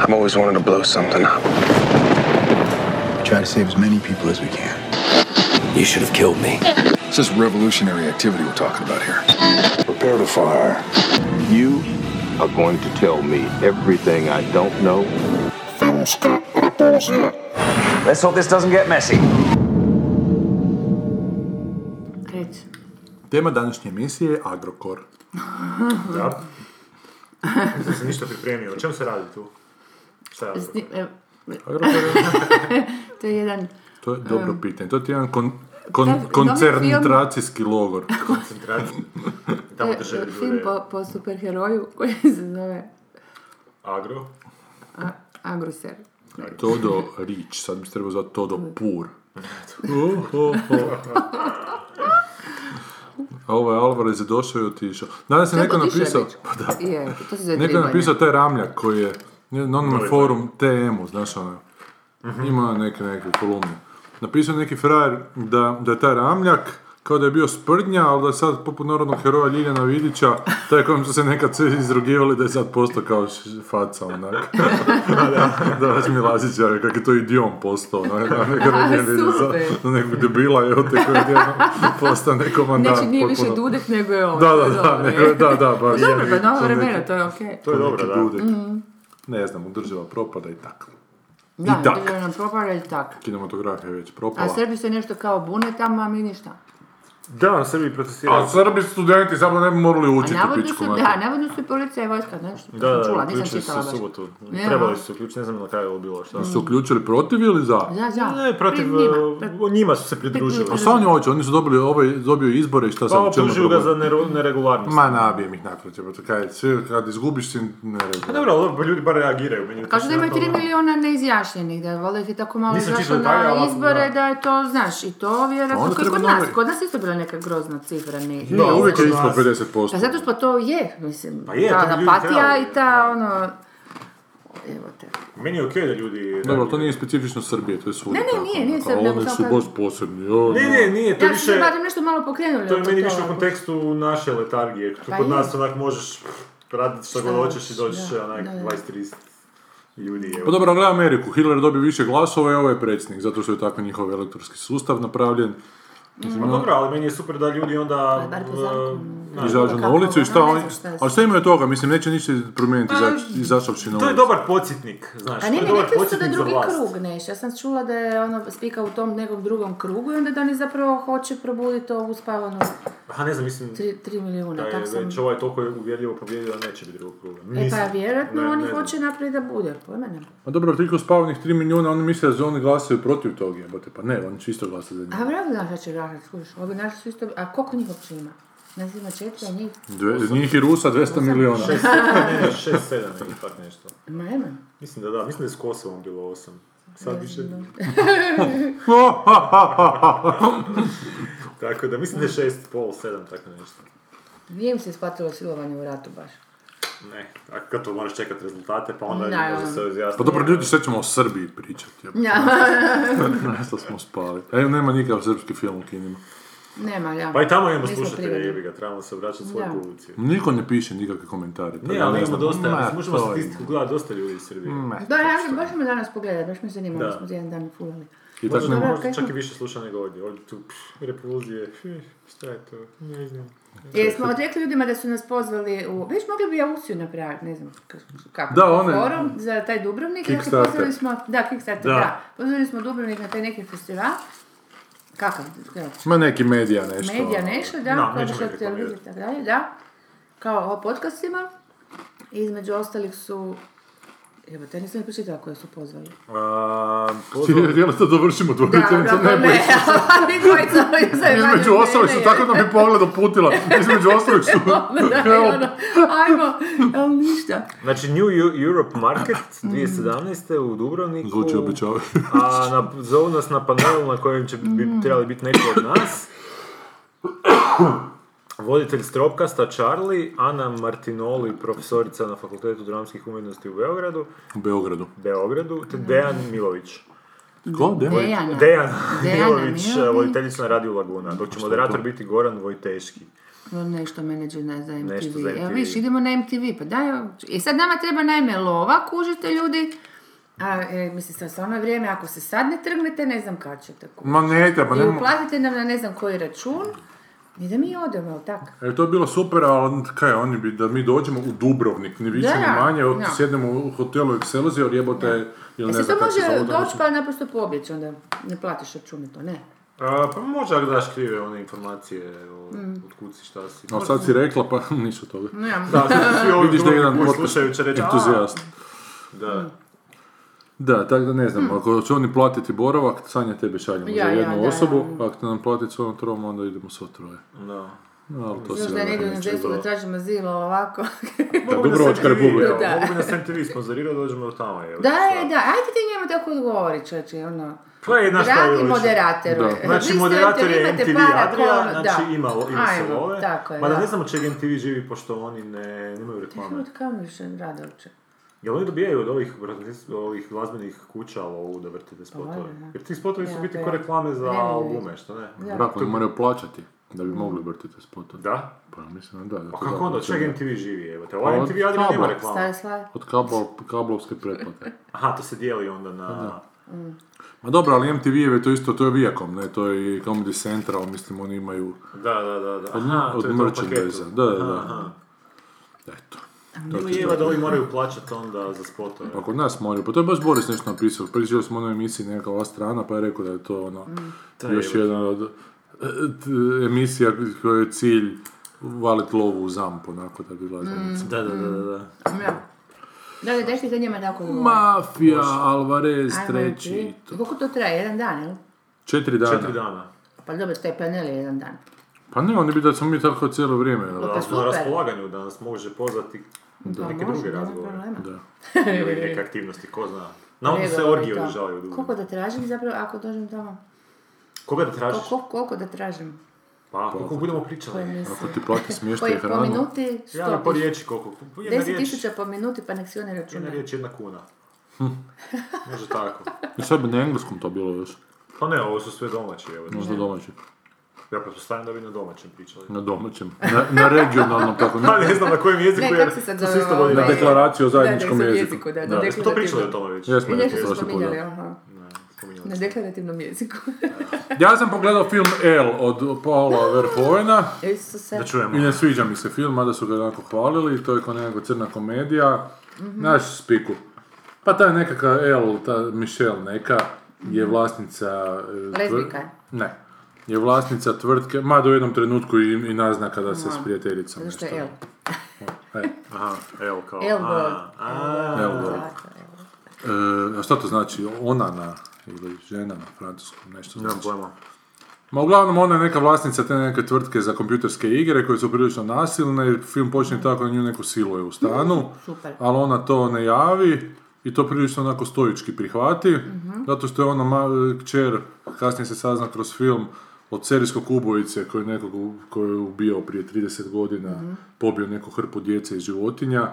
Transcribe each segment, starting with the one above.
I've always wanted to blow something up. We try to save as many people as we can. You should have killed me. This is revolutionary activity we're talking about here. Prepare to fire. You are going to tell me everything I don't know. Let's hope this doesn't get messy. Reci. Tema današnje emisije je Agrokor. Da. Nisam se ništa pripremio. O čemu se radi tu? Šta je Sni- Agrokor je, To je jedan to je dobro pitanje. To ti je jedan kon, kon, koncentracijski logor. koncentracija? Tamo e, drže film po, po superheroju koji se zove Agro. A- Agroser. Todo Rič, sad bi se trebao zvati Todo Pur. Uh, uh, uh. A ovaj Alvarez je došao i otišao. Danas je neko je napisao, pa da, Je, to se zove neko je napisao taj Ramljak koji je na onom forum TM-u, znaš ono, ima neke neke kolumne. Napisao je neki frajer da, da je taj Ramljak kao da je bio sprdnja, ali da je sad poput narodnog heroja Ljiljana Vidića, taj kojem su se nekad sve izrugivali da je sad postao kao š- faca onak. da, da, Milazića, kak je to idiom postao, na, na nekog A, ne vidi, super. za, na nekog debila, evo te koji je postao neko mandat. Znači nije više potpuno. Dudek nego je on. Da, da, je da, nego, je. da, da, baš. Dobro, pa novo To vremena, to je okej. To je dobro, da. Dudek. Ne znam, država propada i tako. Da, I tak. država nam propada i tak. Kinematografija je već A propala. Srbi se nešto kao bune tamo, a mi ništa. Da, Srbi protestiraju. A Srbi studenti samo ne bi morali A učiti navodno pičku su, da, navodno su i policija i vojska, znaš, to Da, sam da, čula, nisam uključili su čitala u baš. subotu. Ja. Trebali su uključiti, ne znam na kraju je ovo bilo. Šta? Su uključili protiv ili za? Da, da. Ne, protiv, njima. uh, njima su se pridružili. A šta oni hoće? Oni su dobili ovaj, dobio izbore i šta Pa sad? u čemu optužuju ga za neregularnost. Ma nabijem ih nakrati, pa kaj, sve kad izgubiš si ne Pa dobro, ali ljudi bar reagiraju. Meni je to Kažu da ima onako- 3 miliona neizjašnjenih, da valjda ih je tako malo izašlo na izbore, da. da je to, znaš, i to vjerojatno treba kod nas. Kod nas isto neka grozna cifra. Ne, Je, ne, uvijek je ispod nas- 50%. Pa zato što to je, mislim, Pa je, ta apatija i ta, ono... Evo te. Meni je okej da ljudi... Dobro, ali to nije specifično Srbije, to je svugdje Ne, ne, tako, nije, nije ono, Srbija, Oni su baš posebni, ono. Ne, ne, nije, to je Ja sam više... barem nešto malo pokrenuli To je meni više u kontekstu naše letargije. Pa kod nas onak možeš raditi što god hoćeš i doći da, onak da, da. 20-30 ljudi. Pa dobro, gledaj Ameriku, Hitler dobio više glasova i ovo je predsjednik, zato što je tako njihov elektorski sustav napravljen. Pa dobro, ali meni je super da ljudi onda... Pa uh, Izađu na ulicu i šta ono, oni... šta je Ali šta imaju toga? Mislim, neće ništa promijeniti izaći- izašavši na To je ulicu. dobar podsjetnik, znaš, A je nije mi rekli su da za drugi krug neš. Ja sam čula da je ono spika u tom nekom drugom krugu i onda da oni zapravo hoće probuditi ovu spavanu Aha, ne znam, mislim tri, tri milijuna. da je Tak sam... već ovaj toliko uvjerljivo pobjedio da neće biti drugog kruga. E pa Mislim. vjerojatno Ne, oni ne hoće napraviti da bude, pojma nema. A dobro, toliko spavanih 3 milijuna, oni misle da oni glasaju protiv toga, jebote, pa ne, oni će isto glasati za njih. A vjerojatno znaš da će glasati, skužiš. Ovi naši su isto... A koliko njih uopće ima? Nas ima četiri, a njih... Dve, njih i Rusa 200 milijuna. Šest, ne, ne, šest, sedam ili tak nešto. Ma nema. Mislim da da, mislim da je s Kosovom bilo osam. Sad više... Tako da, mislim da je šest, pol, sedam, tako nešto. Nije im se isplatilo silovanje u ratu baš. Ne, a kad to moraš čekati rezultate, pa onda Da, može se izjasniti. Pa dobro, ljudi, sve ćemo o Srbiji pričati. Ja. Nešto smo spali. E, nema nikakav srpski film u kinima. nema, ja. Pa i tamo imamo slušatelje, prirodni. jebi ga, trebamo se obraćati svojoj Da. publici. Niko ne piše nikakve komentare. Ne, ali imamo dosta, Ma, mislim, možemo statistiku gledati dosta ljudi iz Srbije. Ma, Da, ja, baš ćemo danas pogledati, baš me zanima, Da. da. smo jedan dan fulali. I tako možda kaj čak i više sluša nego ovdje. Ovdje tu pff, repulzije, pff, šta je to, ne znam. Jesmo odrekli ljudima da su nas pozvali u... Viš, mogli bi aukciju napraviti, ne znam kako. Da, one- Forum za taj Dubrovnik. Dakle, Kickstarter. pozvali smo, da, Kickstarter, Da. da. Pozvali smo Dubrovnik na taj neki festival. Kakav? Ma neki medija nešto. Medija nešto, da, što ih televizija i tako dalje, da. Kao o podcastima. Između ostalih su... Evo, te nisam ni pročitala koje su pozvali. A, Ti pozvao- htjeli da dovršimo dvoje Da, dobro, ne ali dvojica Između ostalih su tako da mi pogled uputila. Između ostalih su... Da, ajmo, ali ništa. Znači New Eu- Europe Market 2017. u Dubrovniku. Zvuči obećavaju. A na, zovu nas na panelu na kojem će bi, trebali biti neki od nas. Voditelj Stropkasta Charlie, Ana Martinoli, profesorica na Fakultetu dramskih umjetnosti u Beogradu, U Beogradu. Beogradu, te Dejan Milović. Ko? Dejan? Dejan Milović, voditeljica na Radiju Laguna, dok će moderator biti Goran Vojteški. No, nešto menadžer na, za MTV. Nešto za Evo vidiš, idemo na MTV, pa daj, i sad nama treba najme lova, kužite ljudi, a e, mislim, stvarno je vrijeme, ako se sad ne trgnete, ne znam kad ćete kužiti. Ma ne, treba, I ne uplatite nam na ne znam koji račun, i da mi odemo, jel tak? E, to je bilo super, ali kaj, oni bi, da mi dođemo u Dubrovnik, ni više Da, ni da, manje, od, da. sjednemo u hotelu Excelsior, jebote, ili E ne se znam to kako se može doći pa naprosto pobjeći, onda ne platiš račune, to ne. A, pa možda ako daš krive one informacije o Mm. od kud si, šta si. Ali sad si rekla, pa ništa od toga. Ne, Da, svi ovi Vidiš da je jedan će reći, entuzijast. Da. Da, tako da ne znam, ako će oni platiti boravak, Sanja tebe šaljemo Ja, za ja, jednu da, osobu, ja. ako te nam platiti svojom trom, onda idemo svo troje. Da. No, ali to Još se da ne idu na zestu da tražimo azil, ali ovako. Da, Dubrovačka republika. Da. Mogu bi nas MTV sponzorirati, dođemo do tamo. evo, Da, je, da, ajde ti njemu tako odgovori, čovječe, ono. Pa je, znaš šta je Dragi moderator. Da. Znači, moderator je MTV Adria, znači da. ima, ima se ove. tako je, Mada da. ne znam od čega MTV živi, pošto oni ne, nemaju reklame. Kako kamo više rade uopće? Jel oni dobijaju od ovih, ovih glazbenih kuća ovu da vrtite spotove? valjda, da. Jer ti spotovi su Ja, biti pa ko reklame za albume, što ne? Oni moraju plaćati da bi mogli vrtiti spotove. Da? Pa mislim da da. A to kako da, onda, od čega da. MTV živi, evo te? Pa Ovaj od MTV Adria nema reklama. Od kabel, kablovske pretplate. Aha, to se dijeli onda na... Ma dobro, ali MTV-eve to isto, to je Viacom, ne, to je i Comedy Central, mislim oni imaju Da, da, da, da. od, Aha, od to je to u merchandise. Da, da, da. Aha. Eto. Ili je da ovi moraju plaćati onda za spotove. Pa kod nas moraju, pa to je baš Boris nešto napisao. Pričali smo onoj emisiji neka ova strana, pa je rekao da je to ono, Da, još evo. jedna od e, t- emisija koja je cilj valit lovu u zamp, onako da bi glazbenica. Da, da, da, da. da. Da. Da, da, daj ti to njima tako. Mafija, Alvarez, treći. Koliko to traje? Jedan dan, jel? Četiri dana. Četiri dana. Pa dobro, taj panel je jedan dan. Pa ne, oni bi da smo mi tako cijelo vrijeme. jel? Da Pa smo na raspolaganju, da nas može pozvati Da, neke može, druge razgovore. Da. Ili neke aktivnosti, ko zna. Na onda se orgije da. održavaju dugo. Koliko da tražim zapravo ako dođem tamo? Koga da tražiš? Koliko, koliko da tražim? Pa, koliko budemo pričali. Ako ti plati smještaj i Koje po hranu, minuti? Ja Sto na po riječi koliko. Po Jedna 10 riječ, tisuća po minuti, pa nek si oni jedna računaju. riječ, jedna kuna. Hm. Može tako. i sad bi na engleskom to bilo još, Pa ne, ovo su sve domaći, evo. možda domaći. Ja pretpostavljam da bi na domaćem pričali. Na domaćem, na, na regionalnom, tako ne znam na kojem jeziku, Ne, jer kako se isto na Da, deklaraciju o Da, da, zajedničkom jeziku. da, Da, jesmo to pričali o tome već? Jesmo, jesmo, prošli put, da. Na deklarativnom jeziku. Ja sam pogledao film El od Paula Verhoevena. Da čujemo. i ne sviđa mi se film, mada su ga onako hvalili, to je kao nekako crna komedija. Naš spiku. Pa ta nekakva El, ta Michelle neka, je vlasnica... e, je? Ne. Je vlasnica tvrtke, mada u jednom trenutku i, i naznaka da se s prijateljicom Zato što nešto... je L. E, Aha, evo kao... El a, e, šta to znači? Ona na, ili žena na francuskom, nešto Nemam znači. pojma. Ma uglavnom ona je neka vlasnica te neke tvrtke za kompjuterske igre koje su prilično nasilne i film počne tako da nju neko siluje u stanu, Super. ali ona to ne javi i to prilično onako stoički prihvati, zato što je ona ma- kćer, kasnije se sazna kroz film, od serijskog ubojice koji je nekog koji je ubijao prije 30 godina, pobio neku hrpu djece i životinja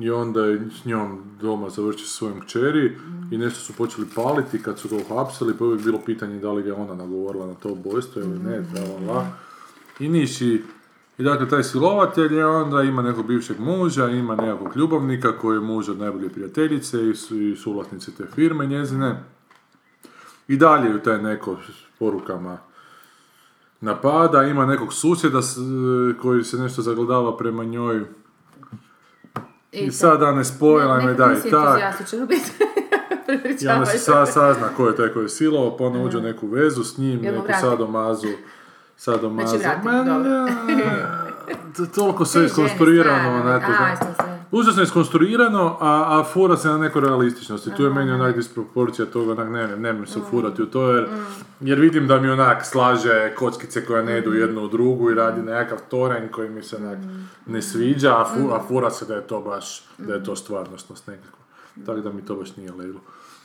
i onda je s njom doma završio sa svojom kćeri i nešto su počeli paliti kad su ga uhapsili, pa je uvijek bilo pitanje da li ga je ona nagovorila na to ubojstvo ili ne, tra la, la. I niši i dakle, taj silovatelj je onda ima nekog bivšeg muža, ima nekakvog ljubavnika koji je muž od najbolje prijateljice i, su, i suvlasnice te firme njezine. I dalje ju taj neko s porukama napada, ima nekog susjeda s- koji se nešto zagledava prema njoj. I sad da ne spojila me da i tak. I onda se sa, sazna ko je taj koji je silovao, pa onda uđe u neku vezu s njim, Jel neku sadomazu. Sadomazu. Znači vrati, Ma, dobro. ne, to- toliko sve iskonstruirano, onako, Užasno iskonstruirano, a, a fura se na nekoj realističnosti. Tu je meni onak disproporcija toga, onak ne, ne, se ufurati u to, jer, jer vidim da mi onak slaže kockice koja ne idu jednu u drugu i radi nekakav toranj koji mi se onak ne sviđa, a, fu- a fura se da je to baš, da je to stvarnostnost nekakva. Tako da mi to baš nije leglo.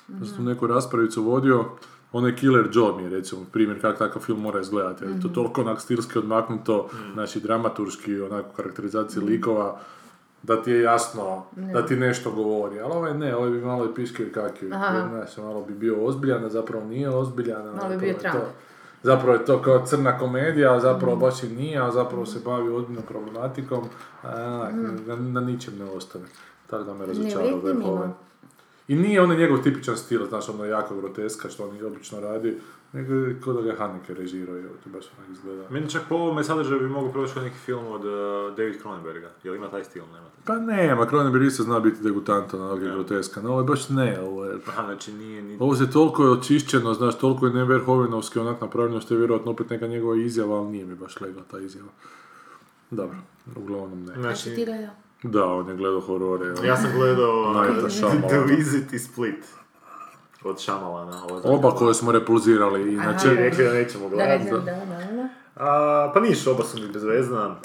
Da sam neku raspravicu vodio, onaj Killer Joe mi je recimo primjer kako takav film mora izgledati. je to toliko onak stilski odmaknuto, znači dramaturški, onako karakterizacije likova, da ti je jasno da ti nešto govori, ali ovaj ne, ovaj bi malo i piškio i kakio, Aha. znaš, malo bi bio ozbiljan, a zapravo nije ozbiljan. Malo bi bio to je Trump. to. Zapravo je to kao crna komedija, a zapravo Mm. baš i nije, a zapravo se bavi ozbiljnom problematikom, a, onak, na, na ničem ne ostane. Tako da me razočarao da je ovaj. I nije ono njegov tipičan stil, znaš, ono jako groteska što on obično radi, nego je kao da ga je Haneke režirao i ovo to baš onak izgleda. Meni čak po ovome sadržaju bi mogu proći neki film od uh, David Cronenberga. Jel ima taj stil? Nema. Pa nema, Cronenberg isto zna biti degutantan, onak je groteska, no ovo je baš ne, ovo je... Aha, znači nije ni... Ovo se toliko je očišćeno, znaš, toliko je neverhovinovski onak napravljeno što je vjerojatno opet neka njegova izjava, ali nije mi baš legla ta izjava. Dobro, uglavnom ne. Znači, ti gledao? Da, on je gledao horore. ono. ja sam gledao uh. The Visit i Split. Od Šamalana. Oba koje smo repulzirali, inače... I rekli da nećemo Da, gledati. da, da, da, da. A, pa niš, oba su mi bezvezna.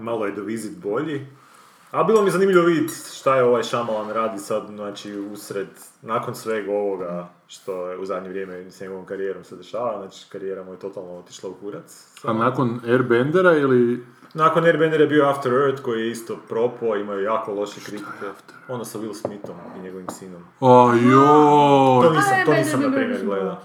Malo je The Visit bolji. A bilo mi zanimljivo vidjeti šta je ovaj Šamalan radi sad, znači usred, nakon svega ovoga što je u zadnje vrijeme s njegovom karijerom se dešava, znači karijera mu je totalno otišla u kurac. A nakon Airbendera ili... Nakon Airbender je bio After Earth koji je isto propo, imao je jako loše kritike. Ono sa Will Smithom i njegovim sinom. O To joj! nisam, to Airbender nisam na primjer gledao.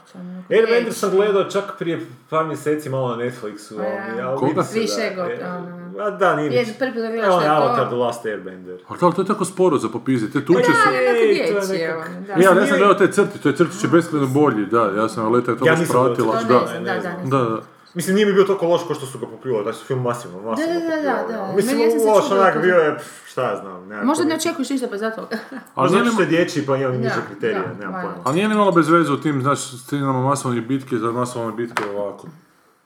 Airbender sam gledao čak prije par mjeseci malo na Netflixu, ali, ali Koga? Više da- god, e, ono. A da, nije Je, mi- prvi put da Evo što je je to. Avatar The Last Airbender. Ali to, to je tako sporo za popiziti, te tuče Da, su... Ej, to je nekak- evo, da. Ja, ne sam gledao te crti, to je crtić je beskreno bolji, da, ja sam leta to Ja baš nisam gledao pratila. to, To Da, da, da, da, da. Mislim, nije mi bio toliko loš kao što su ga popljuvali, da su film masivno, masivno Da, da, da, da. ono. Mislim, Meni ja sam se loš, onak, bio je, pff, šta ja znam, nekako Možda ne očekuješ ništa pa zato. Ali zato što je dječji pa imam Da, niže kriterije, da, nemam pojma. Ali nije li malo bez veze u tim, znaš, scenama masovnih bitke, za masovne bitke ovako.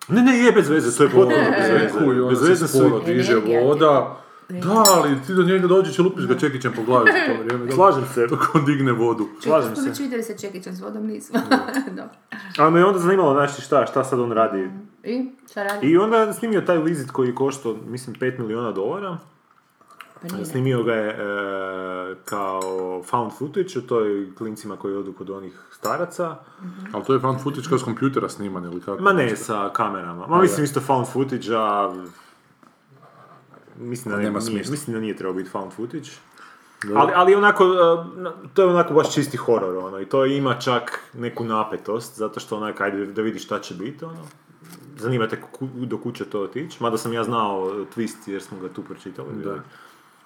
Ne, ne, je bez veze, to je potpuno bez veze. Kuj, onda Bez se veze su... diže voda. Da, ali ti do njega dođeš i lupiš ga čekićem po glavi za to vrijeme. Slažem se. Dok on digne vodu. Slažem Čekaj, se. već vidjeli se Čekićem s vodom, nismo. Dobro. Ali me je onda zanimalo, znači, šta, šta sad on radi. I, šta radi? I onda je snimio taj visit koji je koštao, mislim, 5 milijuna dolara. Pa nije. Snimio ga je e, kao found footage u toj klincima koji odu kod onih staraca. Ali to je fan footage kao s kompjutera sniman ili kako? Ma ne, sa kamerama. Ma mislim isto found footage, a... Mislim da, ne, Nema nije, smisla. mislim da nije trebao biti found footage. Ali, ali onako, e, to je onako baš čisti horor, ono, i to ima čak neku napetost, zato što onak, ajde da vidiš šta će biti, ono. Zanima te ku- do kuće će to otići, mada sam ja znao twist jer smo ga tu pročitali. Da.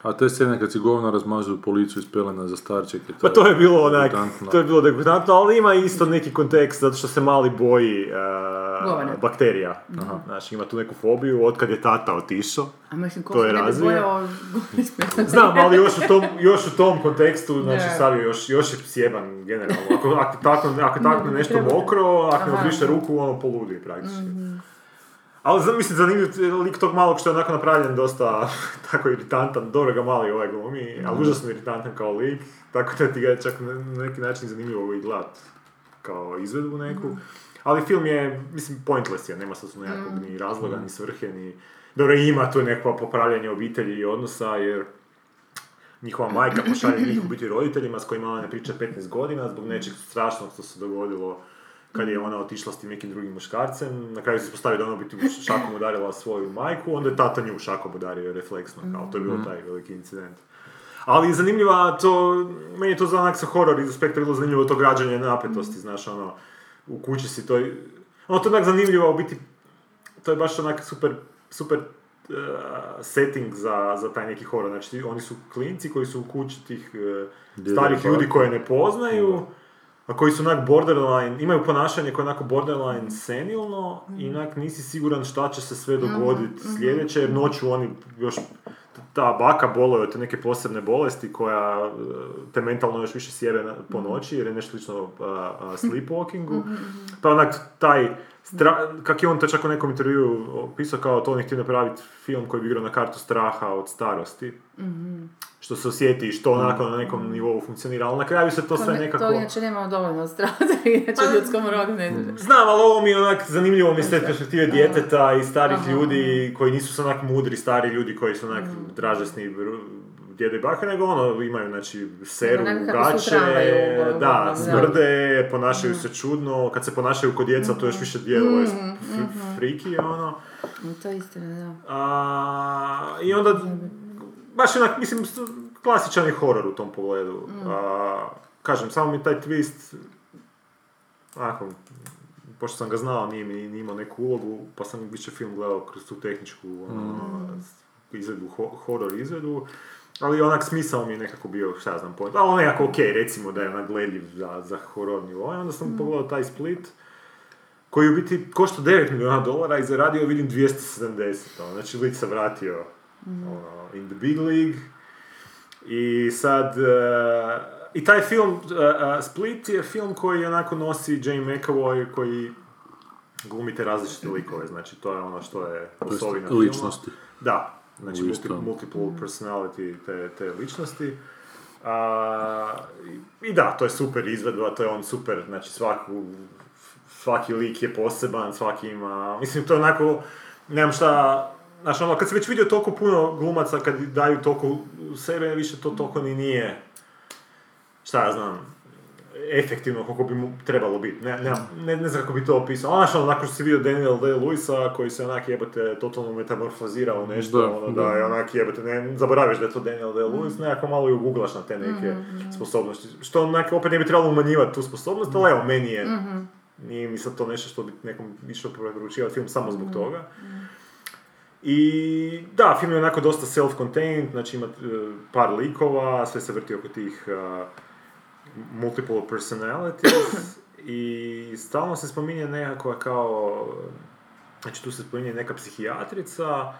A te scene kad si govna razmažu policiju iz pelena za starčeke. Pa to je bilo onak, degutantno. to je bilo degutantno, ali ima isto neki kontekst zato što se mali boji Govana. bakterija. Znači ima tu neku fobiju od kad je tata otišao. A mislim, ko To je bojao Znam, ali još u tom, još u tom kontekstu, znači je još, još je sjeban generalno. Ako, ako tako, ako tako nešto mokro, ako Aha. Ne obriše ruku, ono poludi praktički. Ali mislim, zanimljiv lik tog malog što je onako napravljen dosta tako iritantan, dobro ga mali ovaj glumi, Mhm. ali užasno iritantan kao lik, tako da ti ga je čak na neki način zanimljivo i gledat kao izvedbu neku. Mhm. Ali film je, mislim, pointless je, nema sad tu nekakvog ni razloga, ni svrhe, ni... Dobro, ima tu neko popravljanje obitelji i odnosa, jer njihova majka pošalje njih u biti roditeljima s kojima ona ne priča 15 godina zbog nečeg strašnog što se dogodilo kad je ona otišla s tim nekim drugim muškarcem, na kraju se ispostavi da ona biti šakom udarila svoju majku, onda je tata nju šakom udario refleksno, kao to je bilo taj veliki incident. Ali zanimljiva to, meni je to za onak sa horor iz aspekta bilo zanimljivo to građanje napetosti, znaš, ono, u kući si to, ono, to je onak zanimljivo, u biti, to je baš onak super, super uh, setting za, za taj neki horor, znači oni su klinci koji su u kući tih uh, starih ljudi koje ne poznaju, a koji su onak borderline, imaju ponašanje koje je onako borderline senilno i onak nisi siguran šta će se sve dogoditi sljedeće, jer noću oni još ta baka boluje od te neke posebne bolesti koja e, te mentalno još više sjebe po noći jer je nešto slično a, sleepwalkingu. Pa onak taj, stra- kak je on to čak u nekom intervju opisao kao to on je htio napraviti film koji bi igrao na kartu straha od starosti. Što se osjeti, što onako na nekom nivou funkcionira, ali na kraju se to sve nekako... To inače nemamo dovoljno strada, inače u ljudskom rodu ne znam. Znam, ali ovo mi je onak zanimljivo mi je s te perspektive djeteta i starih Aha. ljudi koji nisu su onak mudri stari ljudi koji su onak Mm. dražesni djede i baka, nego ono, imaju, znači, seru, u gače, ono, da, smrde, ponašaju se čudno, kad se ponašaju kod djeca, to još više djeluje mm friki, ono. To je istina, da. A, I onda, baš onak, mislim, klasičan je horor u tom pogledu. A, kažem, samo mi taj twist, onako, pošto sam ga znao, nije mi nije imao neku ulogu, pa sam više film gledao kroz tu tehničku ono, izvedbu, ho- horror izvedbu. Ali onak smisao mi je nekako bio, šta ja znam, point. Ali on nekako okej, recimo da je onak gledljiv za, za horror nivo. I onda sam pogledao taj Split, koji u biti košta 9 milijuna dolara i zaradio vidim 270. Ono. Znači lik se vratio ono, in the big league. I sad, e, i taj film, e, e, Split je film koji onako nosi Jane McAvoy koji glumite različite likove, znači to je ono što je osovina filma. ličnosti. Da, znači U multi- istom. multiple personality te, te ličnosti. A, i, da, to je super izvedba, to je on super, znači svaku, svaki lik je poseban, svaki ima, mislim to je onako, nemam šta, znaš ono, kad si već vidio toliko puno glumaca, kad daju toliko sebe, više to toliko ni nije, šta ja znam, efektivno koliko bi mu trebalo biti. Ne, ne, ne, ne znam kako bi to opisao. Ono, znaš, ono, nakon što si vidio Daniel Day-Lewisa, koji se onak jebate totalno metamorfozirao u nešto, Da, ono, da, da. je onak jebate, ne, zaboraviš da je to Daniel Day-Lewis, nekako malo i uguglaš na te neke sposobnosti. Što onak, opet ne bi trebalo umanjivati tu sposobnost, ali evo, meni je, nije mi sad to nešto što bi nekom išao preporučivati film samo zbog toga. I da, film je onako dosta self-contained, znači ima e, par likova, sve se vrti oko tih e, multiple personalities i stalno se spominje nekakva kao, znači tu se spominje neka psihijatrica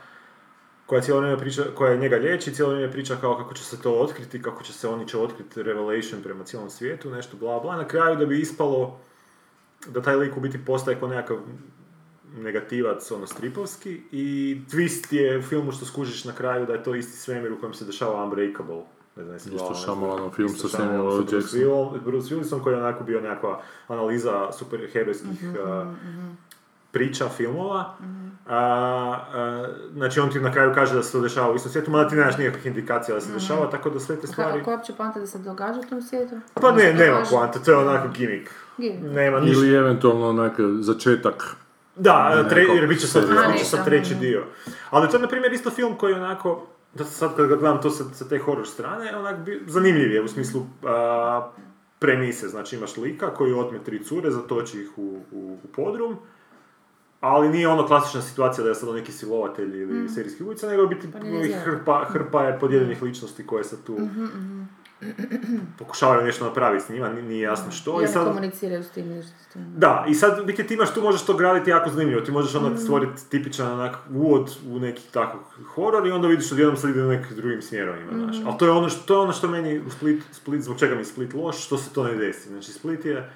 koja cijelo vrijeme priča, koja njega liječi, cijelo vrijeme priča kao kako će se to otkriti, kako će se oni će otkriti revelation prema cijelom svijetu, nešto bla bla. Na kraju da bi ispalo da taj lik u biti postaje kao nekakav negativac, ono, stripovski i twist je u filmu što skužiš na kraju da je to isti svemir u kojem se dešava Unbreakable. Ne znam, jesi Isto film sa Samuel L. Bruce Jackson. Will- Bruce Willisom koji je onako bio nekakva analiza superherojskih uh, priča, filmova. A, a, znači on ti na kraju kaže da se to dešava u istom svijetu, mada ti nemaš nikakvih indikacija da se dešava, tako da sve te stvari... Je uopće poanta da se događa u tom svijetu? Pa ne, nema poanta, to je onako gimmick. Gimmick. Nema ništa. Ili eventualno onak začetak. Da, tre, jer bit će sad, treći mhm. dio. Ali to je, na primjer, isto film koji je onako, da sad kad ga gledam to sa, sa te horror strane, onak bi, zanimljiv je u smislu a, premise. Znači imaš lika koji otme tri cure, zatoči ih u, u, u podrum, ali nije ono klasična situacija da je sad neki silovatelj ili serijski ubica, nego biti Pa hrpa, hrpa je podijeljenih ličnosti koje se tu pokušavaju nešto napraviti s njima, ni- nije jasno što. I oni sad- komuniciraju s tim ličnostima. da, i sad biti ti imaš tu možeš to graditi jako zanimljivo. Ti možeš onda stvoriti tipičan onak uvod u neki tako horor i onda vidiš odjednom sad ide u nekim drugim smjerovima, znaš. Ali to je ono što, to je ono što meni u Split, Split, zbog čega mi Split loš, što se to ne desi. Znači Split je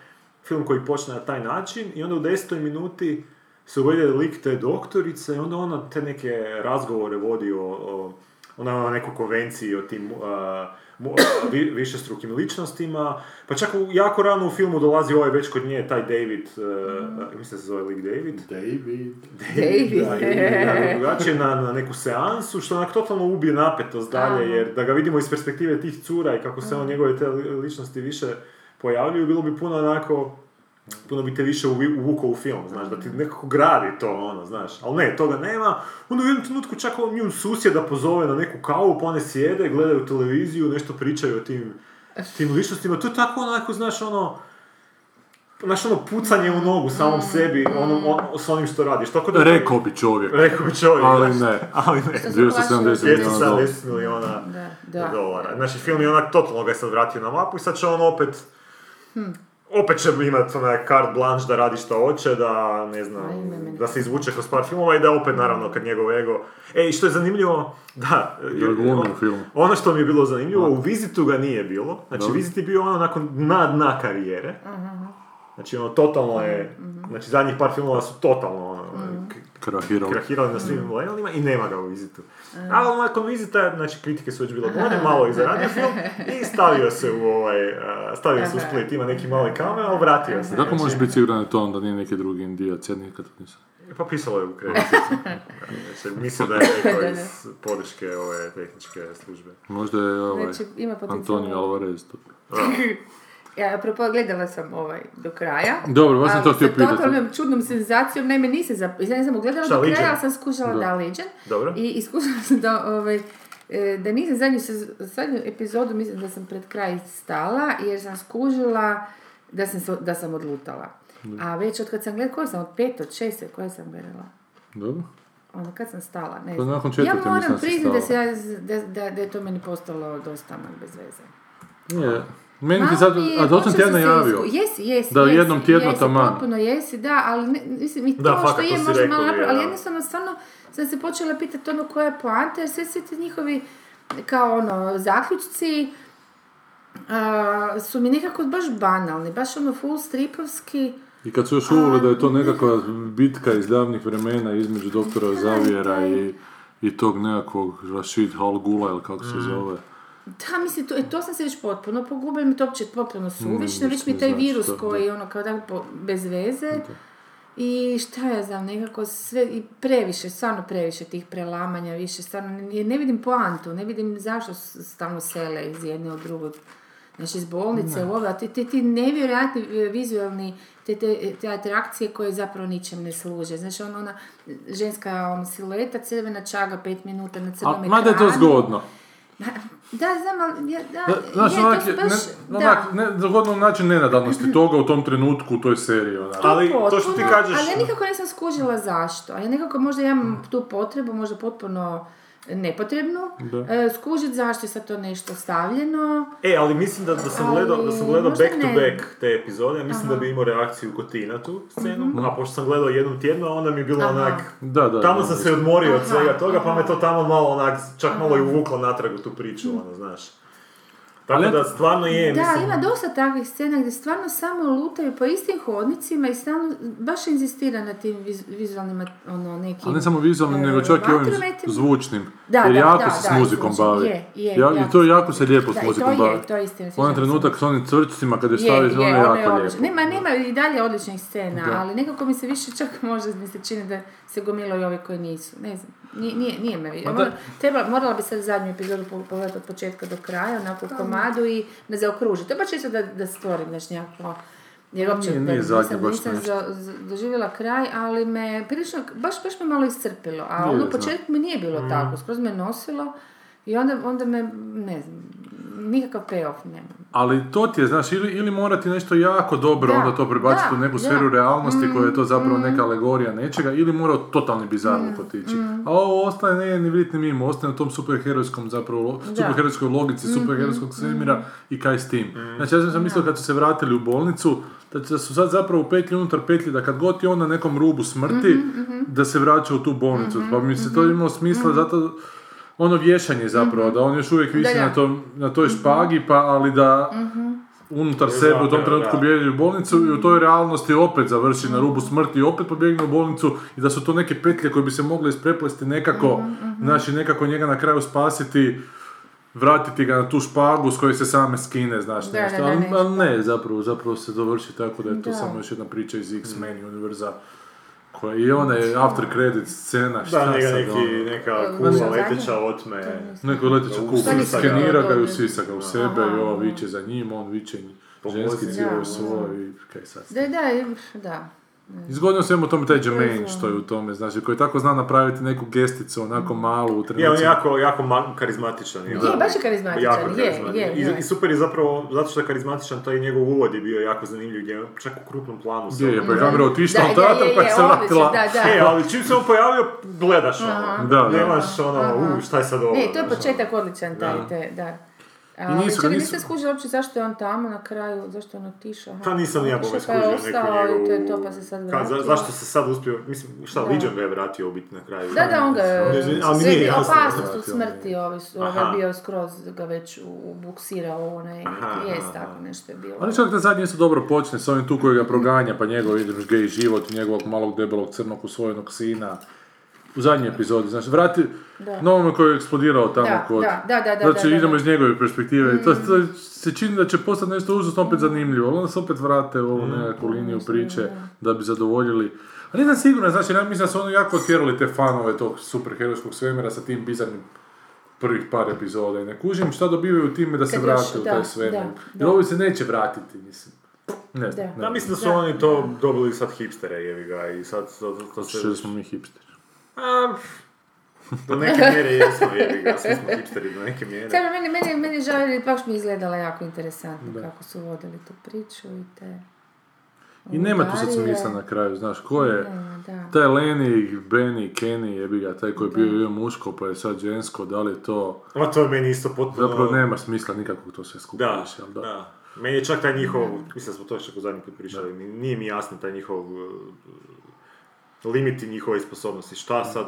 film koji počne na taj način i onda u desetoj minuti se uvede lik te doktorice i onda ona te neke razgovore vodi o, o ona ima neku konvenciju o tim vi, višestrukim ličnostima, pa čak u, jako rano u filmu dolazi ovaj već kod nje, taj David, uh, mislim se zove lik David, David. David. da, i jako drugačije na, na neku seansu, što onak totalno ubije napetost dalje, Aha. jer da ga vidimo iz perspektive tih cura i kako se on njegove te li- ličnosti više pojavljuju, bilo bi puno onako, puno bi te više uvukao u film, znaš, da ti nekako gradi to, ono, znaš, ali ne, toga nema, onda u jednom trenutku čak on nju susjeda pozove na neku kavu, pa one sjede, gledaju televiziju, nešto pričaju o tim, tim ličnostima, to je tako onako, znaš, ono, znaš, ono, pucanje u nogu samom sebi, ono, on, s onim što radiš, tako da... Rekao bi čovjek. Rekao bi čovjek, Ali ne. ali ne. Što se plašilo? 270 milijuna dolara. 270 milijuna Da, da. dolara. Znači, film je onak totalno ga je sad vratio na mapu i sad će on opet... Opet će imati onaj carte blanche da radi što hoće, da ne znam, Ajme, da se izvuče kroz par filmova i da opet naravno kad njegov ego... E, i što je zanimljivo, da, Da u filmu. ono što mi je bilo zanimljivo, u Vizitu ga nije bilo. Znači, Dobro. Vizit je bio ono nakon dna dna karijere. Znači, ono, totalno je... Znači, zadnjih par filmova su totalno, ono, k- Krahirao. krahirali na svim levelima i nema ga u Vizitu. Ali nakon Vizita, znači kritike su već bile bolje, malo i zaradio film i stavio se u ovaj, a, stavio se u Split, ima neki mali kamer, ali vratio se. Kako znači, možeš biti siguran na to onda nije neki drugi indijac, ja nikad nisam. Pa pisalo je u kreditu. Znači, mislim da je neko iz podrške ove tehničke službe. Možda je ovaj Znači, ima. Antonio Alvarez tu. Ja, apropo, gledala sam ovaj do kraja. Dobro, baš sam to htio sa pitati. totalnom čudnom senzacijom, naime nisam, za, ja nisam gledala Šta, do kraja, ali sam skušala Da. da, Legion. Dobro. I iskušala sam da, ovaj, e, da nisam zadnju, zadnju epizodu, mislim da sam pred kraj stala, jer sam skužila da sam, da sam odlutala. A već od kad sam gledala, koje sam, od pet, od šeste, koje sam gledala? Dobro. Onda kad sam stala, ne Pa znam. nakon ja moram priznati da, se da, da, da je to meni postalo dosta onak bez veze. Nije. Meni ti sad, a to sam ti ja najavio. Jesi, jesi, Da jesi, jednom tjedno jesi, taman. potpuno jesi, da, ali ne, mislim, i to Da, što je možda malo je, napravio, ali jednostavno stvarno sam se počela pitati ono koja je poanta, jer sve svi ti njihovi kao ono zaključci su mi nekako baš banalni, baš ono full stripovski. I kad su još uveli da je to nekakva bitka iz davnih vremena između doktora Zavijera i, i tog nekakvog Rashid Hal Gula ili kako se Mm. zove. Da, mislim, to, e, to sam se već potpuno pogubila, mi to uopće potpuno suvišno, Mm, već mi taj znači virus što, koji je ono kao da po- bez veze. I šta ja znam, nekako sve, i previše, stvarno previše tih prelamanja, više, stvarno ne, ne vidim poantu, ne vidim zašto stalno sele iz jedne od drugog. Znači, iz bolnice u a ti, ti, ti nevjerojatni e, vizualni, te, te, te atrakcije koje zapravo ničem ne služe. Znači, ono, ona ženska ono, silueta, crvena čaga, pet minuta na crnom A, mada je to ekranu. zgodno. Da, znam, ali, ja, da, Da, znaš, je, to onak, je- baš, ne, da. onak, ne, zgodno način nenadanosti toga u tom trenutku u toj seriji. Onak. Ali to što ti Potpuno, kažeš... Ali ja nikako nisam skužila zašto. Ja nekako možda imam tu potrebu, možda potpuno nepotrebnu, Da. e, skužit zašto je sad to nešto stavljeno. E, ali mislim da, da sam Ali gledao, da sam gledao back to ne. back te epizode, ja mislim da bi imao reakciju kod ti na tu scenu, a pošto sam gledao jednom tjedno, onda mi je bilo. Aha. onak, Da, da, tamo da, sam da. se odmorio od Aha, svega toga, pa me aha. to tamo malo onak, čak malo i uvuklo natrag u tu priču, ono, znaš. Tako Ali- da stvarno je, Da, mislim... ima dosta takvih scena gdje stvarno samo lutaju po istim hodnicima i stalno baš inzistira na tim viz- vizualnim ono, nekim... Ali ne samo vizualnim, e, nego čak i ovim zvučnim. Da, Jer da, jako da, se da, s i muzikom zvučnim. bavi. Je, je, Ja- I to jako se lijepo Da, s muzikom to je, bavi. to je istina, Onaj trenutak s onim cvrčcima kad je Je, stavi, je, ono je ono jako je lijepo. Nema, nema i dalje odličnih scena, Da. ali nekako mi se više čak možda mi se čini da se gomilaju ovi koji nisu. Ne znam, nije, nije, nije me vi- Ma da- Mora- treba, morala bi sad zadnju epizodu po- pogledati od početka do kraja, onako u komadu i me zaokružiti. To je baš čisto da, da stvorim znači nekako jer uopće Nije- nije nisam, baš nisam nešto. za- za- doživjela kraj, ali me prilično, baš, baš me malo iscrpilo. A ono u početku mi nije bilo tako, skroz me nosilo i onda, onda me, ne znam, nikakav payoff nema. Ali to ti je, znaš, ili, ili morati nešto jako dobro Da, onda to prebaciti da, u neku da. sferu realnosti koja je to zapravo Mm, neka alegorija nečega, ili mora totalni bizarno potići. mm. A ovo ostaje ne ni vrit ni mimo, ostaje u tom superherojskom zapravo, lo- superherojskoj logici, Mm-hmm, superherojskog svemira i kaj s tim. Znači ja sam mislio kad su se vratili u bolnicu, da će- da su sad zapravo u petlji unutar petlji, da kad god je on na nekom rubu smrti, Mm-hmm, da se vraća u tu bolnicu. Pa mi se to imalo smisla zato ono vješanje zapravo, da on još uvijek visi Mm-hmm. Na, tom, na toj špagi, pa ali da unutar sebe u tom trenutku bježi u bolnicu i u toj realnosti opet završi na rubu smrti i opet pobjegne u bolnicu i da su to neke petlje koje bi se mogle ispreplesti nekako, znači nekako njega na kraju spasiti, vratiti ga na tu špagu s koje se same skine, znaš Da, nešto, da, da, ali, nešto. ali ne, zapravo, zapravo se dovrši tako da je to Da. samo još jedna priča iz X-Men univerza koja i ona je after credit scena, šta Da, njega sad neki, ono? neka E, kula leteća otme. Neko leteća nisi skenira ga i usisa ga u sebe Aha. i ova viče za njim, on viče ženski cijelo svoj i kaj sad. Da, da, da. Izgodno u svemu tome taj Jermaine što je u tome, znači koji tako zna napraviti neku gesticu onako malu u Je, on je jako, jako ma- karizmatičan. Je, Je, baš je karizmatičan, Jako je, karizmatičan. je, I, je. I super je zapravo, zato što je karizmatičan, taj njegov uvod je bio jako zanimljiv, gdje je čak u krupnom planu. se Je, je, ono- pa je kamera otišla u je, pa se vratila. Da, da. E, ali čim se on pojavio, gledaš ono. Da, da. Nemaš ono, u, šta je sad ovo? Ne, to je znaš, početak odličan taj, Da. Da. I Ali nisu čekaj, nisu- nisam skužila uopće zašto je on tamo na kraju, zašto je on otišao. Pa nisam ni ja bome pa je skužio i to je to pa se sad vratio. za, zašto se sad uspio, mislim, šta. Legion ga je vratio u biti na kraju. Da, da, on ga je, sve je opasnost od smrti, ovi su, ovaj je bio skroz ga već u- ubuksirao u onaj, Aha, jest aha. tako nešto je bilo. Ali čak da zadnje isto dobro počne s ovim tu koji ga proganja, pa njegov ideš gej život, njegovog malog debelog crnog usvojenog sina. U zadnjoj epizodi, znači, vrati Da. novome koji je eksplodirao tamo Da, kod... da, da, da, da, Znači, da, da, idemo iz njegove perspektive. i To, to se čini da će postati nešto užasno opet zanimljivo, ali onda se opet vrate u ovu nekakvu liniju priče da bi zadovoljili. Ali nisam siguran, znači, ja mislim da su oni jako otjerali te fanove tog superherojskog svemira sa tim bizarnim prvih par epizoda i ne kužim šta dobivaju time da se Kad još- vrate u taj svemir. Jer ovi se neće vratiti, mislim. Ne znam, Da. ne Ja mislim da su Da. oni to dobili sad hipstere, jevi ga, i sad to, to, to se... Što smo mi hipsteri. A, do neke mjere jesmo, jevi ga, svi smo hipsteri do neke mjere. Samo meni, meni, meni je žao jer baš mi izgledala jako interesantno kako su vodili tu priču i te... I nema tu sad smisla na kraju, znaš, ko je... Da. Taj Lenny, Benny, Kenny, jebi ga, taj koji je bio bio muško pa je sad žensko, da li je to... Ma to je meni isto potpuno... Zapravo nema smisla nikakvog to sve skupa Da, više, ali da. Meni je čak taj njihov, mislim da smo to još čak zadnji put pričali, ni- nije mi jasno taj njihov uh, limiti njihove sposobnosti. Šta sad...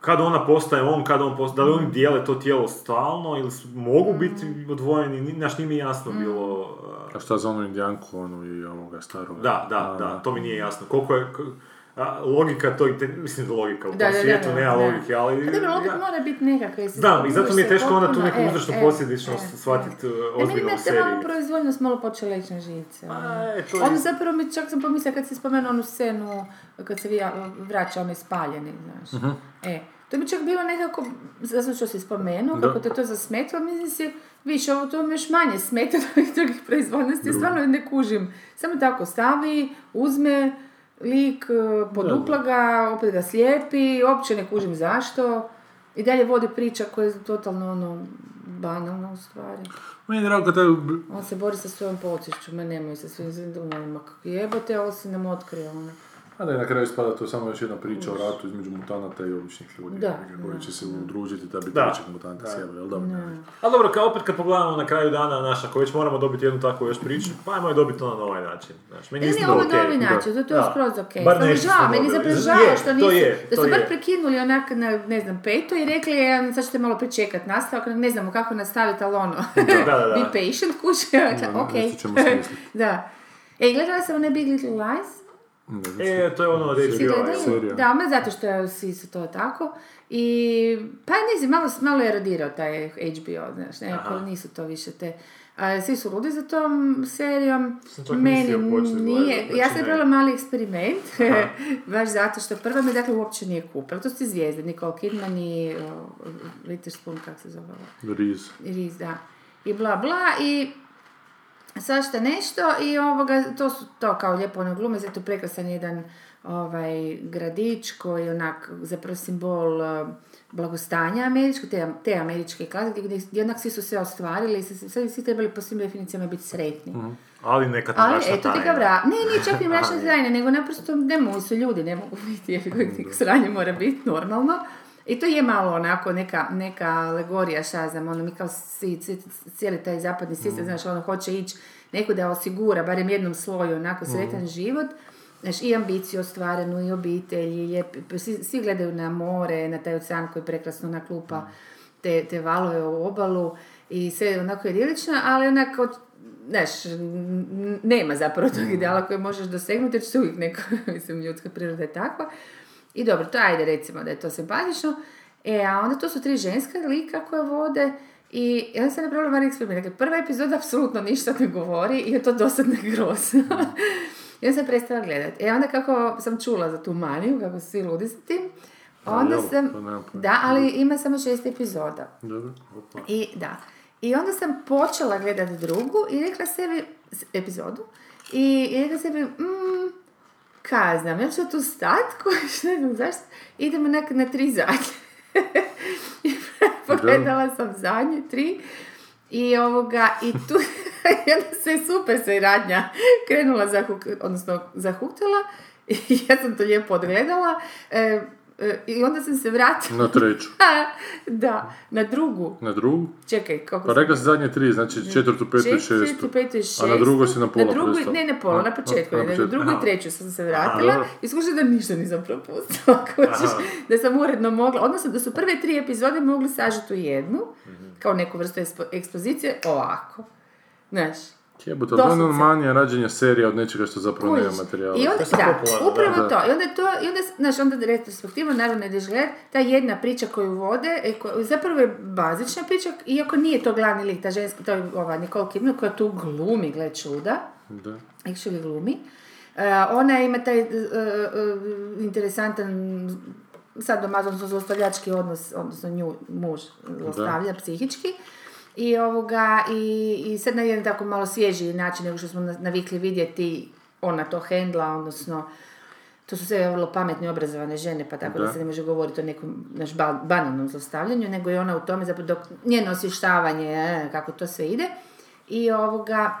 Kad ona postaje on, kad on postaje, da li oni dijele to tijelo stalno ili su- mogu biti odvojeni, ni- znaš, nije mi jasno bilo... uh, A šta za onu indijanku, onu i ovoga staroga? Da, da, da, to mi nije jasno. Koliko je, k- a, logika to, i te- mislim da logika u tom Da, da, da, svijetu da, nema da. logike, ali... Pa dobro, logika ja- mora biti nekakva. Znam, i zato mi je teško onda tu neku e, uzročno e, e, shvatiti e. uh, Ne, meni ozbiljno u malo seriji. proizvoljnost malo počela ići na žice. ono. A, e, je- Ono zapravo mi čak sam pomislila kad si spomenuo onu scenu kad se vija- vraća onaj spaljeni, znaš. Mhm. E, to bi čak bilo nekako, zato što si spomenuo, Da. kako te to zasmetilo, mislim si, više ovo to mi još manje smeta od ovih drugih proizvoljnosti, stvarno ne kužim. Samo tako stavi, uzme lik, e, podupla ga, opet ga slijepi, uopće ne kužim zašto. I dalje vodi priča koja je totalno ono, banalna u stvari. Meni je drago taj... On se bori sa svojom podsješću, ma nemoj sa zindunama, kako jebote, ovo si nam otkrio, ono. A da je na kraju spada to je samo još jedna priča o ratu između mutanata i običnih ljudi. Da, ga, koji da, će se udružiti da bi Da. trećeg mutanta sjebali, jel dobro? Ali dobro, kao opet kad pogledamo na kraju dana, znaš, ako već moramo dobiti jednu takvu još priču, pa ajmo je dobiti ono na ovaj način. Znaš, meni Ne, ne, ovo na ovaj način, to, to je Da. skroz okej. Bar Samo nešto žao, smo meni dobili. zapravo žao Je, što to nisu, da su bar prekinuli onak na, ne znam, peto i rekli, sad ćete malo pričekat nastavak, ne znamo kako nastaviti, ali ono, Da, da, da. be patient, kuće, Da, smisliti. Da. E, gledala sam onaj Big Little Lies, E, to je ono od HBO. serija. Da, ma zato što je svi su to tako. I, pa ne znam, malo, malo je radirao taj HBO, znaš, nekako nisu to više te... A, svi su ludi za tom serijom. Sam Meni nije, gledati, ja znači sam napravila mali eksperiment, baš zato što prva me dakle uopće nije kupila. To su ti zvijezde, Nicole Kidman i o, Witherspoon, kako se zove? Riz. Riz, da. I bla bla i svašta nešto i ovoga, to su to kao lijepo ono glume, zato prekrasan jedan ovaj gradić koji je onak zapravo simbol eh, blagostanja američkog, te, te američke klase gdje, gdje onak svi su sve ostvarili i svi, svi, trebali po svim definicijama biti sretni. Ali nekad Ali mračna eto ti ga vra... Ne, nije čak ni mračna tajna, nego naprosto ne mogu su ljudi, ne mogu biti, jer kojeg sranje mora biti normalno. I to je malo onako neka, neka alegorija, šta znam, ono, mi kao ci- cijeli taj zapadni sistem, znaš, ono, hoće ići neko da osigura, barem jednom sloju, onako, sretan život, Znaš, i ambiciju ostvarenu, i obitelj, i lijepi, svi, svi gledaju na more, na taj ocean koji prekrasno naklupa te, te valove u obalu i sve je onako idilično, ali onako, znaš, nema zapravo tog ideala koji možeš dosegnuti, jer će se uvijek neko, mislim, ljudska priroda je takva. I dobro, to ajde recimo da je to simpatično. E, a onda to su tri ženska lika koje vode i ja sam napravila mali eksperiment. Dakle, prva epizoda apsolutno ništa ne govori i je to dosadno grozno. I onda sam prestala gledati. E onda kako sam čula za tu maniju, kako su svi ludi s tim, onda jel? sam... Pojma. Da, ali ima samo šest epizoda. Dobro. I da. I onda sam počela gledati drugu i rekla sebi, epizodu, i, i rekla sebi, mm, kaj znam, ja ću tu stat, kojiš, ne znam zašto, idemo na, na tri zadnje. I pogledala sam zadnje tri i ovoga, i tu, i onda se super se radnja krenula, zahuk, odnosno zahuktala i ja sam to lijepo odgledala e, i onda sam se vratila Na treću. da, na drugu. Na drugu? Čekaj, kako Pa sam- rekla si zadnje tri, znači četvrtu, petu i Četvrtu, šestu. petu i A šestu. na drugoj si na pola Na prestala. ne, ne pola, A, na a, početku. na na drugu i treću sam se vratila dobro. i skušala da ništa nisam propustila. da sam uredno mogla, odnosno da su prve tri epizode mogli sažeti u jednu, kao neku vrstu ekspo- ekspozicije, ovako. Znaš, Jebote, to je manija rađenja serija od nečega što zapravo nema Kužiš. materijala. I onda, To da, popularno, upravo da. to. I onda to, i onda, znaš, onda retrospektivno, naravno ne gledat, ta jedna priča koju vode, e, ko- zapravo je bazična priča, iako nije to glavni lik, ta ženska, to je ova Nicole Kidman, koja tu glumi, gle čuda, Da. actually glumi. E, ona ima taj e, e, interesantan sad domazonsko zlostavljački odnos, odnosno nju, muž zlostavlja psihički. I, ovoga, i, I sad na jedan tako malo svježiji način nego što smo na- navikli vidjeti ona to hendla, odnosno to su sve vrlo pametne obrazovane žene, pa tako da, Da. se ne može govoriti o nekom naš ba- banalnom zlostavljanju, nego je ona u tome, zapravo dok njeno osvještavanje, e, kako to sve ide. I ovoga,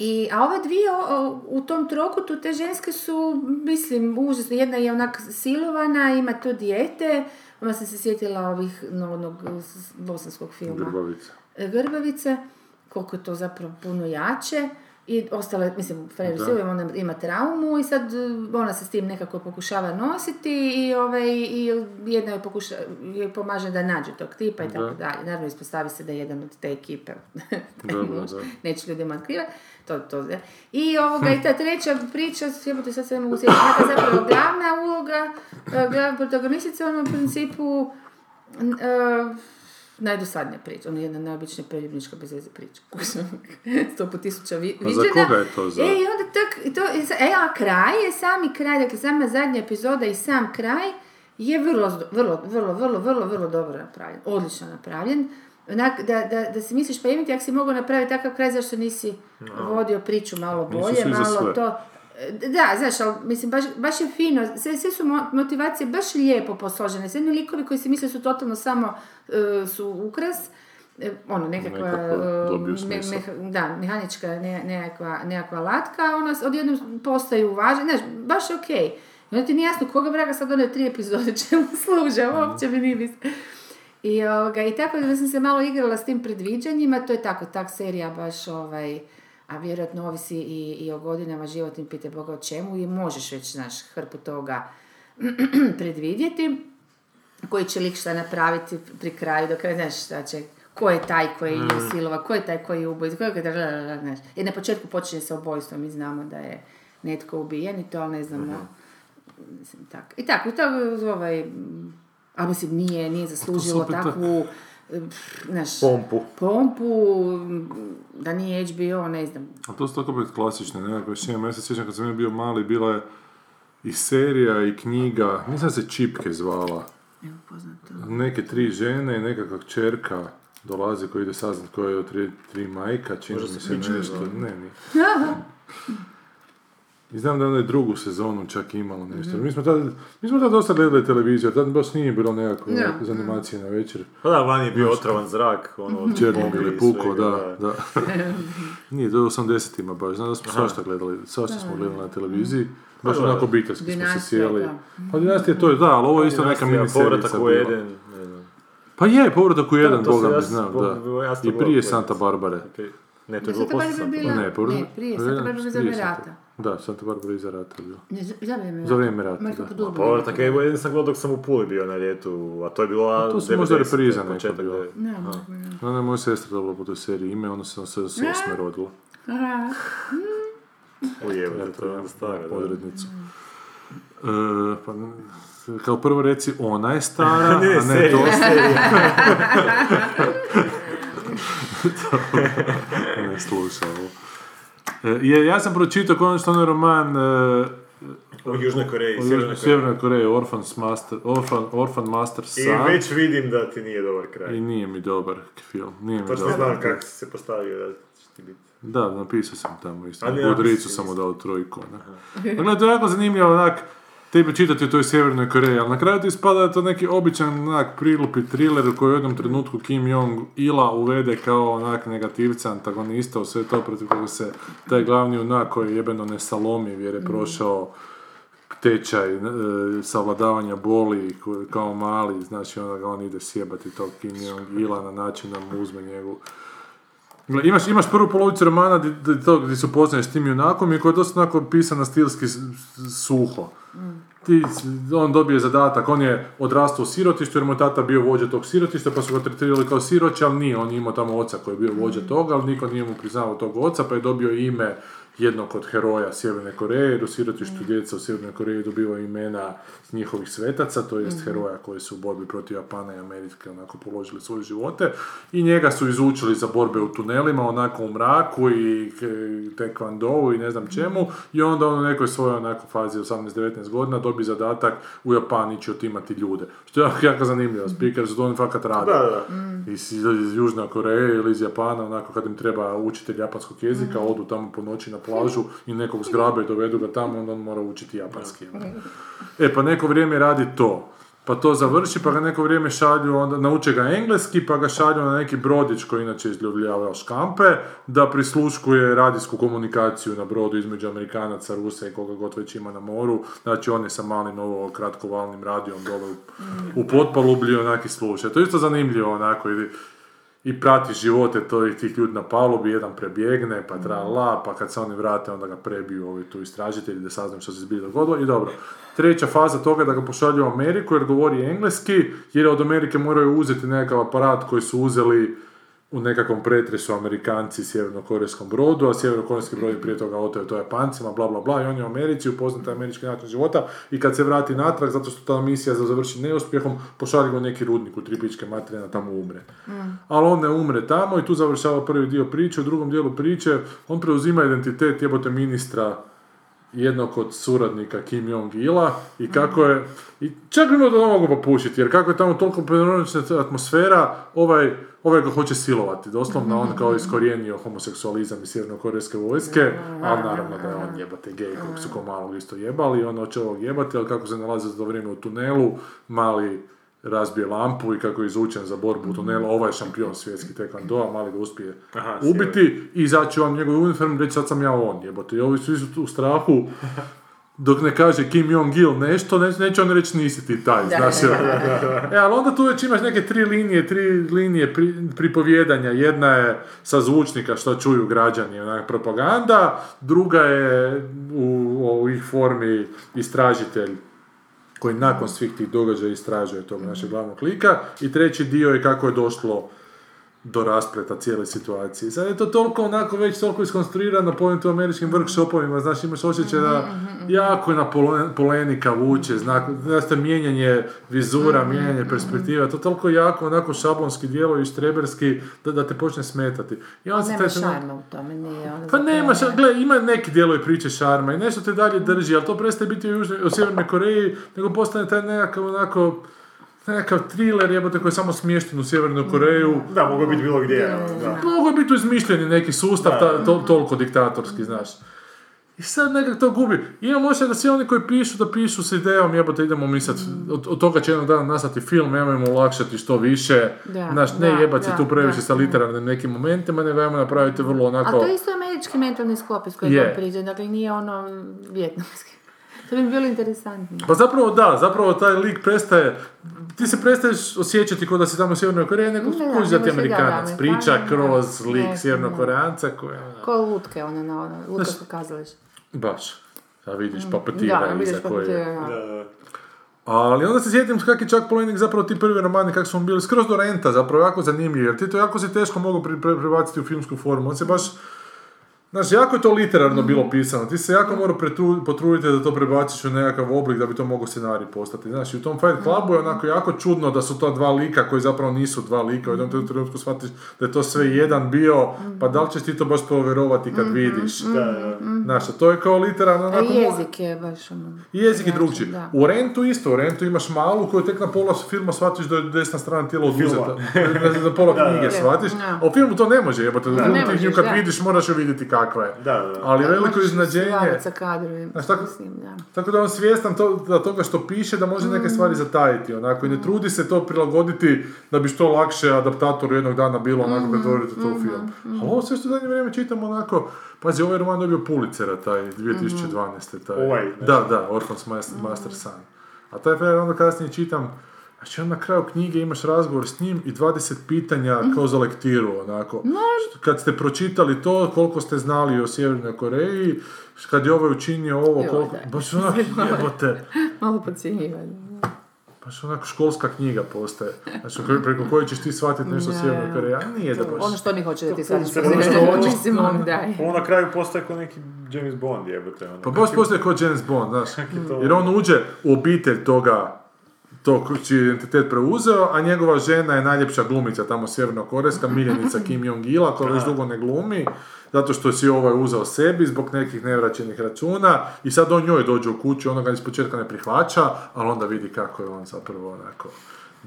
I, a ove dvije o- o, u tom trokutu, te ženske su, mislim, užasno. Jedna je onak silovana, ima to dijete. Ona sam se sjetila ovih, no, onog s- bosanskog filma. Grbavica. E, Grbavice, koliko je to zapravo puno jače. I ostale, mislim, Da. Silva, ona ima traumu i sad e, ona se s tim nekako pokušava nositi i, ovaj, i jedna joj, pokuša, joj pomaže da nađe tog tipa i tako Da. dalje. Naravno, ispostavi se da je jedan od te ekipe. Taj Dobro, muž. da. Neću ljudima otkrivati. To, to, da. I ovoga, i ta treća priča, jebote, sad se ne mogu sjetiti, zapravo glavna uloga, e, glavna protagonistica, ona u principu e, najdosadnija priča, je jedna najobičnija preljubnička bez veze priča. Sto po tisuća vi, A za viđena. koga je to za- E, i onda tak, i to, e, a kraj je sami kraj, dakle, sama zadnja epizoda i sam kraj je vrlo, vrlo, vrlo, vrlo, vrlo, vrlo dobro napravljen, odlično napravljen. Onak, da, da, da si misliš, pa jebiti, ako si mogao napraviti takav kraj, zašto nisi vodio priču malo bolje, za malo to... Da, znaš, ali mislim, baš, baš je fino, sve, sve su mo- motivacije baš lijepo posložene, sve oni likovi koji si misle su totalno samo, e, su ukras, e, ono, nekakva, Nekako e, me- da, mehanička ne, nekakva, nekakva latka, ona odjednom postaju važna, znaš, baš je okej. I onda ti nije jasno koga vraga sad one tri epizode čemu služe, uopće mi nije I, ovoga, I tako da sam se malo igrala s tim predviđanjima, to je tako, tak serija baš ovaj, a vjerojatno ovisi i, i o godinama životnim, pite Boga o čemu i možeš već, znaš, hrpu toga predvidjeti koji će lik šta napraviti pri kraju, do kraja, znaš šta će, ko je taj koji je silova, ko je taj koji je ubojica, ko je, znaš. Jer na početku počinje sa ubojstvom, mi znamo da je netko ubijen i to, ali ne znamo, mislim, tako. I tako, i to, ovaj, a mislim, nije, nije zaslužilo takvu, eh, znaš, Pompu. pompu, da nije HBO, ne znam. A to su tako opet klasične nekakve šeme. Ja se sjećam kad sam ja bio mali, bila je i serija i knjiga, mislim da se Čipke zvala. Evo, poznato. Neke tri žene i nekakva čerka dolazi koji ide saznat koja je od tri, tri majka, čini mi se nešto. Ne, nije. I znam da je ona i drugu sezonu čak imala nešto. Mi smo tad, mi smo tad dosta gledali televiziju, tad baš nije bilo nekakve Da. nekakve animacije na večer. Pa da, vani je bio otrovan zrak, ono, od Černobil je puko, svega, da, da. Nije, to je u 80-ima baš, znam da smo svašta gledali, svašta smo gledali na televiziji. Baš Pa da. onako obiteljski smo se sjeli. Pa dinastija to je, da, ali ovo je isto neka miniserica Povratak u bila. Eden, ne znam. Pa je, povratak u jedan, boga mi znam, bo- da. I prije Santa. Barbare. Ne, to je bilo Ne, prije, Santa Barbara za prije vrijeme Santa- rata. Da, Santa Barbara iza rata je bilo. Ne, za- za vrijeme Za vrijeme rata, Marko da. Podubin. Povratak je Eden sam gledao dok sam u Puli bio na ljetu, a to je bila to su možda 90-te, repriza neka početak bila. Ne, možda ne. Ona je moja sestra dobila po toj seriji ime, ona se se s osme rodila. Aha. Ujebate, to je onda stara, da. Odrednicu. E, pa, kao prvo reci ona je stara, Ne, a ne serija, to. serija. ne sluša E, ja sam pročitao konačno onaj roman e, U Južnoj Koreji, o Sjevernoj Koreji. Koreji, Orphan's Master, Orphan, Orphan Master I Son. već vidim da ti nije dobar kraj. I nije mi dobar film. Nije mi Točno dobar. znam kako si se postavio da će ti biti. Da, napisao sam tamo isto. Godricu sam mu dao trojku. Ne? Dakle, to je jako zanimljivo, onak, tebi čitati o toj Sjevernoj Koreji, ali na kraju ti ispada da je to neki običan onak, prilupi thriller u koji u jednom trenutku Kim Jong-ila uvede kao onak negativca, antagonista u sve to protiv koga se taj glavni onak koji je jebeno ne salomi jer je prošao tečaj e, savladavanja boli kao mali, znači onda ga on ide sjebati tog Kim Jong-ila na način da mu uzme njegu Gle, Imaš, imaš prvu polovicu romana di, to, gdje se upoznaješ s tim junakom i koja je dosta onako pisana stilski suho. Ti, on dobije zadatak, on je odrastao u sirotištu jer mu je tata bio vođa tog sirotišta pa su ga tretirali kao siroće, ali nije, on je imao tamo oca koji je bio vođa toga, ali niko nije mu priznao tog oca pa je dobio ime jednog od heroja Sjeverne Koreje, jer u sirotištu djeca u Sjevernoj Koreji dobivaju imena njihovih svetaca, to jest heroja koji su u borbi protiv Japana i Amerike onako položili svoje živote. I njega su izučili za borbe u tunelima, onako u mraku i tekvandou i ne znam čemu. I onda on u nekoj svojoj onako fazi 18-19 godina dobi zadatak u Japan ići otimati ljude. Što je jako, jako zanimljivo, speaker su to oni fakat rade. Da, da. Iz, iz Južne Koreje ili iz Japana, onako kad im treba učitelj japanskog jezika, odu tamo po noći na plažu i nekog zgrabe i dovedu ga tamo, onda on mora učiti japanski. ono. E pa neko vrijeme radi to. pa to završi, pa ga neko vrijeme šalju, onda nauče ga engleski, pa ga šalju na neki brodić koji inače izljubljava škampe, da prisluškuje radijsku komunikaciju na brodu između Amerikanaca, Rusa i koga god već ima na moru, znači on je sa malim ovo kratkovalnim radijom dole u, u potpalublji onaki sluša. To je isto zanimljivo onako, i, i prati živote to i tih ljudi na palubi, jedan prebjegne, pa tra la, pa kad se oni vrate, onda ga prebiju ovi tu istražitelji da saznaju što se zbilja dogodilo i dobro. Treća faza toga je da ga pošalju u Ameriku jer govori engleski, jer od Amerike moraju uzeti nekakav aparat koji su uzeli u nekakvom pretresu Amerikanci sjevernokorejskom brodu, a sjevernokorejski brod je prije toga oteo to Japancima, bla bla bla, i on je u Americi upoznat američki način života i kad se vrati natrag, zato što ta misija za završi neuspjehom, pošalje ga neki rudnik u tri pičke materije, da tamo umre. Ali on ne umre tamo i tu završava prvi dio priče, u drugom dijelu priče on preuzima identitet jebote ministra jednog od suradnika Kim Jong-ila i kako je, i čak da ne mogu popušiti, jer kako je tamo toliko prenonična atmosfera, ovaj, ovaj ga hoće silovati, doslovno on kao iskorijenio homoseksualizam iz sjevernokorejske vojske, ali naravno da je on jebate gej, kog su ko malog isto jebali, on hoće ovog jebati, ali kako se nalazi za to vrijeme u tunelu, mali razbije lampu i kako je izučen za borbu u tunelu, ovaj je šampion svjetski taekwondo, a mali ga uspije Aha, ubiti i izaći on njegov uniform reći sad sam ja on, jebote. I ovi su isto u strahu dok ne kaže Kim Jong-il nešto, ne, neće on reći nisi ti taj, znaš. E, ali onda tu već imaš neke tri linije, tri linije pri, pripovjedanja. Jedna je sa zvučnika što čuju građani, onak propaganda, druga je u, u ih formi istražitelj koji nakon svih tih događaja istražuje tog našeg glavnog lika. I treći dio je kako je došlo do raspleta cijele situacije. Sad je to toliko onako već toliko iskonstruirano po ovim tu američkim workshopovima, znaš imaš osjećaj da jako je na pole- polenika vuče, znak, znaš mijenjanje vizura, mijenjanje perspektiva, to toliko jako onako šablonski djelo i štreberski da, da te počne smetati. I onda se Nema šarma u tome, nije ono pa nema, to, ša- gle, ima neki dijelovi priče šarma i nešto te dalje drži, ali to prestaje biti u, Južnoj, u Sjevernoj Koreji, nego postane taj nekakav onako, nekakav thriller jebote koji je samo smješten u Sjevernu Koreju. Da, mogu biti bilo gdje. ono, Da. Mogu je biti izmišljeni neki sustav, ta, to, toliko diktatorski, znaš. I sad nekak to gubi. Imam osjećaj da svi oni koji pišu, da pišu s idejom, jebote, idemo mi sad, od, od toga će jednog dana nastati film, ajmo olakšati što više. Da, znaš, ne da, jebati se da, tu previše da. sa literarnim nekim momentima, nego ajmo napraviti vrlo onako... A to je isto američki mentalni sklop iz kojeg priđe, dakle nije ono vjetnamski. To bi bilo interesantno. Pa zapravo da, zapravo taj lik prestaje, ti se prestaješ osjećati kao da si tamo u Sjevernoj Koreji, nego Da, da, da ti da, da, Amerikanac priča Amerikanac, kroz da. lik Sjevernokoreanca koji je ono, Ko lutke, ono, na ono, lutkarsko kazalište. baš, a vidiš papatira Da, vidiš iza koje... da. Da, da. Ali onda se sjetim kak je čak Polenik zapravo ti prvi romani kako smo bili skroz do renta, zapravo jako zanimljivi, jer ti to jako se teško mogu prebaciti u filmsku formu. On se baš, znaš, jako je to literarno bilo pisano, ti se jako mora pretru- potruditi da to prebaciš u nekakav oblik da bi to mogao scenarij postati. Znaš, i u tom Fight Clubu je onako jako čudno da su to dva lika koji zapravo nisu dva lika, u jednom trenutku shvatiš da je to sve jedan bio, pa da li ćeš ti to baš povjerovati kad vidiš. Da, da. Znaš, a to je kao literarno onako... jezik je baš ono... Jezik je drugačiji, drugčiji. da. U Rentu isto, u Rentu imaš malu koju tek na pola filma shvatiš da je desna strana tijela oduzeta. Da, da pola knjige shvatiš. U filmu to ne može, jebote. U filmu ti kad da. vidiš moraš ju vidjeti kakva je. Da, da. Ali veliko iznadženje. sa kadrovima, Znaš, tako- mislim, da. Tako da on svjestan to, da toga što piše da može neke stvari zatajiti onako i ne trudi se to prilagoditi da bi što lakše adaptatoru jednog dana bilo onako pretvoriti to u film. Ali ovo sve što zadnje vrijeme čitam onako, pazi ovaj roman dobio Pulitzera taj 2012. Taj. Ovaj, Da, da, Orphan's Master, Master Son. A taj frajer onda kasnije čitam, Znači on na kraju knjige imaš razgovor s njim i 20 pitanja kao za lektiru, onako. Što- Kad ste pročitali to, koliko ste znali o Sjevernoj Koreji, kad je ovaj učinio ovo, Joj, koliko... da. Baš onako, jebote. Malo podcjenjivanje. Baš onako školska knjiga postaje. Znači, preko koje ćeš ti shvatiti nešto o Da, Sjevernoj. Koreji, a nije da baš... Ono što oni hoće da ti sad Ono što hoće. Mislim, oni daj. On na kraju postaje kao neki James Bond jebote. Ono. Pa baš postaje kao James Bond, znaš. to- Jer on uđe u obitelj toga tog čiji identitet preuzeo, a njegova žena je najljepša glumica tamo sjevernokorejska, miljenica Kim Jong-ila, koja već dugo ne glumi, zato što si ovaj uzeo sebi zbog nekih nevraćenih računa i sad on njoj dođe u kuću, ona ga iz početka ne prihvaća, ali onda vidi kako je on zapravo onako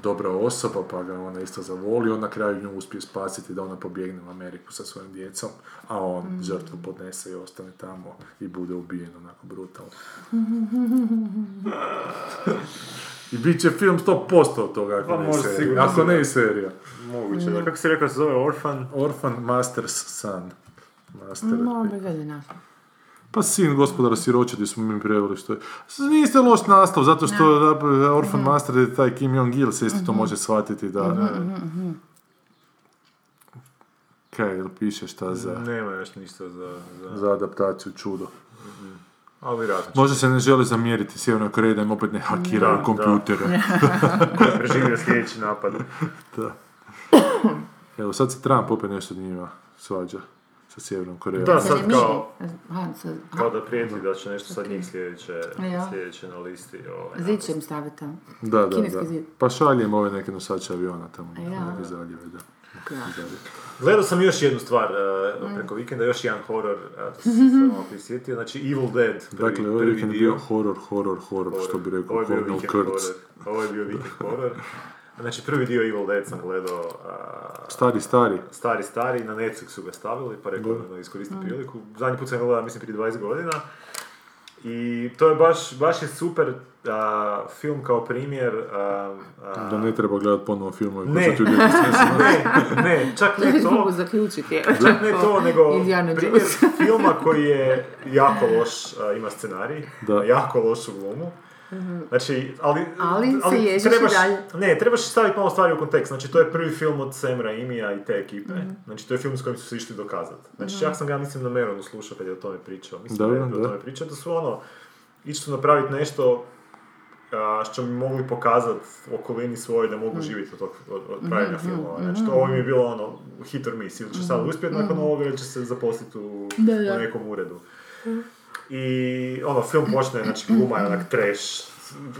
dobra osoba, pa ga ona isto zavoli, on na kraju nju uspije spasiti da ona pobjegne u Ameriku sa svojim djecom, a on žrtvu podnese i ostane tamo i bude ubijen onako brutalno. I bit će film 100% od toga, ako Pa ne serija. sigurno Ako ne i serija. Moguće, da. Kako si rekao se zove Orphan? Orphan Masters Son. Master. Malo bi veze našla. Pa sin gospodara siročadi smo mi preveli što je. Niste loš nastav, zato što da, Orphan Master je taj Kim Jong-il, se isto to može shvatiti da... Kaj, jel piše šta za, Nema još ništa za... za... za adaptaciju čudo? Ali Možda se ne želi zamjeriti Sjevernoj Koreji da im opet ne hakiraju Da, kompjutere. preživio sljedeći napad. Da. Evo, sad se Trump opet nešto njima svađa sa Sjevernom Korejom. Da, sad kao, kao da prijeti da će nešto sad njih sljedeće, Ja. sljedeće na listi. Ovaj, Zid će im staviti tamo. Da, da, Kineski da. zid. Pa šaljem ove neke nosače aviona tamo. Ja. Neke zaljeve, da. Gledao sam još jednu stvar uh, preko vikenda, još jedan horor, uh, to sam se malo prisjetio, znači Evil Dead, prvi, Dakle, ovaj vikend je bio horor, horor, horor, što bi rekao Ovo je bio Cornel vikend horor. Ovo je bio vikend horor. Znači, prvi dio Evil Dead sam gledao uh, Stari, stari. stari, stari, na Netflixu ga stavili, pa rekao da iskoristim priliku. Zadnji put sam ga gledao, mislim, prije 20 godina. I to je baš, baš je super a, film kao primjer. a, a, Da ne treba gledat ponovo filmove koji Ne. smislili. ne, ne, čak ne Ne mogu to, zaključiti. čak ne to, nego primjer filma koji je jako loš, a, ima scenarij, Da. jako lošu glumu. Znači, ali, Ali se ježiš i dalje. Ne, trebaš staviti malo stvari u kontekst. Znači, to je prvi film od Sam Raimija i te ekipe. Mhm. Znači, to je film s kojim su se išli dokazati. Znači, čak sam ga, mislim, na Meronu slušao kad je o tome pričao. Mislim Dobro, da je o da. tome pričao. Da su ono, išli su napraviti nešto a, što bi mogli pokazati okolini svojoj da Mhm. mogu živjeti od, tog, od, od pravljenja filmova. Znači, to ovo mi je bilo ono, hit or miss. Ili će sad uspjeti nakon ovoga ili će se zaposliti u, Mhm. Da, da. u nekom uredu. I ono, film počne, znači gluma je onak trash,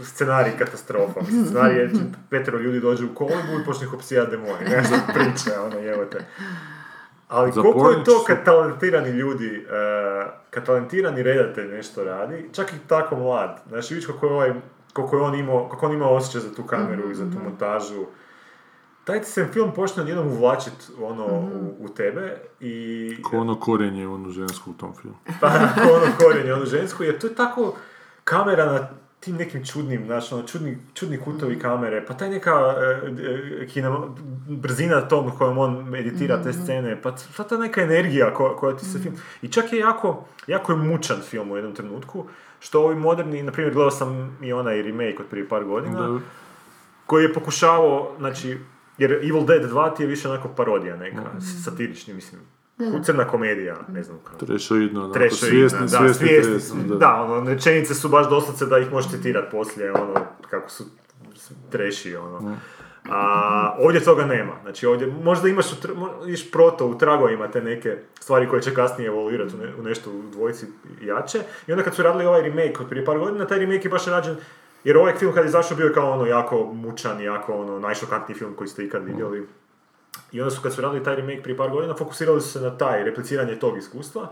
scenarij katastrofa. Scenarij je, petero ljudi dođe u kolibu i počne ih opsijati demoni. Ne znam, priče, ono, jebote. Ali koliko je to su- kad talentirani ljudi, uh, kad talentirani redatelj nešto radi, čak i tako mlad, znači vidiš kako je, ovaj, koliko je on imao, kako on ima osjećaj za tu kameru i za tu montažu. Taj ti se film počne odjednom uvlačit ono, u, u tebe i Ko ono korijenje onu žensku u tom filmu. pa ako ono korijenje, onu žensku, jer to je tako kamera na tim nekim čudnim, znaš, ono, čudni, čudni kutovi kamere, pa taj neka e, e, kinema- brzina tom kojom on editira te scene, pa sva ta neka energija ko- koja ti se film... I čak je jako, jako je mučan film u jednom trenutku, što ovi moderni, na primjer, gledao sam i onaj remake od prije par godina, Da. koji je pokušavao, znači, jer Evil Dead 2 ti je više onako parodija neka, satirični, mislim, crna komedija, ne znam kako. Trešoidno, onako, Trešoidna, svjesni, da, svjesni, svjesni, tresni, da, da. ono, rečenice su baš doslovce da ih možeš citirati poslije, ono, kako su treši, ono. A ovdje toga nema. Znači ovdje možda imaš, u iš proto u tragovima te neke stvari koje će kasnije evoluirati u, ne- u nešto u dvojici jače. I onda kad su radili ovaj remake od prije par godina, taj remake je baš rađen jer ovaj film kad je izašao bio je kao ono jako mučan, jako ono najšokantniji film koji ste ikad vidjeli. I onda su kad su radili taj remake prije par godina, fokusirali su se na taj, repliciranje tog iskustva.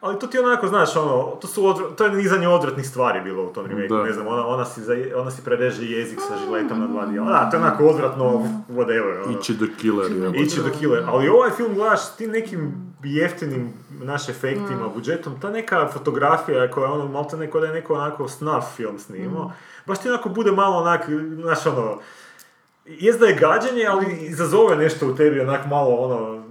Ali to ti onako, znaš, ono, to, su odvr- to je nizanje odvratnih stvari bilo u tom remakeu, Da. ne znam, ona, ona, si za, ona si prereže jezik sa žiletom na dva dijela. Da, to je onako odvratno, whatever, ono. Ići do killer, jebote. Ići do killer. Ali ovaj film gledaš s tim nekim jeftinim naš efektima, budžetom, ta neka fotografija koja je ono, malo neko da je neko onako snuff film snimao, baš ti onako bude malo onak, znaš ono, jest da je gađanje, ali izazove nešto u tebi onak malo ono,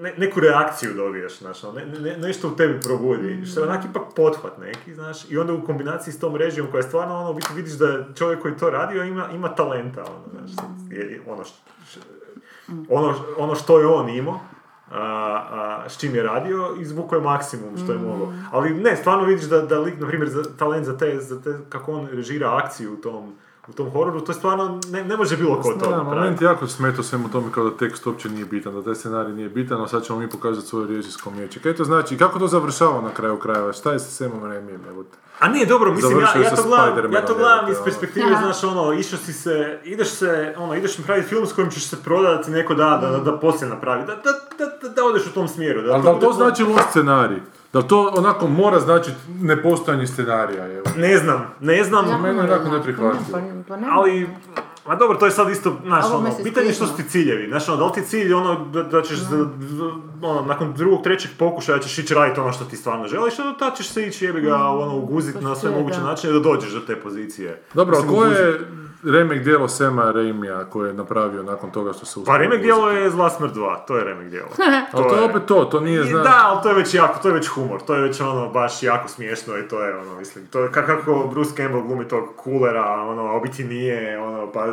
ne- neku reakciju dobiješ, znaš, ono, ne, ne- nešto u tebi probudi, što je onak ipak pothvat neki, znaš, i onda u kombinaciji s tom režijom koja je stvarno ono, vidiš da čovjek koji to radio ima, ima talenta, ono, znaš, je ono, š- š- ono, ono što je on imao, a, a, s čim je radio, izvukao je maksimum što je mogao. Ali ne, stvarno vidiš da, da lik, na primjer, za, talent za te, za te, kako on režira akciju u tom, u tom hororu, to je stvarno, ne, ne može bilo ko to Da, moment jako smeta svemu tome kao da tekst uopće nije bitan, da taj scenarij nije bitan, a sad ćemo mi pokazati svoje režijsko umijeće. Kaj to znači? Kako to završava na kraju krajeva? Šta je sa Samom Raimijem, evo te? A nije dobro, mislim, ja, ja, to gledam, ja to gledam iz perspektive, znaš, ono, išao si se, ideš se, ono, ideš napraviti film s kojim ćeš se prodati neko da, da, da, da poslije napravi, da, da, da, da, da odeš u tom smjeru. Da, Ali da li to bude- znači loš scenarij? Da li to onako mora značiti nepostojanje scenarija, evo? Ne znam, ne znam, Ja, meni je ne onako znam. neprihvatljivo. Pa ne- pa ne- ali, ma dobro, to je sad isto, znaš, ono, pitanje je što su ti ciljevi, znaš, ono, da li ti cilj ono, da, da ćeš, za- ono, nakon drugog, trećeg pokušaja ćeš ići raditi ono što ti stvarno želiš, a do tad ćeš se ići jebi ga, ono, uguziti na sve moguće da. načine da dođeš do te pozicije. Dobro, a Mislim, ko uguzit. je remek dijelo Sema Raimija koje je napravio nakon toga što se uspio. Pa remek dijelo je Zla smrt 2, to je remek dijelo. Ali to je opet to, to nije, I zna... Da, ali to je već jako, to je već humor, to je već ono baš jako smiješno i to je ono, mislim, to je ka- kako Bruce Campbell glumi tog kulera, ono, a biti nije, ono, pa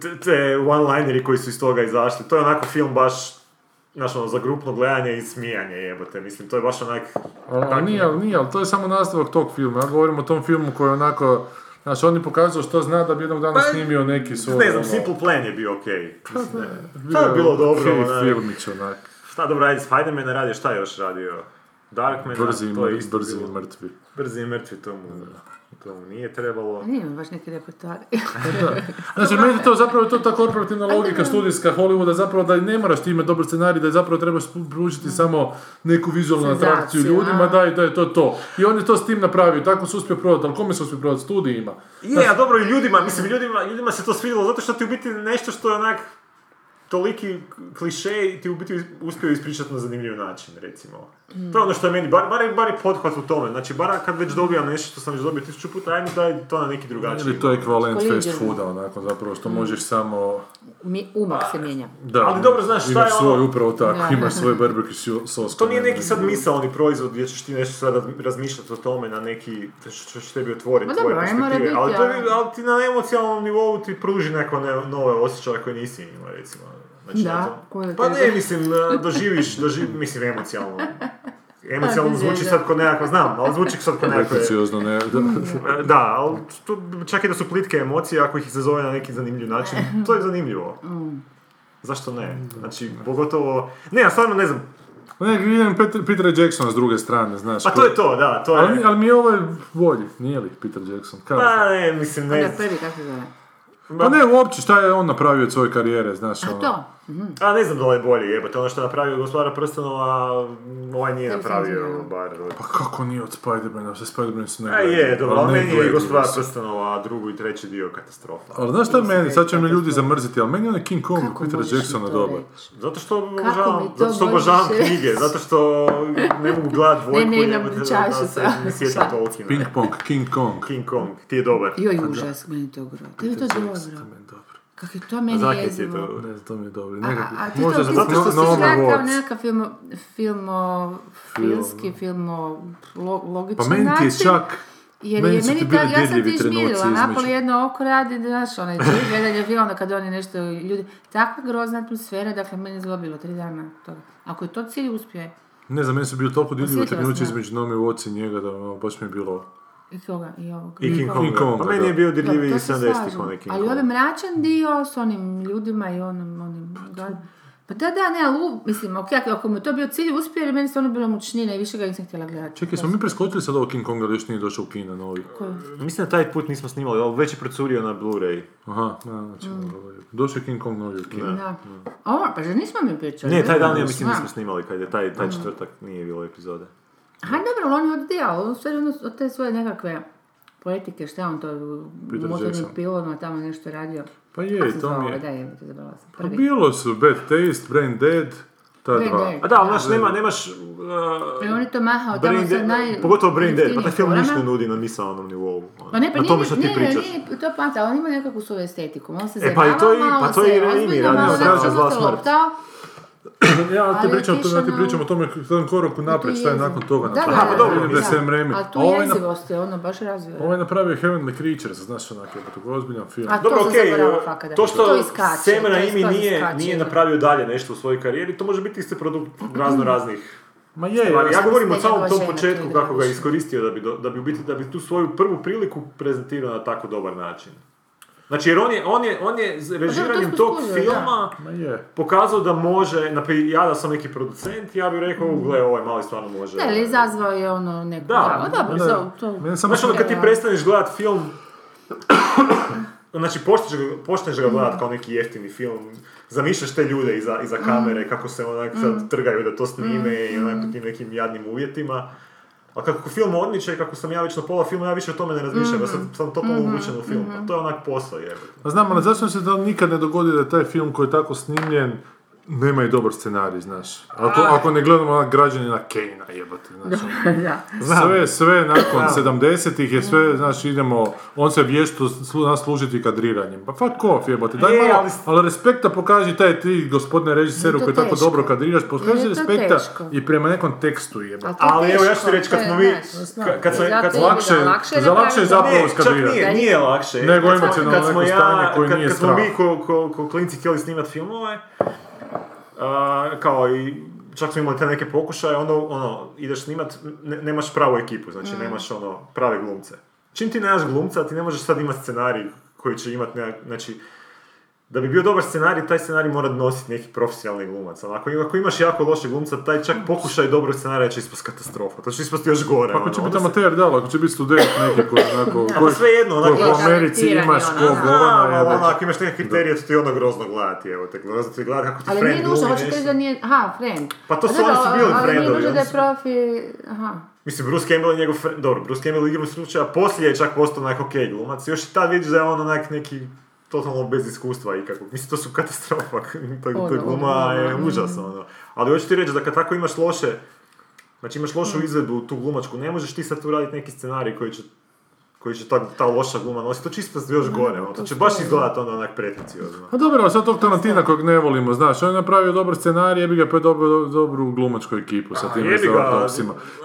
te, te one-lineri koji su iz toga izašli, to je onako film baš, znaš, ono, za grupno gledanje i smijanje jebote, mislim, to je baš onak, ali nije, ali nije, ali to je samo nastavak tog filma. Ja govorim o tom filmu koji je onako... Znači, on je pokazao što zna da bi jednog dana Pa, snimio neki svoj... ne znam, ono, Simple Plan je bio okej. Mislim, To je bilo dobro, onak. filmić, onak. Šta dobro radi, Spider-Man je radio, šta je još radio? Darkman, Brzi, i to je isto brzi i mrtvi. Brzi i mrtvi, to mu, to mu nije trebalo. A Nije mi baš neki repertoar. Znači, meni je to zapravo je to ta korporativna logika studijska Hollywooda, zapravo da ne moraš ti imati dobar scenarij, da zapravo trebaš pružiti samo neku vizualnu Senzaciju, atrakciju ljudima, a? da i da je to to. I on je to s tim napravio, tako se uspio prodati, ali kome se uspio prodati? Studijima. Je, a dobro i ljudima, mislim ljudima, ljudima se to svidjelo zato što ti u biti nešto što je onak toliki kliše i ti u biti uspio ispričati na zanimljiv način, recimo. To je ono što je meni, bar, bar, bar je pothvat u tome, znači bar kad već dobijam nešto što sam već dobio tisuću puta, ajme daj to na neki drugačiji. Ili to je ekvivalent fast fooda, onako, zapravo, što možeš samo... Mi, umak se mijenja. Da, Ali dobro, znaš, šta imaš je svoj, ono- upravo tako, Da. imaš svoj barbecue so- sos. To nije nema neki sad drugo. misaoni proizvod gdje ćeš ti nešto sad raz- razmišljati o tome na neki, što će tebi otvoriti tvoje perspektive. Ali, to je, ali- ali ti na emocijalnom nivou ti pruži neko ne- nove osjećaje koje nisi imao, recimo. Znači, Da, eto. koje Pa ne, mislim, doživiš, doživ, mislim, emocijalno. Emocijalno Pa, zvuči sad ko nekako, znam, ali zvuči sad ko nekakve... Pretenciozno, ne, da. E, Da, ali to, čak i da su plitke emocije, ako ih izazove na neki zanimljiv način, to je zanimljivo. Zašto ne? Znači, pogotovo... Ne, ja stvarno ne znam. Ne, vidim Peter, Petera Jacksona s druge strane, znaš. Pa to je to, da, to je... Ali, mi- ali mi je ovaj bolji, nije li Peter Jackson? Kako? Pa ne, mislim, ne... se zove? Pa ne, uopće šta je on napravio od svoje karijere, znaš. A ono. To? A ne znam da li je bolje, jebote, ono što je napravio gospodara prstenova, ovaj nije napravio, bar... Pa kako nije od Spider-Mana, sve Spider-Man su ne A je, dobro, ali meni je gledaju gospodar se. prstenova, a drugi i treći dio katastrofa. Ali znaš šta je meni, sad će me ljudi zamrziti, ali meni je onaj King Kong Kako mi Jacksona dobar. Zato što obožavam, to zato što obožavam knjige, zato što ne mogu gledat dvojku, Ne, ne, sa- ne sjećam Tolkiena. Ping Pong, King Kong. King Kong, ti je dobar. Joj, užas, meni to gro. Tebi to dobro. Kako je to meni Zakaj je to? Ne to mi je dobro. A, a, Nekako, a ti možda to, zato to što si kao nekakav film, filmo, filmski, filmo, lo, logičan Pa meni ti je čak... Jer meni je su ti meni bili tako, ja sam ti trenuci žmirila, Napoli između- jedno oko radi, znaš, onaj gledanje filma, kad oni nešto, ljudi, takva grozna atmosfera, dakle, meni je zlobilo tri dana toga. Ako je to cilj, uspio je. Ne znam, meni su bili toliko dirljivi Osjetila trenuci između Nomi Watts i njega da ono, baš mi je bilo... I koga, i ovog. I King Kong. King Konga, Pa meni da. je bio Da, dirljiviji to se 70-ih slažem. onaj King Ali Kong. ovaj mračan dio s onim ljudima i onim, onim, da, pa da, da, ne, ali u- mislim, ok, ako- mu je to bio cilj uspio, jer meni se ono bilo mučnina i više ga nisam htjela gledati. Čekaj, smo mi preskočili sad ovo King Konga ili još nije došao u kina novi? Koji? Mislim da taj put nismo snimali, ali već je procurio na Blu-ray. Aha, da, znači, ovaj, došao je King Kong novi u kino. Da. O, pa že nismo mi pričali. Ne, taj dan ja Da. mislim Da. nismo snimali, kad je taj, taj četvrtak nije bilo epizode. Aha, dobro, ali on je odbijao, on ono, od te svoje nekakve poetike, šta je on to motornim pilonima tamo nešto radio. Pa je, se to zvao mi je... da je, zabrala sam. Pa bilo su Bad Taste, Brain Dead, ta Brain dva. Dead. A da, ali znaš, nema, nemaš... Uh, I on je to mahao tamo Brain sa Dead, naj... pogotovo Brain Dead, pa taj film ništa ne nudi na misalnom nivou. ono. Pa ne, pa nije, tome ne, pričaš. nije to poanta, ali on ima nekakvu svoju estetiku. On se E, pa i to i- pa to se i ozbiljno, radio, onako Zla smrt. Ja Ali pričam, to, ja ti pričam o tome tom koraku naprijed, šta je nakon toga Da, napravio. da, pa da, dobro, da, da, da. Sam Raimi. Ali tu A na- jezivost je ono baš razvio. Ovo je napravio Heavenly Creatures, znaš onak je, to ozbiljan film. A Dobro, to zaboravila fakat, da. to što iskače, to isto nije, nije napravio dalje nešto u svojoj karijeri, to može biti isti produkt razno raznih Ma je, stvari. Ja govorim o samom tom početku kako ga je iskoristio da bi, da bi, da bi tu svoju prvu priliku prezentirao na tako dobar način. Znači, jer on je, on je, on je s režiranjem tog filma ma je. pokazao da može, naprijed, ja da sam neki producent, ja bih rekao, gle, ovaj mali stvarno može. Ne, ali izazvao je ono neko... Da. Da, dobro, Da. to. Mene samo Znaš ono, kad ti Da. prestaneš gledat film, znači počneš ga, počneš ga gledat kao neki jeftini film, zamišljaš te ljude iza, iza kamere, kako se onak sad trgaju da to snime i onak u tim nekim jadnim uvjetima. A kako film odmiče i kako sam ja već na pola filma, ja više o tome ne razmišljam, ja sam, sam totalno uvučen u film, a to je onak posao jebote. A znam, ali zašto se to nikad ne dogodi da je taj film koji je tako snimljen nema i dobar scenarij, znaš. Ako, ako ne gledamo na građanina Kejna, jebate, znaš. ono. da. Sve, sve nakon 70-ih je sve, znaš, idemo, on se vješto slu- nas služiti kadriranjem. Pa fuck off, jebote, daj Je, malo, ali- ali respekta pokaži taj ti, gospodine režiseru, koji tako dobro kadriraš, pokaži respekta teško. i prema nekom tekstu, jebote. Ali evo, ja ću ti reći, kad smo mi- kad smo- zato kad lakše- za lakše je zapravo Ne, čak skadirati. nije, nije lakše. Nego emocionalno neko stanje koje kad- nije Kad smo strah. mi ko, ko, ko klinci htjeli snimat filmove, a, kao i čak smo imali te neke pokušaje, onda ono, ideš snimat, ne- nemaš pravu ekipu, znači nemaš ono prave glumce. Čim ti nemaš glumca, ti ne možeš sad imati scenarij koji će imat nekak, znači, da bi bio dobar scenarij, taj scenarij mora nositi neki profesionalni glumac. Ali ako, ako imaš jako loše glumca, taj čak pokušaj dobrog scenarija će ispast katastrofa. To će ispasti još gore. Ako ono. će Onda biti se- amater, da, ali ako će biti student neki koji onako... koji- svejedno, koji onako- po Americi Talentirani, imaš ono, ko govana, ono, jebote. ako imaš neke kriterije, to ti je ono grozno gledati, evo te, grozno ti gledati kako ti Ali friend nije nužno, glumi hoćete nešto. reći da nije... Aha, friend. Pa to su oni su bili ali nije friendovi, nužno da je profi... Aha. Mislim, Bruce Campbell je njegov friend, dobro, Bruce Campbell igrom slučaja, poslije je čak postao onak ok glumac, još i tad vidiš da je on onak neki totalno bez iskustva ikakvog. Mislim, to su katastrofa, to, to Ono, gluma je ono, užasno, ono. Ali hoću ti reći da kad tako imaš loše, znači imaš lošu izvedbu tu glumačku, ne možeš ti sad tu raditi neki scenarij koji će koji će ta, ta loša gluma nositi, to će ispasti još gore, ono, to će baš izgledati onda onak pretenciozno. Pa dobro, a sad tog Tarantina kojeg ne volimo, znaš, on je napravio dobar scenarij, jebi ga pa je dobro, dobru glumačku ekipu sa tim ali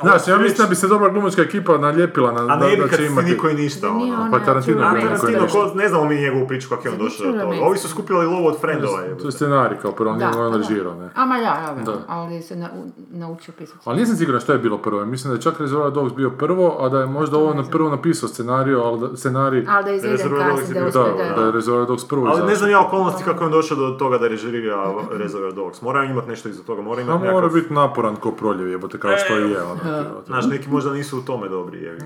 Znaš, ja mislim da bi se dobra glumačka ekipa naljepila na, A da, ne bi da kad će imati... niko i ništa, ono. Pa Tarantino čuvena ne znam koji Tarantino, nešto. ko, ne znamo mi njegovu priču kako je on došao do toga. Ovi su skupili lovu od friendova. To je scenarij kao prvo, nije on režirao, ne. Ama ja, ali se naučio pisati. Ali nisam siguran što je bilo prvo, mislim da je čak Reservoir Dogs bio prvo, a da je možda ovo na prvo napisao scenarij, ali da, scenarij, Ali da Reservoir Dogs da uspije da, da... da je Reservoir Dogs prvo Ali ne znam ja okolnosti kako je on došao do toga da režirira Reservoir Dogs. Mora imati nešto iza toga, mora imati mora nekakav... biti naporan ko proljev jebote, kao što i je ono. Znaš, neki možda nisu u tome dobri, jevi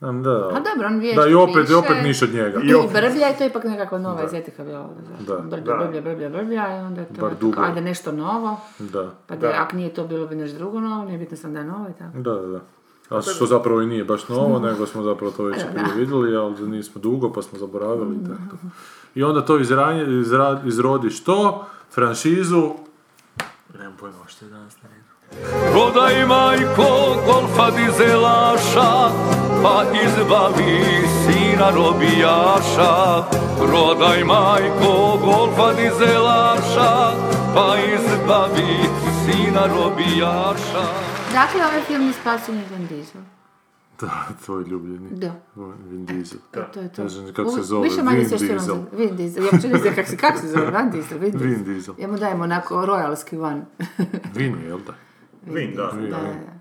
Da, A dobro, on vješto da i opet, i piše. opet niš od njega. I brblja i to je ipak nekakva nova estetika bila. Da. Brblja, Da. brblja, brblja, brblja i onda je to Bar tako, dugo. ajde nešto novo. Da, Pa da, Da. ako nije to bilo bi nešto drugo novo, nije bitno sam da je novo i tako. da, da. da. A što zapravo i nije baš novo, nego smo zapravo to već i prije vidjeli, ali nismo dugo pa smo zaboravili i tako. I onda to izranje, izra, izrodi što? Franšizu Nemam pojma što je danas na redu. Prodaj majko golfa dizelaša, pa izbavi sina robijaša. Prodaj majko golfa dizelaša, pa izbavi sina robijaša. Dakle, ovaj film je spasen je Vin Diesel. Da, tvoj ljubljeni. Da. Vin Diesel. To, to je to. Ne znam kako se zove, Više manje Vin sve što nam se- Vin Diesel. Ja uopće ne znam kako se, kako se zove, Van Diesel, Vin Diesel. Vin Diesel. Ja mu dajem onako royalski van. Vin je, jel da? Vin, da. Vin, Da, Vin. da.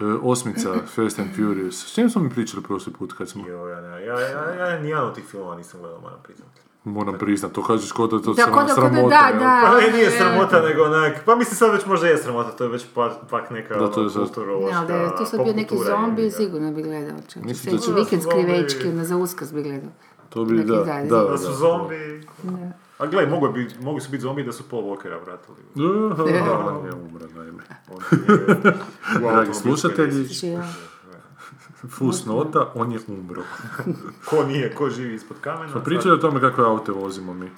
E, osmica, Fast and Furious. S čim smo mi pričali prošli put kad smo... Jo, ja, ne, ja, ja, ja, ja nijedan od tih filmova nisam gledao, moram priznati. Moram priznat, to kažeš kod da je to Da, sram- ko da- ko da- sramota. da, da. Pa ne, nije e. sramota, nego onak, pa mislim sad već možda je sramota, to je već pa, pak neka Da, to je sad- kulturološka Ne, ali da je tu sad bio neki zombi, ga. sigurno bi gledao. Čak. Mislim da će- vikend skrivečki, ono, za uskrs bi gledao. To bi, da, da, da, Da su zombi... A gledaj, mogu, bi, mogu su biti zombi da su Paul Walkera vratili. Da, on je umro, naime. On je u Dragi automobilskoj slušatelji, nesreći. Žija. fus nota, on je umro. Ko nije, ko živi ispod kamena. Pa pričali o tome kakve aute vozimo mi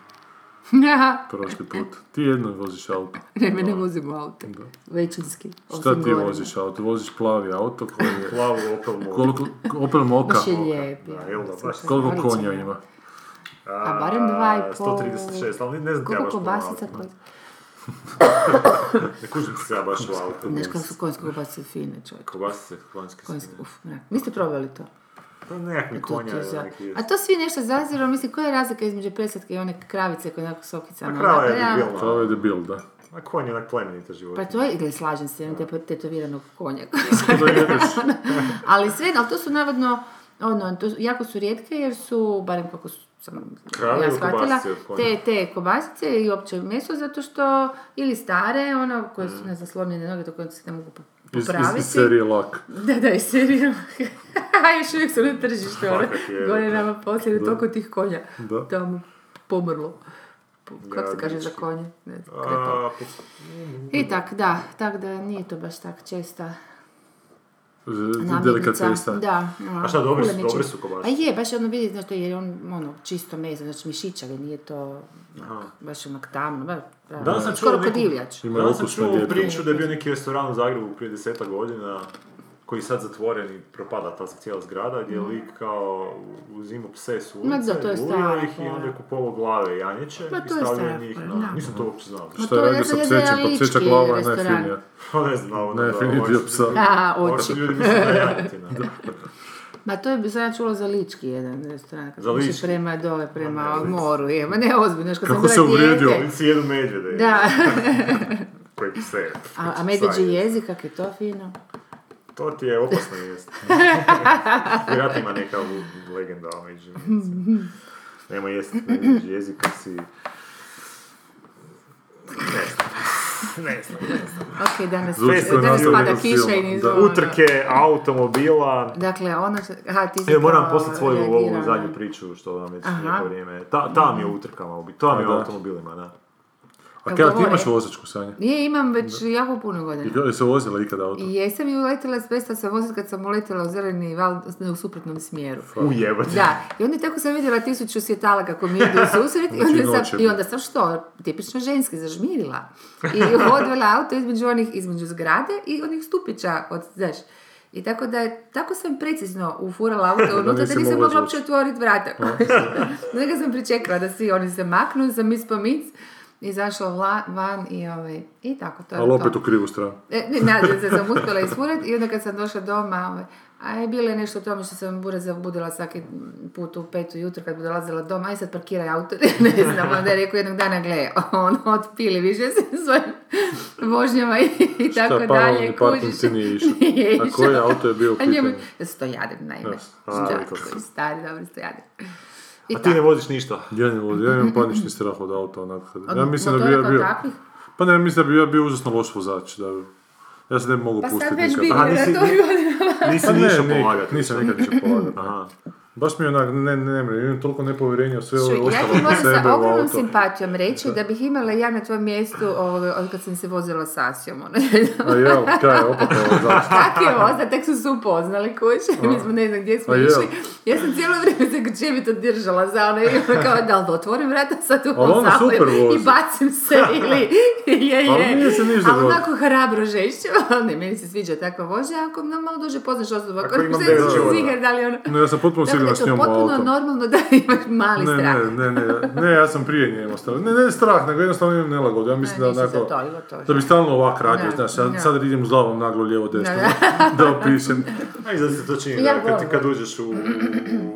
prošli put. Ti jedno voziš auto. ne, me ne vozimo auto. Većinski. Šta ti voziš auto? Voziš plavi auto koji je... Plavu Opel Mokka. Koliko, Opel Moka. Baš je lijep. Da, jel da, baš. Koliko konja ima? A barem dva i pol. 136, ali ne znam Koliko baš puno kobasica. Ne kužim se ja baš u auto. Znaš kako su konjske kobasice fine, čovjek. Kobasice, konjske Konjske, svinje. uf, mrak. Niste probali to? Pa nekakvi To konja, za- neki... A to svi nešto zaziru, mislim, koja je razlika između preslatke i one kravice koje onako sokicama? A krava je Ja- debilna. To je debil, da. A konj je onak plemenita životinja. Pa to je, ili slažem se, imam te tetoviranog konja. Ali sve, ali to su navodno, ono, to su, jako su rijetke jer su, barem kako su, sam Krave ja shvatila, te, te kobasice i opće meso zato što, ili stare, ono, koje su, ne znam, slomljene noge do koje se ne mogu po- Iz, iz, popraviti. serije Lak. Da, da, iz serije. A još uvijek su na tržištu, ono, godinama poslije, toliko tih konja Da. tamo pomrlo. Po- Kako se kaže za konje? Ne I tak, da, tak da nije to baš tak česta namirnica. delikatesa. Da. A šta, dobri su- dobri su? A je, baš ono vidi, znači, jer je on, ono, čisto meso, znači mišićavi, nije to Aha. baš onak tamno, baš, Danas sam čuo skoro neku- kod divljač. Ima Danas sam čuo priču da je bio neki restoran u Zagrebu prije deseta godina koji je sad zatvoren i propada ta cijela zgrada gdje je lik kao uzimao pse s ulice, da, to je gulio stara ih i onda je kupovao glave janjeće i stavljao stara njih fora, na... da. Nisam to uopće znao. Ma Šta to je radio sa psećem, pa pseća glava je najfinija. Pa ne znam, ono da... Najfinitija ovo- psa. A, ovo oči. su ljudi misle da je janjetina. Ma to je bi sam ja čula za Lički jedan restoran, kad Za Lički? prema dole, prema ne, moru, je, ma ne ozbiljno, kad sam Kako bila se uvrijedio? Oni si jedu medvjede. Da, Koji pse. a, a jedu. jezik, kak je to fino. To ti je opasno jest. Vjerojatno ima neka legenda o među. Nema jest medvjeđi jezik kad si... Ne znam. Ne znam, ne znam. Ok, danas, danas pada kiša i nizu. da. ono. Utrke automobila. Dakle, ono što... Aha, ti si Evo, moram poslati svoju ovu zadnju priču što vam već Aha. neko vrijeme. Ta, ta mi je utrkama, u ta mi je da. automobilima, da. A kaj, ti imaš vozačku sanje? Nije, imam već jako puno godina. I kada se vozila ikada auto? I jesam i uletila s Besta sam vozila kad sam uletila u zeleni val u suprotnom smjeru. Ujebati. Da, i onda tako sam vidjela tisuću svjetala kako mi idu u susret i Znači, onda, noćem. sam, i onda sam što, tipično ženski, zažmirila. I odvela auto između onih, između zgrade i onih stupića od, znaš, I tako da je, tako sam precizno ufurala auto unutra da nisam mogla uopće otvoriti vrata. Nego sam pričekala da svi oni se maknu, sam mis po mic, izašla vla, van i, ovaj, i tako to je Ali to. opet u krivu stranu. E, nadam se sam uspjela isfurati i onda kad sam došla doma, ovaj, a je bilo je nešto o tome što sam bure zabudila svaki put u petu jutro kad bi dolazila doma, aj sad parkiraj auto, ne znam, onda je rekao jednog dana, gle, on otpili više se svojim vožnjama i, i tako Šta, dalje, paralelni parking ti nije išao? Nije A išao. auto je bio u njemu, pitanju? stojadir, naime. Da, a, stari, dobri stojadir. I A ti ne voziš ništa. Ja ne vozim, ja imam panični strah od auta onak. Od Ja mislim da bi ja bio... takvih? Pa ne, mislim da bi ja bio užasno loš vozač. Da, ja se ne bi mogao Pa pustiti sad već nikad. bi na nisi- to godinama. Nisi Pa nikad, polagati. nisam nikad išao polagati. Baš mi je onak, ne, ne, ne, imam toliko nepovjerenja u sve ove ja ostalo ti oko moram sa ogromnom simpatijom reći da bih imala ja na tvojem mjestu ovaj, od kad sam se vozila s Asijom. Ono. A jel, kaj je, opet ovo zašto? Tako je voza, tek su se upoznali kuće, mi smo ne znam gdje smo išli. Ja sam cijelo vrijeme se grčevito držala za ono, i ono kao da li da otvorim vrata sad u Ali vozi. i bacim se ili je, je. Ali nije se ništa Ali onako hrabro žešću, ne, meni se sviđa takva vožnja, ako malo duže poznaš osobu, ako se zigar da li ono... No, ja sam potpuno Siguran da s njom u potpuno auto. normalno da imaš mali Ne, strah. ne, ne, ne, ne, ja sam prije nje imao strah. Ne, ne strah, nego jednostavno imam nelagodu. Ja mislim Ne, da onako, to, to. da bi stalno ovak radio, Da, znaš, sad, idem s glavom naglo lijevo desno, Da, da opišem. A i zato se to čini, Ja kad, kad uđeš u,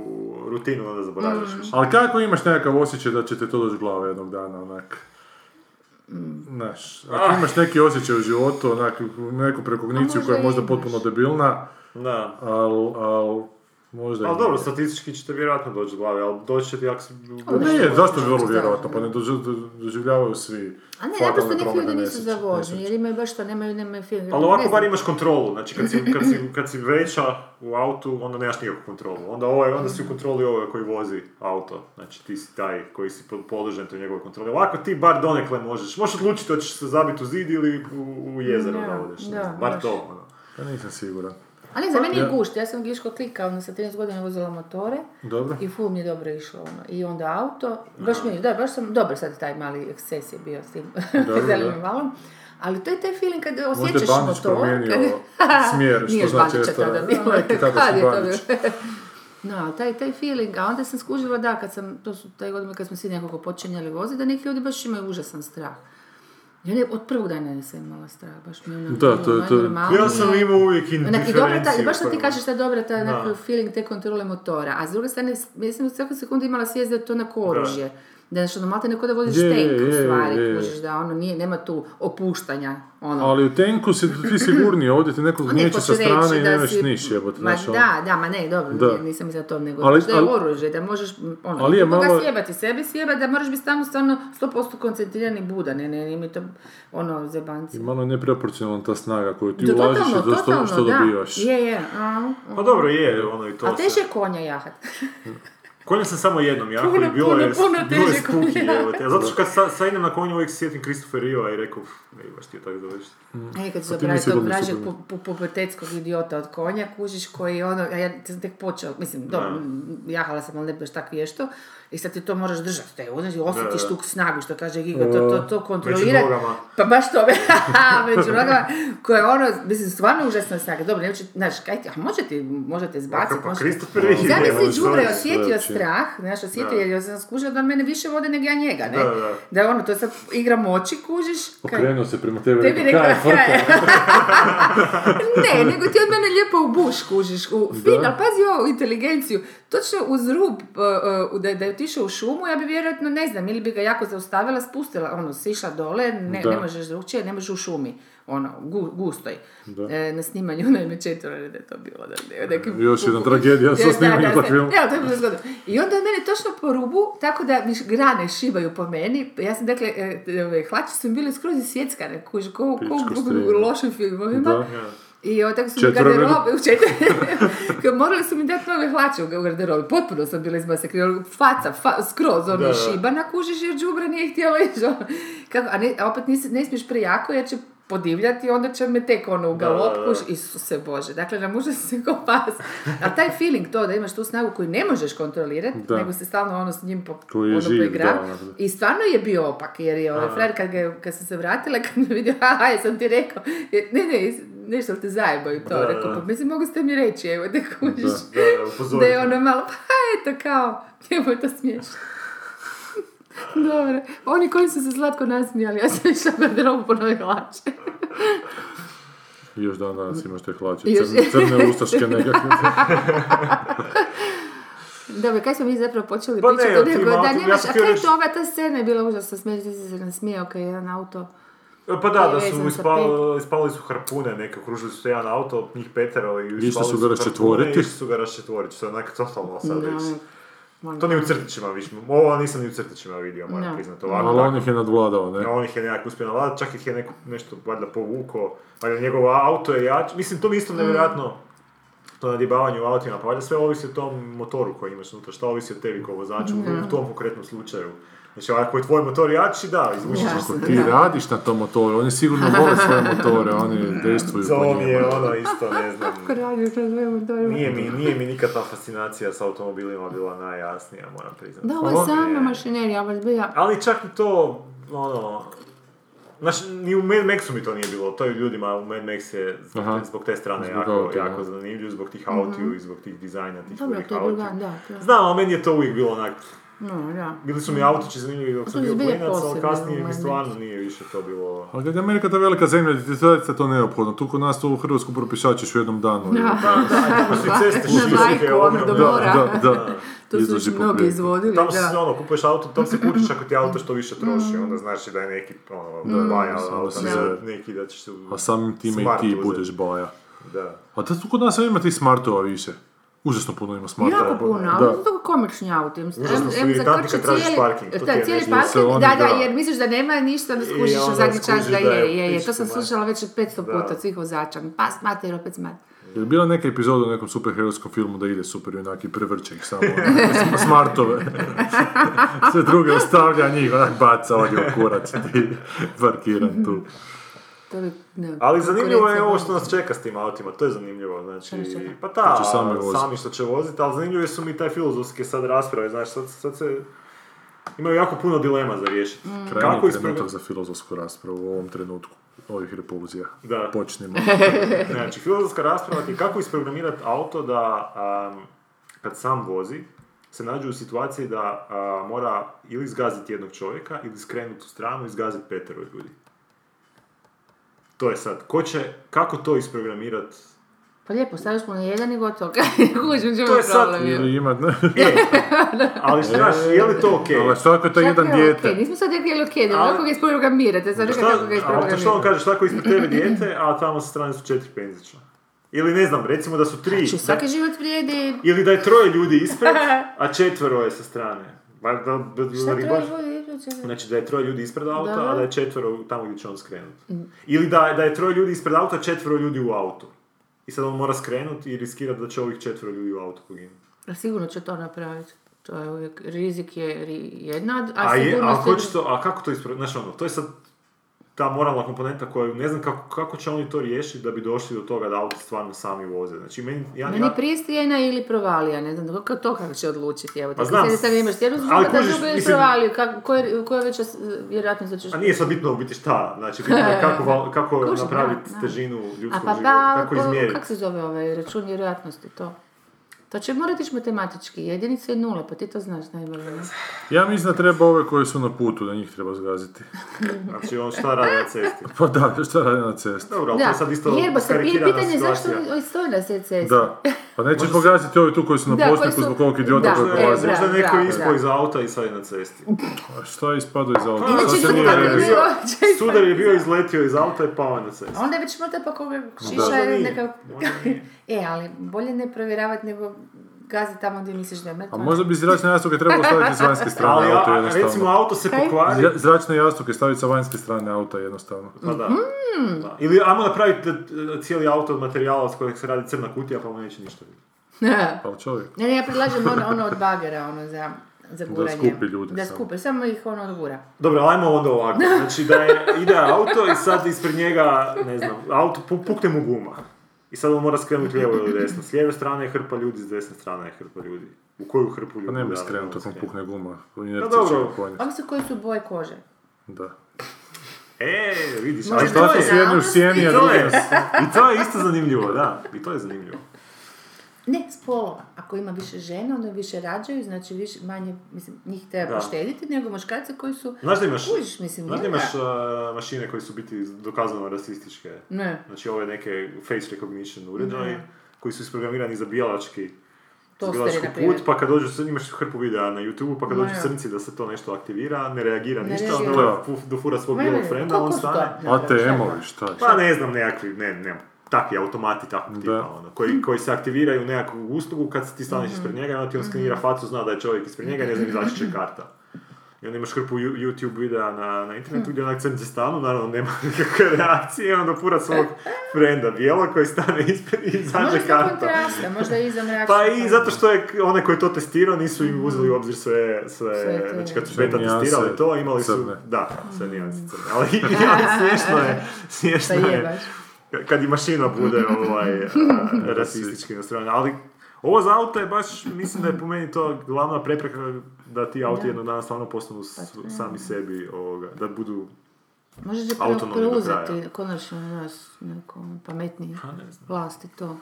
u rutinu, onda zaboravljaš Mm. više. Ali kako imaš nekakav osjećaj da će te to doći glave jednog dana, onak? Mm. Znaš, ako imaš neki osjećaj u životu, onak, neku prekogniciju koja je možda potpuno debilna, Da. ali, al, možda Ali dobro, statistički će te vjerojatno doći do glave, ali doći će ti ako si... Ali Ne, zašto bi vrlo vjerojatno, pa ne doži- do- doživljavaju svi A ne, naprosto neki ljudi nisu za nesreće- vožnju, nesreće. jer imaju baš to, nemaju, nemaju film. Ali ovako bar imaš kontrolu, znači kad si, kad si, kad si veća u autu, onda nemaš nikakvu kontrolu. Onda, ovaj, onda si u kontroli ovoga koji vozi auto, znači ti si taj koji si pod- podložen toj njegovoj kontroli. Ovako ti bar donekle možeš, možeš odlučiti hoćeš se zabiti u zid ili u, u jezero Da, da odeš, bar to. Ono. Pa nisam siguran. Ali za meni je gušt, ja sam viško klika, ono sa 13 godina vozila motore Dobro. i ful mi je dobro išlo, ono. I onda auto, baš mi je, da, baš sam, dobro sad taj mali eksces je bio s tim zelenim valom. Ali to je taj feeling kad Možda je osjećaš Bandić motor. promijenio smjer, što Nije znači jeste- tada bilo. neki tada Kad su je to bilo? No, taj, taj feeling, a onda sam skužila da, kad sam, to su taj godine kad smo svi nekako počinjali voziti, da neki ljudi baš imaju užasan strah. Ja ne, od prvog dana nisam imala strah, baš mi je ono Da, to je- to je-. Ja sam imao uvijek Onak, i indiferenciju. ta, baš što ti kažeš da je dobra ta neki Da. feeling te kontrole motora, a s druge strane, mislim u svaku sekundu imala svijest da je to neko oružje. Da je ono, malte neko da voziš Je, tank u stvari, je. kužiš, da ono nije, nema tu opuštanja, ono. Ali u tenku si ti sigurniji, ovdje ti nekog Ma gnječe neko sa strane i da nemaš si- niš jebote. Ma znaš, ono. da, da, ma ne, dobro, Da. nisam za to, nego Ali- da je ali- oružje, da možeš, ono, Ali je je malo- sjebati sebi, sjebati, da moraš biti stalno, stvarno 100% koncentrirani buda, ne, ne, ne, mi to, ono, zebanci. I malo je neproporcionalna ta snaga koju ti Da, ulažiš i to što, što da. dobivaš. Je, je, a, Pa dobro je, ono i to a teže konja jahat. Konja sam samo jednom jako Puno, i bilo puno, je, puno bilo je konja. evo te. Zato što kad sa, sa idem na konju uvijek se sjetim Christopher Riva i rekao, "Uf, ne bi baš ti tako završiti. E, kad opravi nisi tog vražeg super. pu- pu- pubertetskog idiota od konja, kužiš koji ono, a ja sam tek počeo, mislim, dobro, jahala sam, ali ne baš tak vješto, i sad ti to moraš držati, te uzmeš i osjetiš tu snagu, što kaže Gigo, to, to, to kontrolirati. nogama. Pa baš to, među nogama, koje ono, mislim, stvarno užasna snaga. Dobro, neće, znaš, kaj ti, a možete, možete zbaciti, Pa Reeve, evo, Zamisli sorry. osjetio Znači. strah, znaš, osjetio jer sam skužio da on mene više vode nego ja njega, ne? Da, da. Da je ono, to sad igra moći, kužiš. kaj- Okrenuo se prema tebi, Tebi rekao, kaj je ne, nego ti od mene lijepo u buš kužiš, u fin, ali pazi ovo, inteligenciju, točno uz rub, uh, uh, da, da je otišao u šumu, ja bi vjerojatno, ne znam, ili bi ga jako zaustavila, spustila, ono, sišla dole, ne, Da. ne možeš drugčije, ne možeš u šumi, ono, gu, gustoj. E, na snimanju, naime, četvora da je to bilo. Da, neki- Još jedna tragedija sa snimanjem da, da. Evo, to je bilo zgodno. I onda on mene točno po rubu, tako da mi grane šibaju po meni. Ja sam, dakle, e, ove, hlači su mi bili skroz isjeckane, kuži, ko, ko u lošim filmovima. Da. I o, tako su mi Četveroredno. garderobe, u četiri, morali su mi dati nove hlače u garderobi, potpuno sam bila izmasakrirana, faca, fa, skroz ono Da, da. šibana, kužiš jer đubre nije htjela ići, ono. Kako, a, ne, a opet nisi, ne smiješ prejako jer će podivljati, onda će me tek ono u galop, da, da. kuš, Isuse Bože, dakle ne može se ko pas. A taj feeling to da imaš tu snagu koju ne možeš kontrolirati, nego se stalno ono s njim po, ono živ, poigra. da, onako. I stvarno je bio opak, jer je ovaj frajer kad, ga, kad sam se vratila, kad me vidio, haha, jesam ti rekao, ne, ne, nešto te zajebaju to, Da, rekao, pa mislim, mogu ste mi reći, evo, da kužiš. Da, da. Da je ono malo, pa eto, kao, njemu je to smiješno. Dobro, oni koji su se slatko nasmijali, ja sam išla garderobu po nove hlače. I još dan danas imaš te hlače, još- crne, crne ustaške nekakve. Dobro, kaj smo mi zapravo počeli Pa ne, pričati? tim nego- da, nemaš, sam a kaj to, ova ta scena je bila užasno smiješna, ti si se nasmijao kad je jedan auto... Pa da, da je su ispali, ispali su harpune neke, okružili su se jedan auto, njih petero i ispali su ga harpune raščetvoriti. Išli su ga raščetvoriti, što je onak totalno sad Da, već. To ni u crtićima više, ovo nisam ni u crtićima vidio, moram priznati ovako. Ali on ih je nadvladao, ne? No, on ih je nekako uspio navladati, čak ih je neko, nešto valjda povukao, valjda njegov auto je jač, mislim to mi je isto nevjerojatno, to nadjebavanje u autima, pa valjda sve ovisi o tom motoru koji imaš unutra, šta ovisi o tebi kao vozaču u tom konkretnom slučaju. Znači, ako je tvoj motor jači, da, izvučeš Jasno. Ako ti radiš na tom motoru, oni sigurno vole svoje motore, oni dejstvuju Za po ovo mi je njima. ono isto, ne znam, Kako radiš na svojim motorima? nije mi, nije mi nikad ta fascinacija s automobilima bila najjasnija, moram priznati. Da, ovo je Ovo sama je- mašinerija, ali zbilja... Ali čak i to, ono, Znaš, ni u Mad Maxu mi to nije bilo, to je ljudima, u Mad Max je zbog, Aha. zbog te strane Zbog jako, auta, jako da. zanimljiv, zbog tih autiju i zbog tih dizajna tih Dobro, to je druga, da, to je... Znam, ali meni je to uvijek bilo onak, No, da. bili su mi autići zanimljivi dok To sam je bio klinac, ali kasnije mi stvarno nije više to bilo... Ali kad je Amerika ta velika zemlja, ti je zaista to neophodno. Tu kod nas to u Hrvatsku propišačeš u jednom danu. Da, Tamo su i ceste ono, do ogromne. mora. Da, da. To su još mnogi izvodili, Tamo se da. ono, kupuješ auto, tam se kučiš ako ti auto što više troši, onda znači da je neki ono, baja samo auto, neki da ćeš se... A samim time i ti uzeti. budeš baja. Da. A da tu kod nas ima tih smartova više. Užasno puno ima smartova. Jako puno, Da. ali to komični auti. Em- Užasno su em zakrče tražiš cijeli- parking, to Da, je cijeli parking, da, da, da. jer misliš da nema ništa, onda skušiš u zadnji čas da da je je, je. To sam slušala već 500 Da. puta od svih vozača. Pas, mater, opet smat. Je li bila neka epizoda u nekom superherojskom filmu da ide super junak i prevrće ih samo ono, smartove. Sve druge ostavlja, njih onak baca ovdje kurac ti parkiran tu. To bi, ne, Ali zanimljivo je ovo što nas čeka s tim autima, to je zanimljivo, znači, pa ta, će sami sami što će voziti, ali zanimljive su mi taj filozofske sad rasprave, znači, sad, sad se, imaju jako puno dilema za riješiti. Mm. Krajnji Kako trenutak za filozofsku raspravu u ovom trenutku ovih repulzija. Da. Počnimo. Znači, filozofska rasprava ti je kako isprogramirati auto da am, kad sam vozi, se nađe u situaciji da a, mora ili zgaziti jednog čovjeka ili skrenuti u stranu i zgaziti petero ljudi. To je sad, ko će, kako to isprogramirati? Pa lijepo, staviš mu na jedan i gotovo. To je sad- problem. Ili ima... Ali znaš, je li to okej? Ali što ako je to Čak jedan je dijete? okej, Nismo sad rekli je li okej, da Ali- ga isprogramirate, sad Šta, kako ga a to što on isprogramirate. kaže, šta ako ispred tebe dijete, a tamo sa strane su četiri penzića? Ili ne znam, recimo da su tri, Znači, svaki život vrijedi... ili da je troje ljudi ispred, a četvero je sa strane. Ba, da, da, da, da- ljudi Znači da je troje ljudi ispred auta, Dobro. a da je četvero tamo gdje će on skrenuti. Ili da, da je troje ljudi ispred auta, četvero ljudi u autu. I sad on mora skrenuti i riskirati da će ovih četvero ljudi u autu poginuti. A sigurno će to napraviti. To je uvijek, rizik je jedna, a, A, je, a, će to, a kako to ispraviti? Znaš ono, to je sad ta moralna komponenta koju ne znam kako, kako će oni to riješiti da bi došli do toga da auto stvarno sami voze. Znači, meni, ja, Meni ja, pristijena ili provalija, ne znam, kako to kako će odlučiti, evo. Pa znam, sad imaš jednu žugu, da žugu ili mislim- provaliju, kako, koja, je- koja je veća s- vjerojatnost da ćeš... a nije sad bitno u biti šta, znači bitno je kako, kako napraviti težinu A ljudskog pa života, pa, kako ko- izmjeriti. kak se zove ovaj račun vjerojatnosti, to? To će morati ići matematički, jedinice i nule, pa ti to znaš najbolje. Ja mislim da treba ove koji su na putu, da njih treba zgaziti. Znači, on šta radi na cesti. Pa da, šta radi na cesti? Dobro, ali to Da, je sad isto jer ba se pitanje je zašto oni stoje na sve ceste. Da. Pa neće pogaziti ovi tu koji su na Da, su- zbog ovog idiota Da, koji e, prolazi. bravo. Možda je neko bravo, ispao iz auta i sad je na cesti. A šta je ispadao iz auta? Pa, tako rekao? bilo. Sudar je bio izletio iz auta i pao je na cestu. A onda je već možda pa koga šiša je nije, neka... e, ali bolje ne provjeravati nego gaziti tamo gdje misliš da je A možda bi zračne jastuke trebalo staviti s vanjske strane auta a, jednostavno. recimo auto se Kaj? pokvari, Zra- Zračne jastuke staviti sa vanjske strane auta jednostavno. Pa da. Mhm. da. Ili ajmo napraviti e, cijeli auto od materijala s kojeg se radi crna kutija pa mu neće ništa biti. Pa čovjek. ne, ne, ja predlažem ono, ono od bagera, ono za, za Da guranje. skupi ljude Da samo. skupe, samo ih ono odgura. Dobro, ajmo onda ovako. Znači da je, ide auto i sad ispred njega, ne znam, auto, pu- pukne mu guma. I sad on mora skrenuti lijevo ili desno. S lijeve strane je hrpa ljudi, s desne strane je hrpa ljudi. U koju hrpu ljudi? Pa ne bi da, ako pukne guma. Pa dobro. Oni su koji su boje kože. Da. E, vidiš, Možda ali Šta to su jedni u sjeni, i to je isto zanimljivo, da. I to je zanimljivo. Ne, spolova. Ako ima više žena, onda više rađaju, znači više, manje, mislim, njih treba Da. poštediti nego muškarce koji su... Znaš da imaš, Kužiš, mislim, znaš da imaš uh, mašine koje su biti dokazano rasističke? Ne, Znači ove neke face recognition uređaji koji su isprogramirani za bijelački primjer. put, pa kad dođu, imaš hrpu videa na YouTube, pa kad dođu ja. crnci da se to nešto aktivira, ne reagira Ne ništa, onda fu- dofura svog bijelog ne, frenda, on to? stane. Ne, ne, šta ATM-ovi, ima? šta je? Pa ne znam, nekakvi, ne, ne, takvi automati takvog tipa, ono, koji, koji se aktiviraju u nekakvu uslugu kad ti staneš Mhm. ispred njega i onda ti on skenira facu, zna da je čovjek ispred njega i ne znam izaći će karta. I onda imaš hrpu YouTube videa na, na internetu gdje onak crnci stanu, naravno nema nikakve reakcije, i onda pura svog frenda bijela koji stane ispred i izađe karta. kontrasta, možda i za mračni. Pa i zato što je onaj koji je to testirao nisu im uzeli u obzir sve, sve, znači kad su beta testirali to, imali su, crne. da, sve nijanse crne, ali, ali smiješno je, smiješno Pa je. Kad i mašina bude ovaj, rasistički nastrojena, ali ovo za auto je baš, mislim da je po meni to glavna prepreka da ti auti jednog dana stvarno postanu s- Pa, sami sebi, ovoga, da budu, će autonomni preuzeti konačno nas neko pametniji pa vlasti to.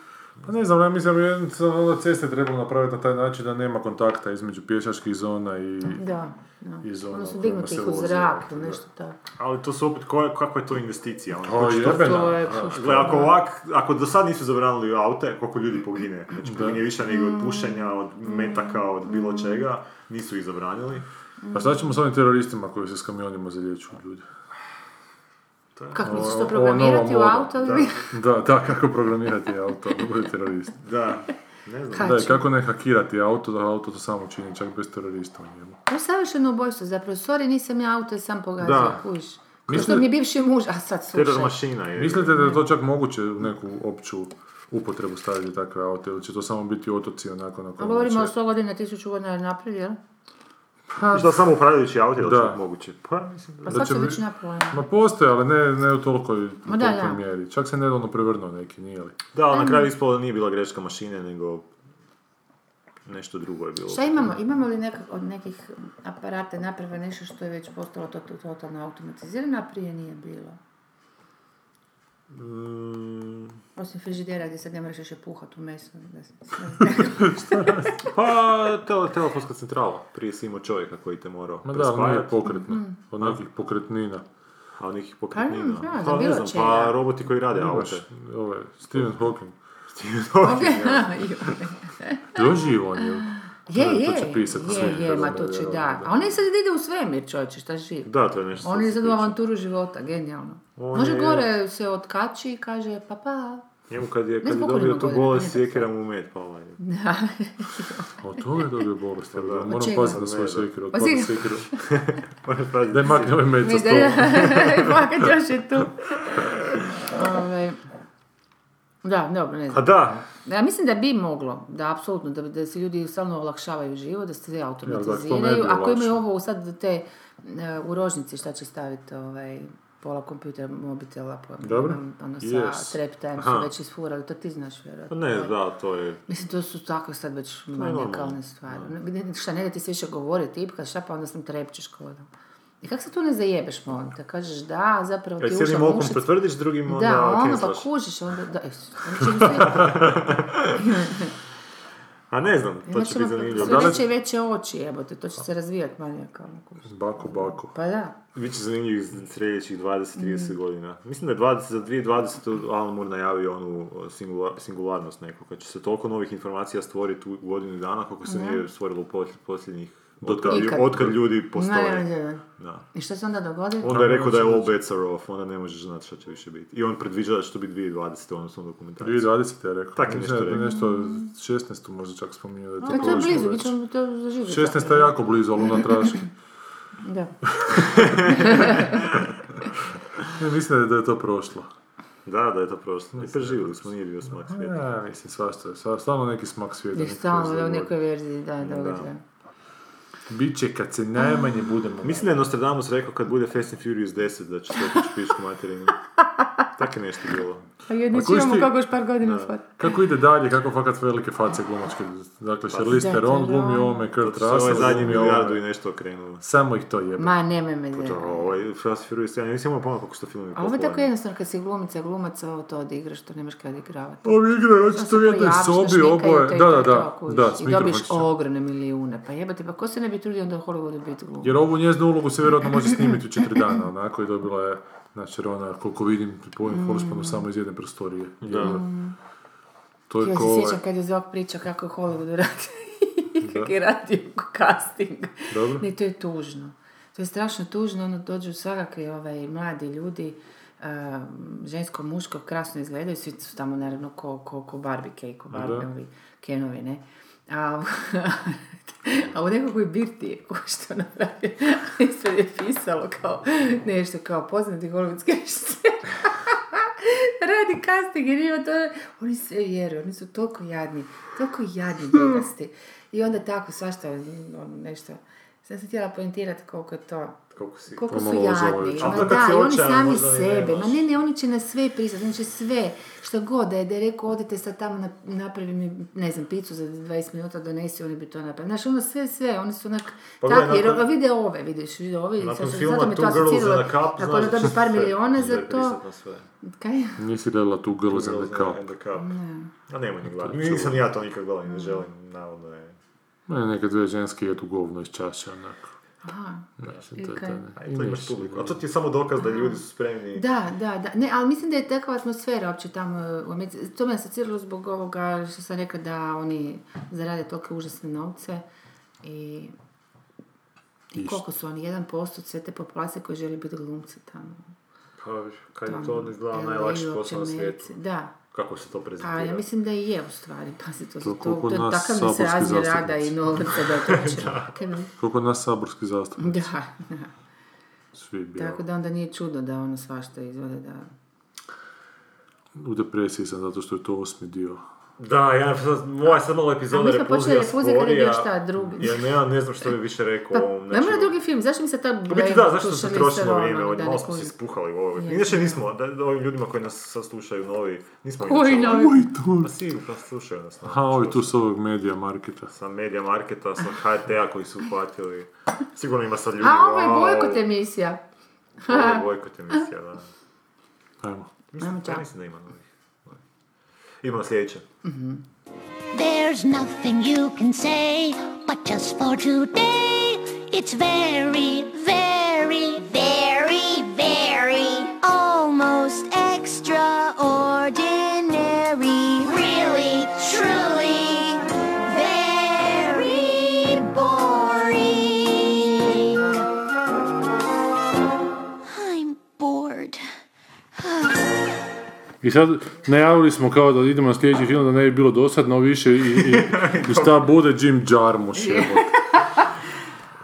Pa ne znam, ja mislim da bi jednostavno ceste trebalo napraviti na taj način da nema kontakta između pješačkih zona i... Da, da. I zona Odnosno u kojima dignuti se ih u zrak ili da. nešto tako. Ali to su opet, koja, kakva je to investicija? Ono, to- jebena. To je... Da. Gle, ako ovak, ako do sad nisu zabranili aute, koliko ljudi pogine, znači pogine više nego od pušenja, od metaka, od bilo čega, nisu ih zabranili. Pa šta ćemo s ovim teroristima koji se s kamionima zalječu ljudi? Kako misliš to programirati u auto ili? Da, da, kako programirati auto da bude terorist. Da, ne znam. Da, kako ne hakirati auto, da auto to samo čini, čak bez terorista u njemu. To je savršeno ubojstvo, zapravo, sorry, nisam ja auto sam pogazio, Da. Misli- Mislim, mi je bivši muž, a sad Teror slušaj. mašina je. Mislite da je to čak moguće u neku opću upotrebu staviti takve aute, ili će to samo biti otoci onako na A kojima govorimo o će... 100 godina, 1000 godina naprijed, jel? Da samo upravljajući auto je Da. moguće? Pa mislim da... Pa Da sad će se bi- već napravljeno. Ma postoje, ali ne, ne u tolikoj, Ma u da, tolikoj da. mjeri. Čak se nedavno prevrnuo neki, nije li? Da, ali na kraju ispalo da nije bila greška mašine, nego nešto drugo je bilo. Šta imamo? Imamo li nekak, od nekih aparata naprave nešto što je već postalo to, to, totalno automatizirano, a prije nije bilo? Mm, Osim frižidera gdje sad ne moraš više puhat u meso. Da se, pa, tele, telefonska centrala. Prije si imao čovjeka koji te morao Ma da, nije prespajati. pokretno. Od nekih pokretnina. A od nekih pokretnina. Pa, za Pa ne znam, pa roboti koji rade Imaš aute. ove, Stephen Hawking. Je li živ on je? Je, To je, će pisat je, je, ma to će, da. da. A on je sad ide u svemir, čovječe, šta živ? Da, to je nešto. On je sad u avanturu života, genijalno. On Može je- gore se otkači i kaže pa pa. Njemu kad je, kad je dobio tu bolest, pa sjekira mu med pala je. Da. Od toga je dobio bolest. ali da, Moram paziti na svoju sjekiru. Pa Pa sigurno. sjekiru. Moram paziti. Daj makni ovaj med sa stola. Fakat još je tu. Ove, Da, dobro, ne A znam. da, Ja mislim da bi moglo, da apsolutno, da, da se ljudi stalno olakšavaju život, da se Ja, da, automatiziraju. bi Ako imaju ovo sad te e, u rožnici šta će staviti ovaj, pola kompjutera, mobitela, pa, Dobro. ono sa Yes. trap time su već isfurali, to ti znaš pa vjerojatno. ne, da, to je... Mislim, to su takve sad već manijakalne stvari. Ne- Šta, ne da ti se više govori tipka, šta pa onda sam trepčeš kodom. I kako se tu ne zajebeš, molim te? Kažeš da, zapravo Kad ti jednim ušla okom potvrdiš, drugim onda Da, ono pa kužiš, onda da, e, A ne znam, to će biti zanimljivo. sve veće i veće oči, jebote, to će se razvijati manijakalno. kužiš. Bako, bako. Pa da. Biće zanimljiv za sljedećih Mm. 20-30 godina. Mislim da je 20, za 2020. Alan Moore najavio onu singula- singularnost neku, kad će se toliko novih informacija stvoriti u godinu dana kako se nije stvorilo u posl- posljednjih otkad, otkad ljudi postoje. ne, ne. Da. I što se onda dogodi? Onda je rekao da je all bets are off, onda ne možeš znati što će više biti. I on predviđa da će to biti 2020. u svom dokumentaciji. 2020 je rekao. Tak je nešto Ne, rekao. nešto 16. možda čak spominjao da je to to je blizu, bit ćemo to zaživjeti. 16. je jako blizu, ali unatraški. Da. Ne, mislim da je, da je to prošlo. Da, da je to prošlo. I preživjeli smo, nije bio smak svijeta. Ja, mislim, svašta je. sva- Stalno neki smak svijeta. Stalno u nekoj verziji, da, događaja. Biće kad se najmanje budemo... Mislim da je Nostradamus rekao kad bude Fast and Furious 10 da će se otići pišku materinu. Tako je nešto bilo. Pa jedni A čivamo ti- kako još par godina fot. Kako ide dalje, kako fakat velike face glumačke. Dakle, Charlize Pa, da, Theron to glumi da. ovome, Kurt Ovo je Russell zadnji glumi milijardu i nešto okrenulo. Samo ih to jebe. Ma, nemoj me To, ovo je Fast Furious, ja nisam imao pojma kako su to filmovi A ovo je tako jednostavno kad si glumica, glumac, ovo to odigraš, to nemaš kad igravati. Ovi igraju očito u jednoj sobi, oboje. Da, da, da, da, I dobiš ogromne milijune. Pa jebate, pa ko se ne bi trudio onda u Hollywoodu biti glumac? Jer ovu njezinu ulogu se vjerojatno može snimiti u četiri dana, onako, i dobila je, znači, jer ona, koliko vidim, po mm. samo iz jedne prostorije. Da. To je Ja ko se ovaj- sjećam kad je Zok priča kako je u Hollywoodu radi. kako je radio casting. Dobro. Ne, to je tužno. To je strašno tužno, ono dođu svakakvi ovaj, mladi ljudi, a, žensko, muško, krasno izgledaju, svi su tamo naravno ko, ko, ko Barbie cake, ko Barbie, Da. ovi Kenovi, ne. A, a u nekakvoj birti, što napravio, ispred je pisalo kao nešto kao poznati hollywoodski režiser. radi casting jer ima to, oni sve vjeruju, oni su toliko jadni, toliko jadni bedasti. I onda tako svašta, ono, nešto, sam se htjela poentirati koliko je to, Koliko si... koliko su jadni. Ma da, si i oni sami sebe, nemaš. ma ne, ne, oni će na sve pristati, će sve, što god, da je, da je rekao, odite sad tamo, na, napravi mi, ne znam, picu za 20 minuta, donesi, oni bi to napravili. Znaš, ono sve, sve, oni su onak, Pa takvi, jer nakon- vide ove, vidiš, vide ove, Nakon sad, filma zato mi to Two Girls asociralo, and a Cup, ako znaš ono da dobi par miliona da za to, kaj? Nisi gledala tu Girls and the Cup. and the Cup. A nema ni gledati. Nisam ni ja to nikad gledao i ne želim, navodno je. Mene neke dvije ženske jedu govno iz čaše, onako. Aha. Znači, to to, ne. to imaš publiku. A to ti je samo dokaz da ljudi su spremni. Da, da, da. Ne, ali mislim da je takva atmosfera uopće tamo u Americi. To me asociralo zbog ovoga što sam rekla da oni zarade tolike užasne novce i i koliko su oni, 1% od sve te populacije koji želi biti glumci tamo. Pa, kad je to izgleda LA najlakši posao na svijetu. Da. Kako se to Pa prezentira? ja mislim da i je u stvari. Pazi, to, To to, to, takav nesrazmjer rada i novaca da to mi- Koliko nas saborski zastupnici, Da, da. svi bijeli. Tako da onda nije čudo da ono svašta izvode da... U depresiji sam zato što je to osmi dio. Da, ja sad, moja sad malo A epizoda mi smo počeli kad je bio sporija. šta, drugi. Ja ne, ja ne znam što bi više rekao Pa, o ovom. ne mora drugi film, zašto mi se ta U biti da, zašto se trošimo sa vrijeme, ovdje, malo smo se kužim. spuhali u ovo. Je. Inače nismo, da, da ovim ljudima koji nas sad slušaju novi, nismo Koji inače novi? Oj, tu. Pa svi pa slušaju nas. Aha, ovi tu s ovog medija marketa. Sa Media Marketa, sa HRT-a koji su uhvatili. Sigurno ima sad ljudi. A ovo je "Au, bojkot emisija. Ovo je bojkot emisija, da. Ajmo. Mislim, ja mislim da ima novih. Sljedeće. Mm-hmm. There's nothing you can say, but just for today, it's very, very, I sad najavili smo kao da idemo na sljedeći film da ne bi bilo dosadno više i, i, i šta bude Jim Jarmusch.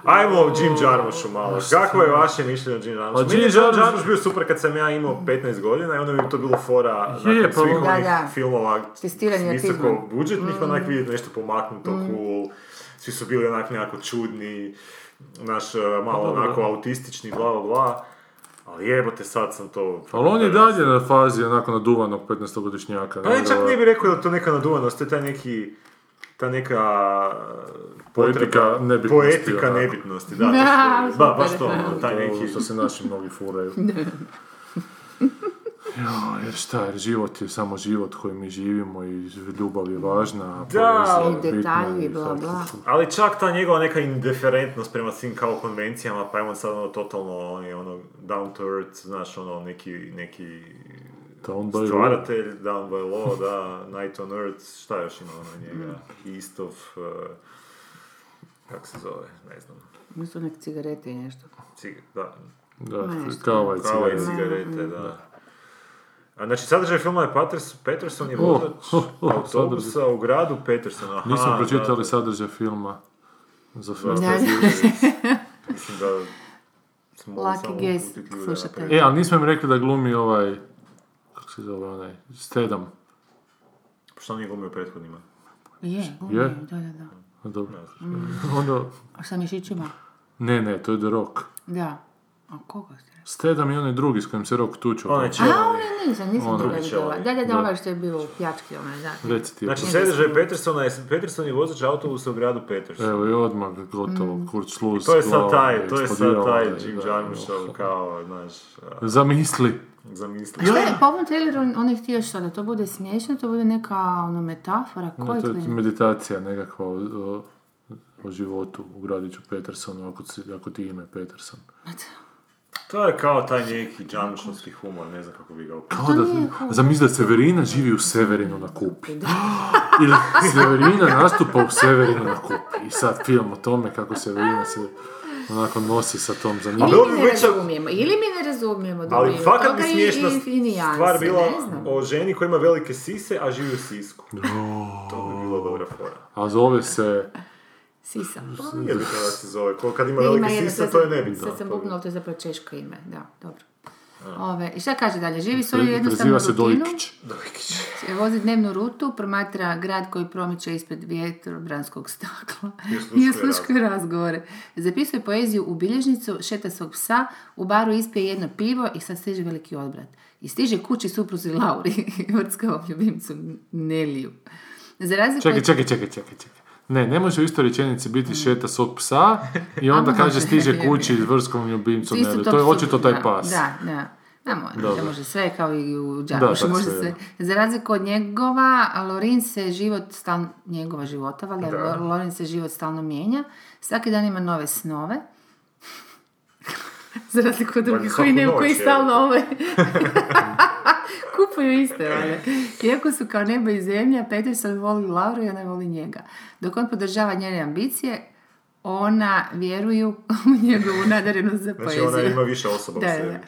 Ajmo o Jim Jarmushu malo. Kako je vaše mišljenje o Jim Jarmushu? A Meni je Jim Jarmusch- bio super kad sam ja imao 15 godina i onda mi je to bilo fora Je, nakon pa svih ono- onih Da, da. filmova Testiranje visoko budžetnih, onak vidjeti nešto pomaknuto, cool. Svi su bili onak nekako čudni, naš uh, malo dobro. onako autistični, bla bla bla. Ali jebote, sad sam to... Ali on je dalje na fazi onako naduvanog 15-godišnjaka. Pa ne, čak ne bih rekao da to neka naduvanost, to je taj neki ta neka Poetika potreba- nebitnosti, Poetika nebitnosti, da. Ba, baš to, taj neki... Što se naši mnogi furaju. Ja, jer šta, jer život je samo život koji mi živimo i ljubav je važna, Da, i detalji, i bla, bla. Ali čak ta njegova neka indiferentnost prema svim kao konvencijama, pa je on sad ono totalno, on je ono down to earth, znaš, ono neki, neki Down by law. stvaratelj, down by law, da, night on earth, šta još ima ono njega, east of, uh, kako se zove, ne znam, Nisu neke cigarete i nešto. cig, da, Da, kava i kava i cigarete. cigarete, da. A znači, sadržaj filma je Paters, Peterson je Oh, vozač oh, oh, autobusa u gradu Peterson. Aha, Nismo da, pročitali da. sadržaj filma za film. Da, Mislim da smo Lucky guess, slušajte. naprijed. E, ali nismo im rekli da glumi ovaj, kako se zove onaj, Stedham. Što nije glumio prethodnima? Je, Je? je, da, da, da. Dobro. Onda, A sa mišićima? ne, ne, to je The Rock. Da. A koga ste Stedham je onaj drugi s kojim se Rock tučao. Onaj A, čelni. onaj nisam, nisam Ono. toga vidjela. Da, da, da, ovaj što je bio u pljački, onaj, da. Reci ti. Znači, sadržaj nisam. Petersona je, Peterson je vozač autobusa u gradu Peterson. Evo i odmah gotovo, Mm. Kurt Schluss. to je sad taj, to je sad taj i Jim Jarmuschov, kao, znaš, a, Zamisli. zamisli. Šta je, po ovom traileru on je htio što, da to bude smiješno, to bude neka ono, metafora, No, koji to je meditacija nekakva o, o, o životu u gradiću Petersonu, ako, ako ti ime Peterson. To je kao taj neki Jarmuschovski humor, ne znam kako bi ga opisao. Kao da, zamisli da Severina živi u Severinu na kupi. Ili Severina nastupa u Severinu na kupi. I sad film o tome kako Severina se onako nosi sa tom zanimljivom. Ili mi ne razumijemo, ili mi ne razumijemo Ali fakat bi smiješna stvar bila o ženi koja ima velike sise, a živi u Sisku. To bi bilo dobra fora. A zove se... Sisa. Nije bitno da se zove, ko kad ima velike sad to je nebitno. Sad sam buknula, to je zapravo češko ime, da, dobro. Ove, I šta kaže dalje? Živi svoju jednostavnu rutinu, Dojkić. vozi dnevnu rutu, promatra grad koji promiče ispred vjetrobranskog stakla I osluškuje razgovore. Zapisuje poeziju u bilježnicu, šeta svog psa, u baru ispije jedno pivo i sad stiže veliki odbrat. I stiže kući supruzi Lauri vrtskavom ljubimcu Neliju. Za razliku Čekaj, od- čekaj, čekaj, čekaj, čekaj. Ne, ne može u istoj rečenici biti šeta svog psa i onda kaže stiže kući s vrskom ljubimcom. Tog To je očito taj pas. Da, da. Da, može, može sve kao i u tak može sve, sve. Za razliku od njegova, Lorin se život stalno, njegova života, valjda, Da. Lorin se život stalno mijenja. Svaki dan ima nove snove. Za razliku od drugih koji ne, koji je. stalno ovaj... kupuju iste, valjda. Iako su kao nebo i zemlja, Peterson voli Lauru i ona voli njega. Dok on podržava njene ambicije, ona vjeruju u njegovu nadarenost za Znači poeziju. ona ima više osoba u Da, da, sebi. da.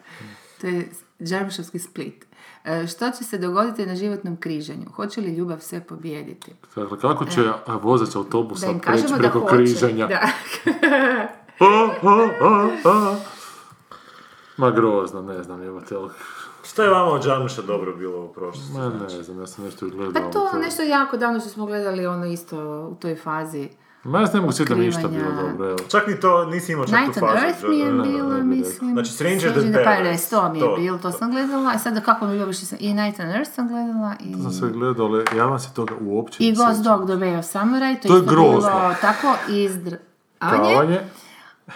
To je Džarmušovski split. E, Što će se dogoditi na životnom križanju? Hoće li ljubav sve pobijediti? Dakle, kako će a, vozač autobusa Da preći kažemo da preko hoće. križanja? Da. Ma grozno, ne znam, jebate, ali... Šta je vama od Jarmusha dobro bilo u prošlosti? Ma ne znam, ja sam nešto i gledao. Pa to nešto jako davno što smo gledali ono isto u toj fazi. Ma ja se ne mogu sjetiti da ništa bilo dobro, evo. Čak ni to, nisi imao čak Night tu on fazu. Earth mi je bilo, mislim. Znači, Stranger than Paradise, to mi je to, bilo, to to. sam gledala. A sada kako mi je bilo, i Night on Earth sam gledala i... To sam sve gledao, ali ja vam se toga uopće I ne Ghost sjećam. Dog the Way of Samurai, to, To je isto grozno. bilo tako izdr...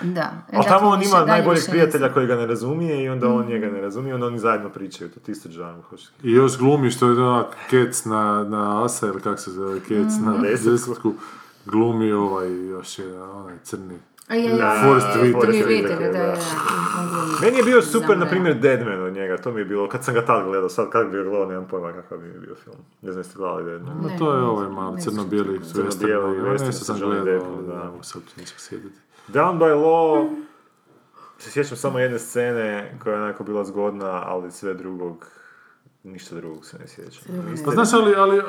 Da. Ali dakle, tamo on ima najboljeg više prijatelja koji ga ne razumije i onda on njega ne razumije, onda oni zajedno pričaju, to ti isto Jarmusch. I još glumi što je onak Kec na, na Asa, ili kako se zove, Kec Mm. na Desetku. Glumi ovaj, još je onaj crni. A je, je, da, Meni je bio super, na primjer, Deadman od njega, to mi je bilo, kad sam ga tad gledao, sad kad bi ga gledao, nemam pojma kakav bi mi bio film. Ne znam jeste gledali Deadman. Ma Ne, to je ovaj malo crno-bijeli. Crno-bijeli mogu se uopće ničeg sjetiti. Down by Law, se sjećam samo jedne scene koja je onako bila zgodna, ali sve drugog ništa drugog se ne sjećam. Pa znaš, ali, ali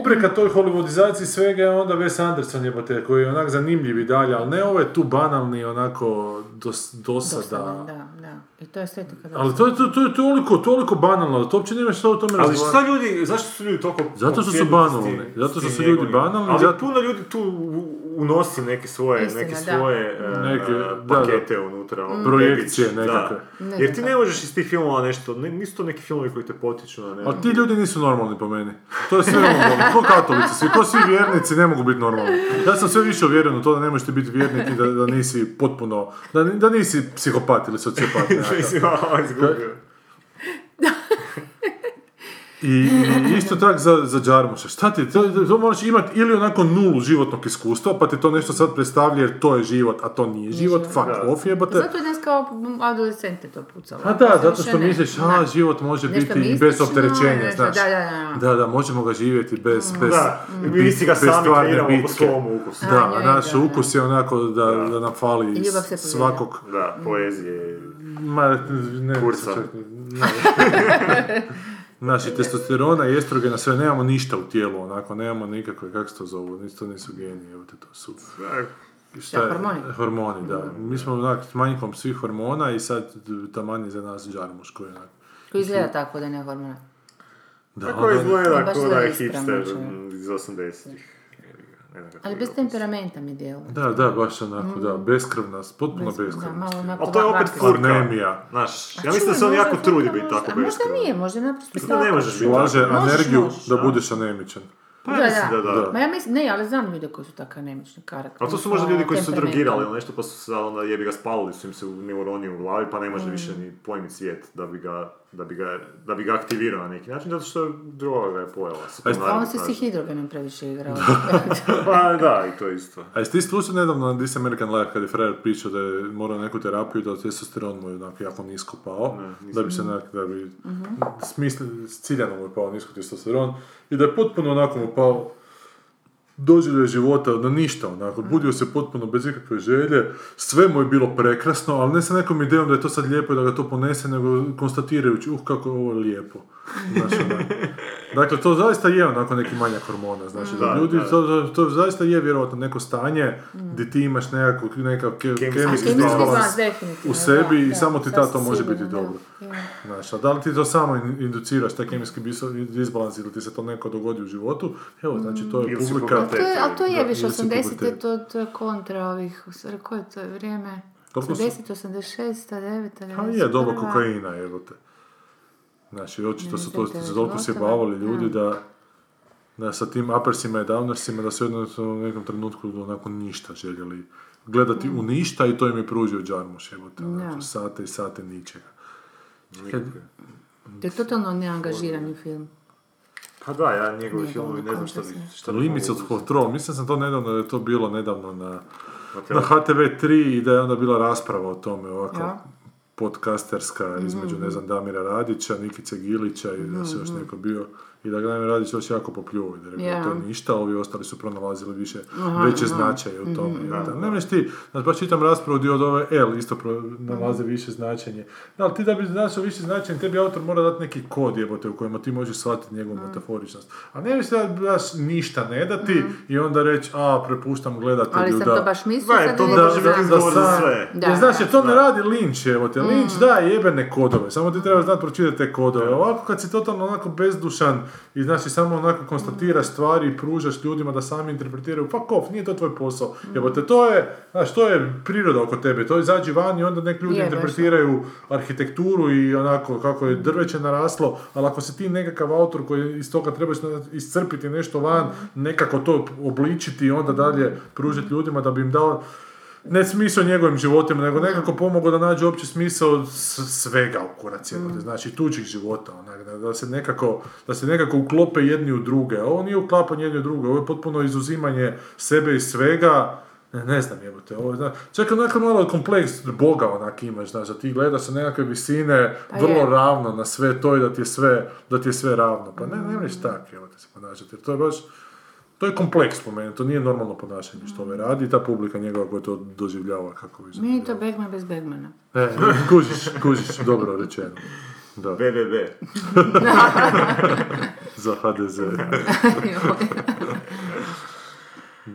opreka toj hollywoodizaciji svega je onda Wes Anderson jebote, koji je onak zanimljiv i dalje, ali ne ovaj tu banalni, onako, dos, dosada. Dosadan, da, da. I to je estetika. Ali to je, to, to je toliko, toliko banalno, da to uopće nemaš što o tome Ali šta ljudi, zašto su ljudi toliko... Zato što su banalni, zato što su ljudi banalni, Ali zato- puno ljudi tu u- unosi neke svoje, Istina, neke da. svoje e, Neke, e, da, pakete unutra. ono, Projekcije nekakve. da. Ne Jer ti ne možeš iz tih filmova nešto, ne- nisu to neki filmovi koji te potiču na ne Ali ti ljudi nisu normalni po meni. To je sve normalno. Ko katolici svi, ko svi vjernici ne mogu biti normalni. Ja sam sve više uvjeren u to da ne možeš ti biti vjernik i da, da nisi potpuno, da, da nisi psihopat ili sociopat. a, izgubio. I, I isto tak za, za Džarmuša. Šta ti, to, to moraš imati ili onako nulu životnog iskustva, pa ti to nešto sad predstavlja jer to je život, a to nije život, fuck Da. off jebate. Zato je nas kao adolescente to pucalo. A da, zato što misliš, a, život može Nešto biti i bez opterećenja, nešto, znaš. da, da, da. Da, da, možemo ga živjeti bez, bez, Da, bit- mi si ga bez sami stvarne kreiramo po bitke. svom ukusu. A, Da, naš ukus je onako da, da nam fali svakog... Da, poezije. Ma, ne, Kurca. ne. Znači, testosterona i estrogena, sve, nemamo ništa u tijelu, onako, nemamo nikakve, kako se to zovu, nisu to nisu geni, evo te to su. Šta Ja, je? hormoni? Hormoni, da. Mi smo onak s manjkom svih hormona i sad taman je za nas džarmuš koji je onak. Koji izgleda tako da ne hormona. Da, Tako ono- izgleda kao da je hipster mm, iz 80-ih. Ne znam kako Ali bez temperamenta mi djeluje. Da, da, baš onako, da, beskrvna, potpuno Da, beskrvna. malo onako Ali to je opet furka. Anemija. Znaš, A ja mislim da se on jako trudi biti tako a Možda nije, možda je naprosto Mislim da ne možeš biti tako. Možeš, energiju možeš, da da. budeš anemičan. Pa ja mislim da da. Ma ja mislim, ne, ali znam ljude koji su tako anemični karakter. Ali to su možda ljudi koji su se drogirali ili nešto, pa su se onda jebi ga spalili su im se u neuroni u glavi, pa ne može više ni pojmiti svijet da bi ga, da bi ga, da bi ga aktivirao na neki način, zato što droga ga je pojela. se to A A naravno on se si hidrogenom previše igrao. Pa da, i to isto. A jesi ti slušao nedavno na This American Life kad je frajer pričao da je morao neku terapiju da testosteron mu je onako jako nisko pao, da bi se onak, da bi smisli, ciljano mu je pao nisko testosteron i da je potpuno onako mu pao doživlje života na ništa, onako, budio se potpuno bez ikakve želje, sve mu je bilo prekrasno, ali ne sa nekom idejom da je to sad lijepo i da ga to ponese, nego konstatirajući, uh, kako je ovo lijepo. Znaš, onak. Dakle, to zaista je onako neki manjak hormona, znači, da, ljudi, da. To, to, to zaista je vjerojatno neko stanje gdje ti imaš nekakav, nekakav ke- Kemijski balans, u sebi i samo ti ta to može biti sigurno, dobro. Znaš, a da li ti to samo in- induciraš, taj kemijski disbalans ili ti se to neko dogodi u životu, evo, znači to je publika... A to je, ali to je Da, više ili si 80. pubertet. To, to je kontra ovih, koje je to vrijeme? Koliko su- 80, 86, 9, 91. Pa je, doba kokaina, evo te. Znači, očito su to, se toliko se bavili ljudi da, da sa tim uppersima i downersima da su jednostavno u nekom trenutku onako ništa željeli gledati u ništa i to im je pružio Džarmuš, evo te, sate i sate ničega. To je totalno neangažirani film. Pa da, ja njegovi filmovi ne znam šta bi... Šta Limits mogao Control, mislim sam to nedavno, da je to bilo nedavno na, na HTV3 i da je onda bila rasprava o tome, ovako, Ja. podcasterska između, ne znam, Damira Radića, Nikice Gilića i da se još neko bio i da ga Damir Radić još jako popljuvao i da je rekao Ja. to je ništa, ovi ostali su pronalazili više, veće značaje u tome. Da, Da, ne ti, znači baš čitam raspravu gdje od ove L isto nalaze više značenje. Da, ali ti da bi značio više značenje, tebi autor mora dati neki kod jebote u kojima ti možeš shvatiti njegovu metaforičnost. A ne možeš da baš ništa ne dati i onda reći, a, prepuštam gledatelju Ali sam da... to baš mislila. Da, sad to za sve. Da, jer znaš, da. jer to ne radi Lynch, evo te. Lynch da jebene kodove, samo ti treba znati pročitati te kodove. Ovako kad si totalno onako bezdušan i znači samo onako konstatiraš stvari i pružaš ljudima da sami interpretiraju, fuck off, nije to tvoj posao. Evo te, to je, znaš, to je priroda oko tebe, to izađi van i onda nek ljudi Je, baš interpretiraju arhitekturu i onako kako je drveće naraslo, ali ako si ti nekakav autor koji iz toga trebaš iscrpiti nešto van, nekako to obličiti i onda dalje pružiti ljudima da bi im dao ne smisao njegovim životima, nego nekako pomogao da nađe opći smisao svega u kurac jebote, znači tuđih života, onak, da, da se nekako, da se nekako uklope jedni u druge, a ovo nije uklapanje jedni u druge, ovo je potpuno izuzimanje sebe i svega, ne, ne znam jebote, ovo zna, čak onako malo kompleks Boga onak imaš, znaš, da ti gledaš sa nekakve visine, Pa vrlo je. ravno na sve to i da ti je sve, da ti je sve ravno, pa ne, ne tak, jebote, se ponašati, jer to je kompleks po meni, to nije normalno ponašanje što ove radi i ta publika njegova koja to doživljava kako bi Meni je to Bergman bez Bergmana. E, kužiš, kužiš, dobro rečeno. Da, BBB. za HDZ.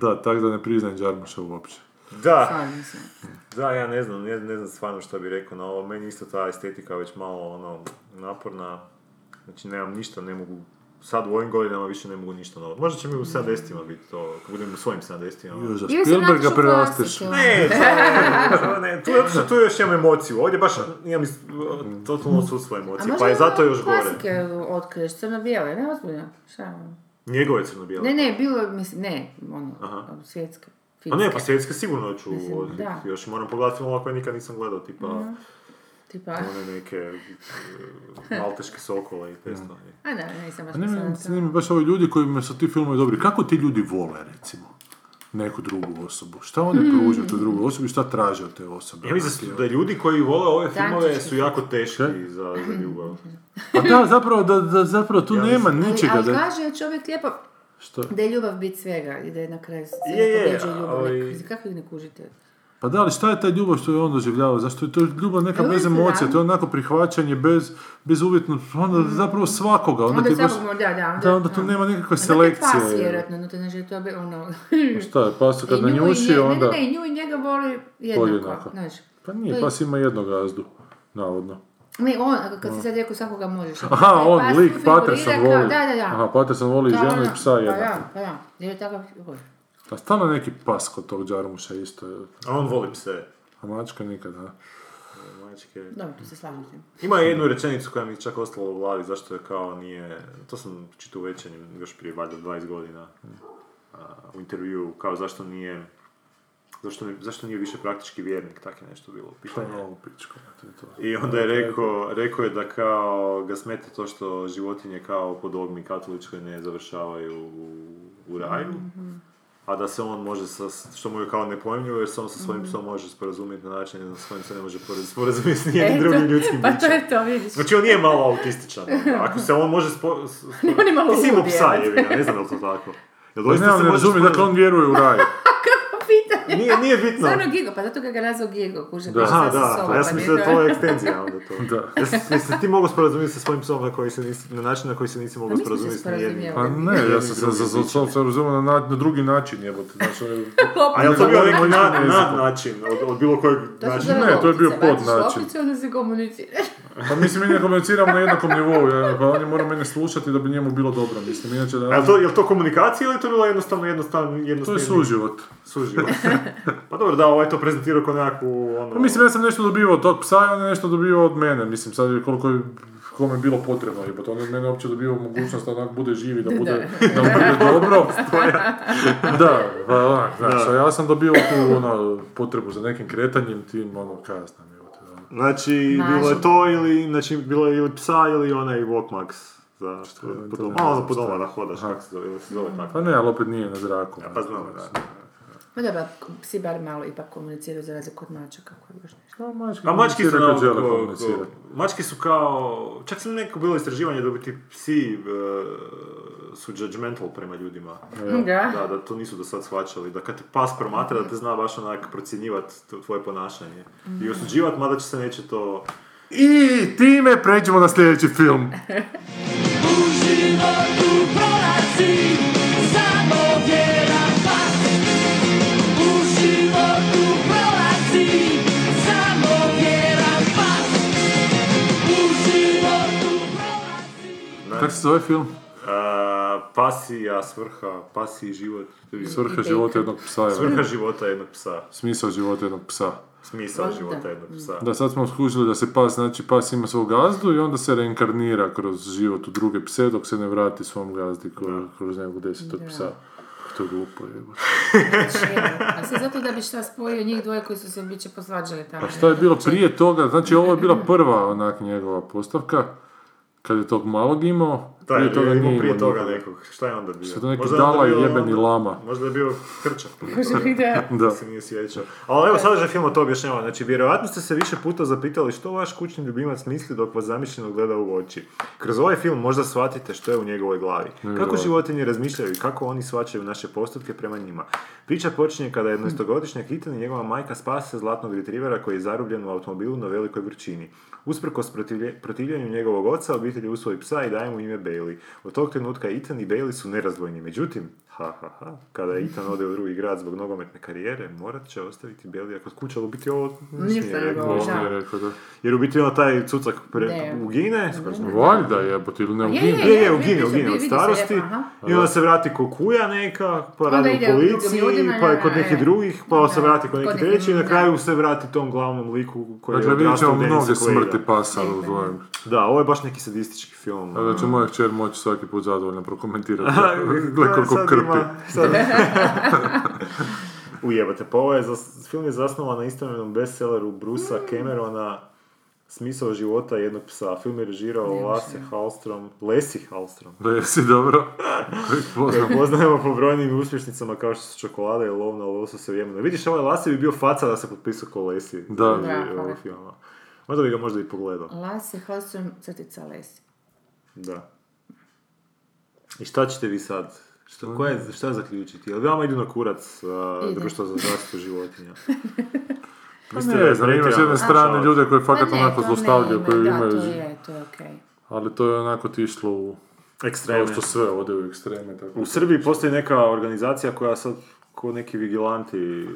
da, tako da ne priznajem Đarmuša uopće. Da, da, ja ne znam, ne, ne znam stvarno što bi rekao na ovo. Meni isto ta estetika već malo ono, naporna. Znači nemam ništa, ne mogu sad u ovim godinama više ne mogu ništa novo. Možda će mi u 70-ima biti to, kad budem u svojim 70-ima. Još za Ili se Spielberga prerasteš. klasike, Ne, to, ne, tu, što tu još imam emociju. Ovdje baš imam is- totalno odsustvo A emocije, možda pa je zato još gore. Klasike otkriješ, crno-bijele, ne ozbiljno. Šta? ono? Njegove crno-bijele. Ne, ne, bilo, je, mislim, ne, ono, Aha. svjetske. A ne, pa svjetske sigurno ću Mislim. Još moram pogledati filmova koje nikad nisam gledao, tipa Tipa, one neke e, malteške sokole i te stvari. a da, nisam baš ne, zanima baš ovi ljudi kojima su ti filmovi dobri. Kako ti ljudi vole, recimo, neku drugu osobu? Šta oni Hmm. pružaju toj drugoj osobi? Šta traže od te osobe? Ja mislim da ljudi koji vole ove filmove su jako teški Šta? za, za ljubav. Pa da, zapravo, da, da, zapravo tu Ja nema mislim- ničega. Ali, Da, ali kaže čovjek lijepo što? da je ljubav bit svega i da je na kraju sve Je, ljubav. ali- Ne- Kako ih ne kužite? Pa da, ali šta je ta ljubav što je on doživljavao? Zašto je to ljubav neka Ljubav bez emocija? da. To je onako prihvaćanje bez, bez uvjetno, onda zapravo svakoga. Onda, Onda ti baš, da, da. da, onda tu nema nikakve A zato je pas selekcije. vjerojatno, no to znači to bi ono... Šta je, pasu kad nanjuši, onda... Ne, ne, nju i njega voli jednako, Podjednako. znaš. Pa nije, je- pas ima jednog gazdu, navodno. Ne, on, kad si sad rekao svakoga možeš. Aha, Taj on, pas lik, Patterson voli. Da, da, da. Aha, Patterson voli ženu i psa Pa jednako. da, pa da. Jer je takav... oj. Pa stvarno neki pas kod tog Džarmuša isto. A on voli pse. A mačka nikad, a? Mačke. Dobro, tu se slažem s tim. Ima jednu rečenicu koja mi je čak ostala u glavi, zašto je kao nije, to sam čitao u večernjem još prije valjda 20 godina, a, u intervju, kao zašto nije, zašto, zašto nije više praktički vjernik, tak je nešto bilo Pa pitanje. novu pičku. to je to. I onda je rekao, rekao je da kao ga smeta to što životinje kao po dogmi katoličkoj ne završavaju u, u raju, a da se on može, sa, što mu je kao nepojmljivo, jer se on sa svojim psom može sporazumjeti na način da s kojim se ne može poraz- sporazumjeti s nijednim drugim ljudskim Pa to je to, vidiš. Znači on nije malo autističan. ono. Ako se on može spo... s- spo- On je malo Ti si imao psa, ga, ne znam je li to tako. Jel Pa doista ne, se može razumijem, dakle on vjeruje u raj. Nije, nije bitno. Stvarno Gigo, pa zato ga ga nazvao Gigo, kuže. Da. Aha, da, a ja sam mislio da to je ekstenzija onda to. Da. Jesi se ti mogao sporazumjeti sa svojim psom na, koji se nisi, na način na koji se nisi mogao Pa se sporazumjeti s nijednim? Pa ne, ja sam se za, za, bićem. za, se razumio na, na, na drugi način, jebote. Znači, je- A je li to bio neki Govorimo nad, način, od, od bilo kojeg načina? Ne, to je bio baciš podnačin. lopticu, onda se komuniciraš. Pa mislim, mi ne komuniciramo na jednakom nivou, ja, pa on je morao mene slušati da bi njemu bilo dobro, mislim, inače da... A je li to, je to komunikacija ili je to bilo jednostavno, jednostavno, To je jednostavno... suživot. Suživot. pa dobro, da, ovaj to prezentirao kao nekakvu, ono... Pa mislim, ja sam nešto dobivao od tog psa on je nešto dobivao od mene, mislim, sad je koliko je kome je bilo potrebno, jebote, on je od mene uopće dobio mogućnost da onak bude živi, da bude, da bude dobro. da, pa onak, znaš, a ja sam dobio tu, ono, potrebu za nekim kretanjem, tim, ono, kaj ja znam, jebote, ono. Znači, bilo je to ili, znači, bilo je ili psa ili onaj Walkmax za je, po to domu. ne Malo znam po domu šta je. da hodaš, kako se zove, ili se zove tako. Pa ne, ali opet nije na zraku. Pa znamo, da. Ma dobro, psi bar malo ipak komuniciraju za razliku od mačaka koji još nešto. Pa mački A mački su žele ko- komunicirati. ko- mački su kao, čak sam neko bilo istraživanje da bi ti psi e, su judgmental prema ljudima. Da. Da, da to nisu do sad shvaćali, da kad te pas promatra da te zna baš onak procjenjivat tvoje ponašanje. I osuđivat, mada će se neće to... I time pređemo na sljedeći film. Kako se zove film? A, pasija, svrha, pasiji život. Svrha života jednog psa. je. Svrha života jednog psa. Smisao života jednog psa. Smisao Da. života jednog psa. Da, sad smo skužili da se pas, znači pas ima svog gazdu i onda se reinkarnira kroz život u druge pse dok se ne vrati svom gazdi kroz, kroz nekog desetog Da. psa. To je glupo, jebote. A sve zato da bi šta spojio njih dvoje koji su se biće posvađali tamo. Pa šta je bilo prije toga? Znači ovo je bila prva onak njegova postavka, kad je tog malog imao Taj, Prije toga je nije prije toga nekog. Šta je onda bio? Što je neki Možda je onda Dalaj bio jebeni ono- lama. Možda je bio Krčak. Da. Da. se nije sjećao. Ali evo sadržaj filma to objašnjava. Znači, vjerojatno ste se više puta zapitali što vaš kućni ljubimac misli dok vas zamišljeno gleda u oči. Kroz ovaj film možda shvatite što je u njegovoj glavi. Kako životinje razmišljaju i kako oni shvaćaju naše postupke prema njima. Priča počinje kada je 11-godišnjak Ethan i njegova majka spase zlatnog retrivera koji je zarubljen u automobilu na velikoj vrućini. Usprkos protivlje- protivljenju njegovog oca, obitelj usvoji psa i daje mu ime Bailey. Od tog trenutka Ethan i Bailey su nerazdvojni. Međutim, ha ha ha, kada Ethan ode u drugi grad zbog nogometne karijere, morat će ostaviti Bailey kod kuće, ali u biti ovo nije ne rekao. je Da. rekao da. Jer u biti ono taj cucak pre, Ne. ugine, Valjda jebote, ili ne Je, ugine. je, je, vidi ugine, ugine od starosti i onda se vrati ko kuja neka, pa radi u policiji, pa je kod nekih drugih, pa se vrati kod kod nekih treći i na kraju se vrati tom glavnom liku koji je Dakle, vidjet odrastao ćemo u mnoge smrti pasa u tvojem. Da, ovo je baš neki sadistički film. Da će moja kćer moći svaki put zadovoljno prokomentirati. Gle koliko sad sad- Ujebate, pa ovo je, zas- film je zasnovan na istomenom bestselleru Brusa Camerona Smisao života jednog psa. Film je režirao Lasse Hallstrom, Lesi Hallstrom. Da jesi dobro. Poznam. Poznajemo po brojnim uspješnicama kao što su čokolada i lov na lososa u Jemenu. Vidiš, ovaj Lasi bi bio faca da se potpisao ko Lesi. Da. Da, ovog hvala. filma. Možda bi ga možda i pogledao. Lasse Hallström crtica Lesi. Da. I šta ćete vi sad? Što, koja je, šta zaključiti? Jel vama idu na kurac Ide. društvo za zaštitu životinja? Pa ne znam, imaš s jedne strane ljude koji fakat Pa ne, onako zlostavljaju, koji da, imaju... to je, to je okej. Ali to je onako ti išlo u... Kao Ekstremne. što sve ode u ekstreme. Tako. U Srbiji postoji neka organizacija koja sad ko neki vigilanti e,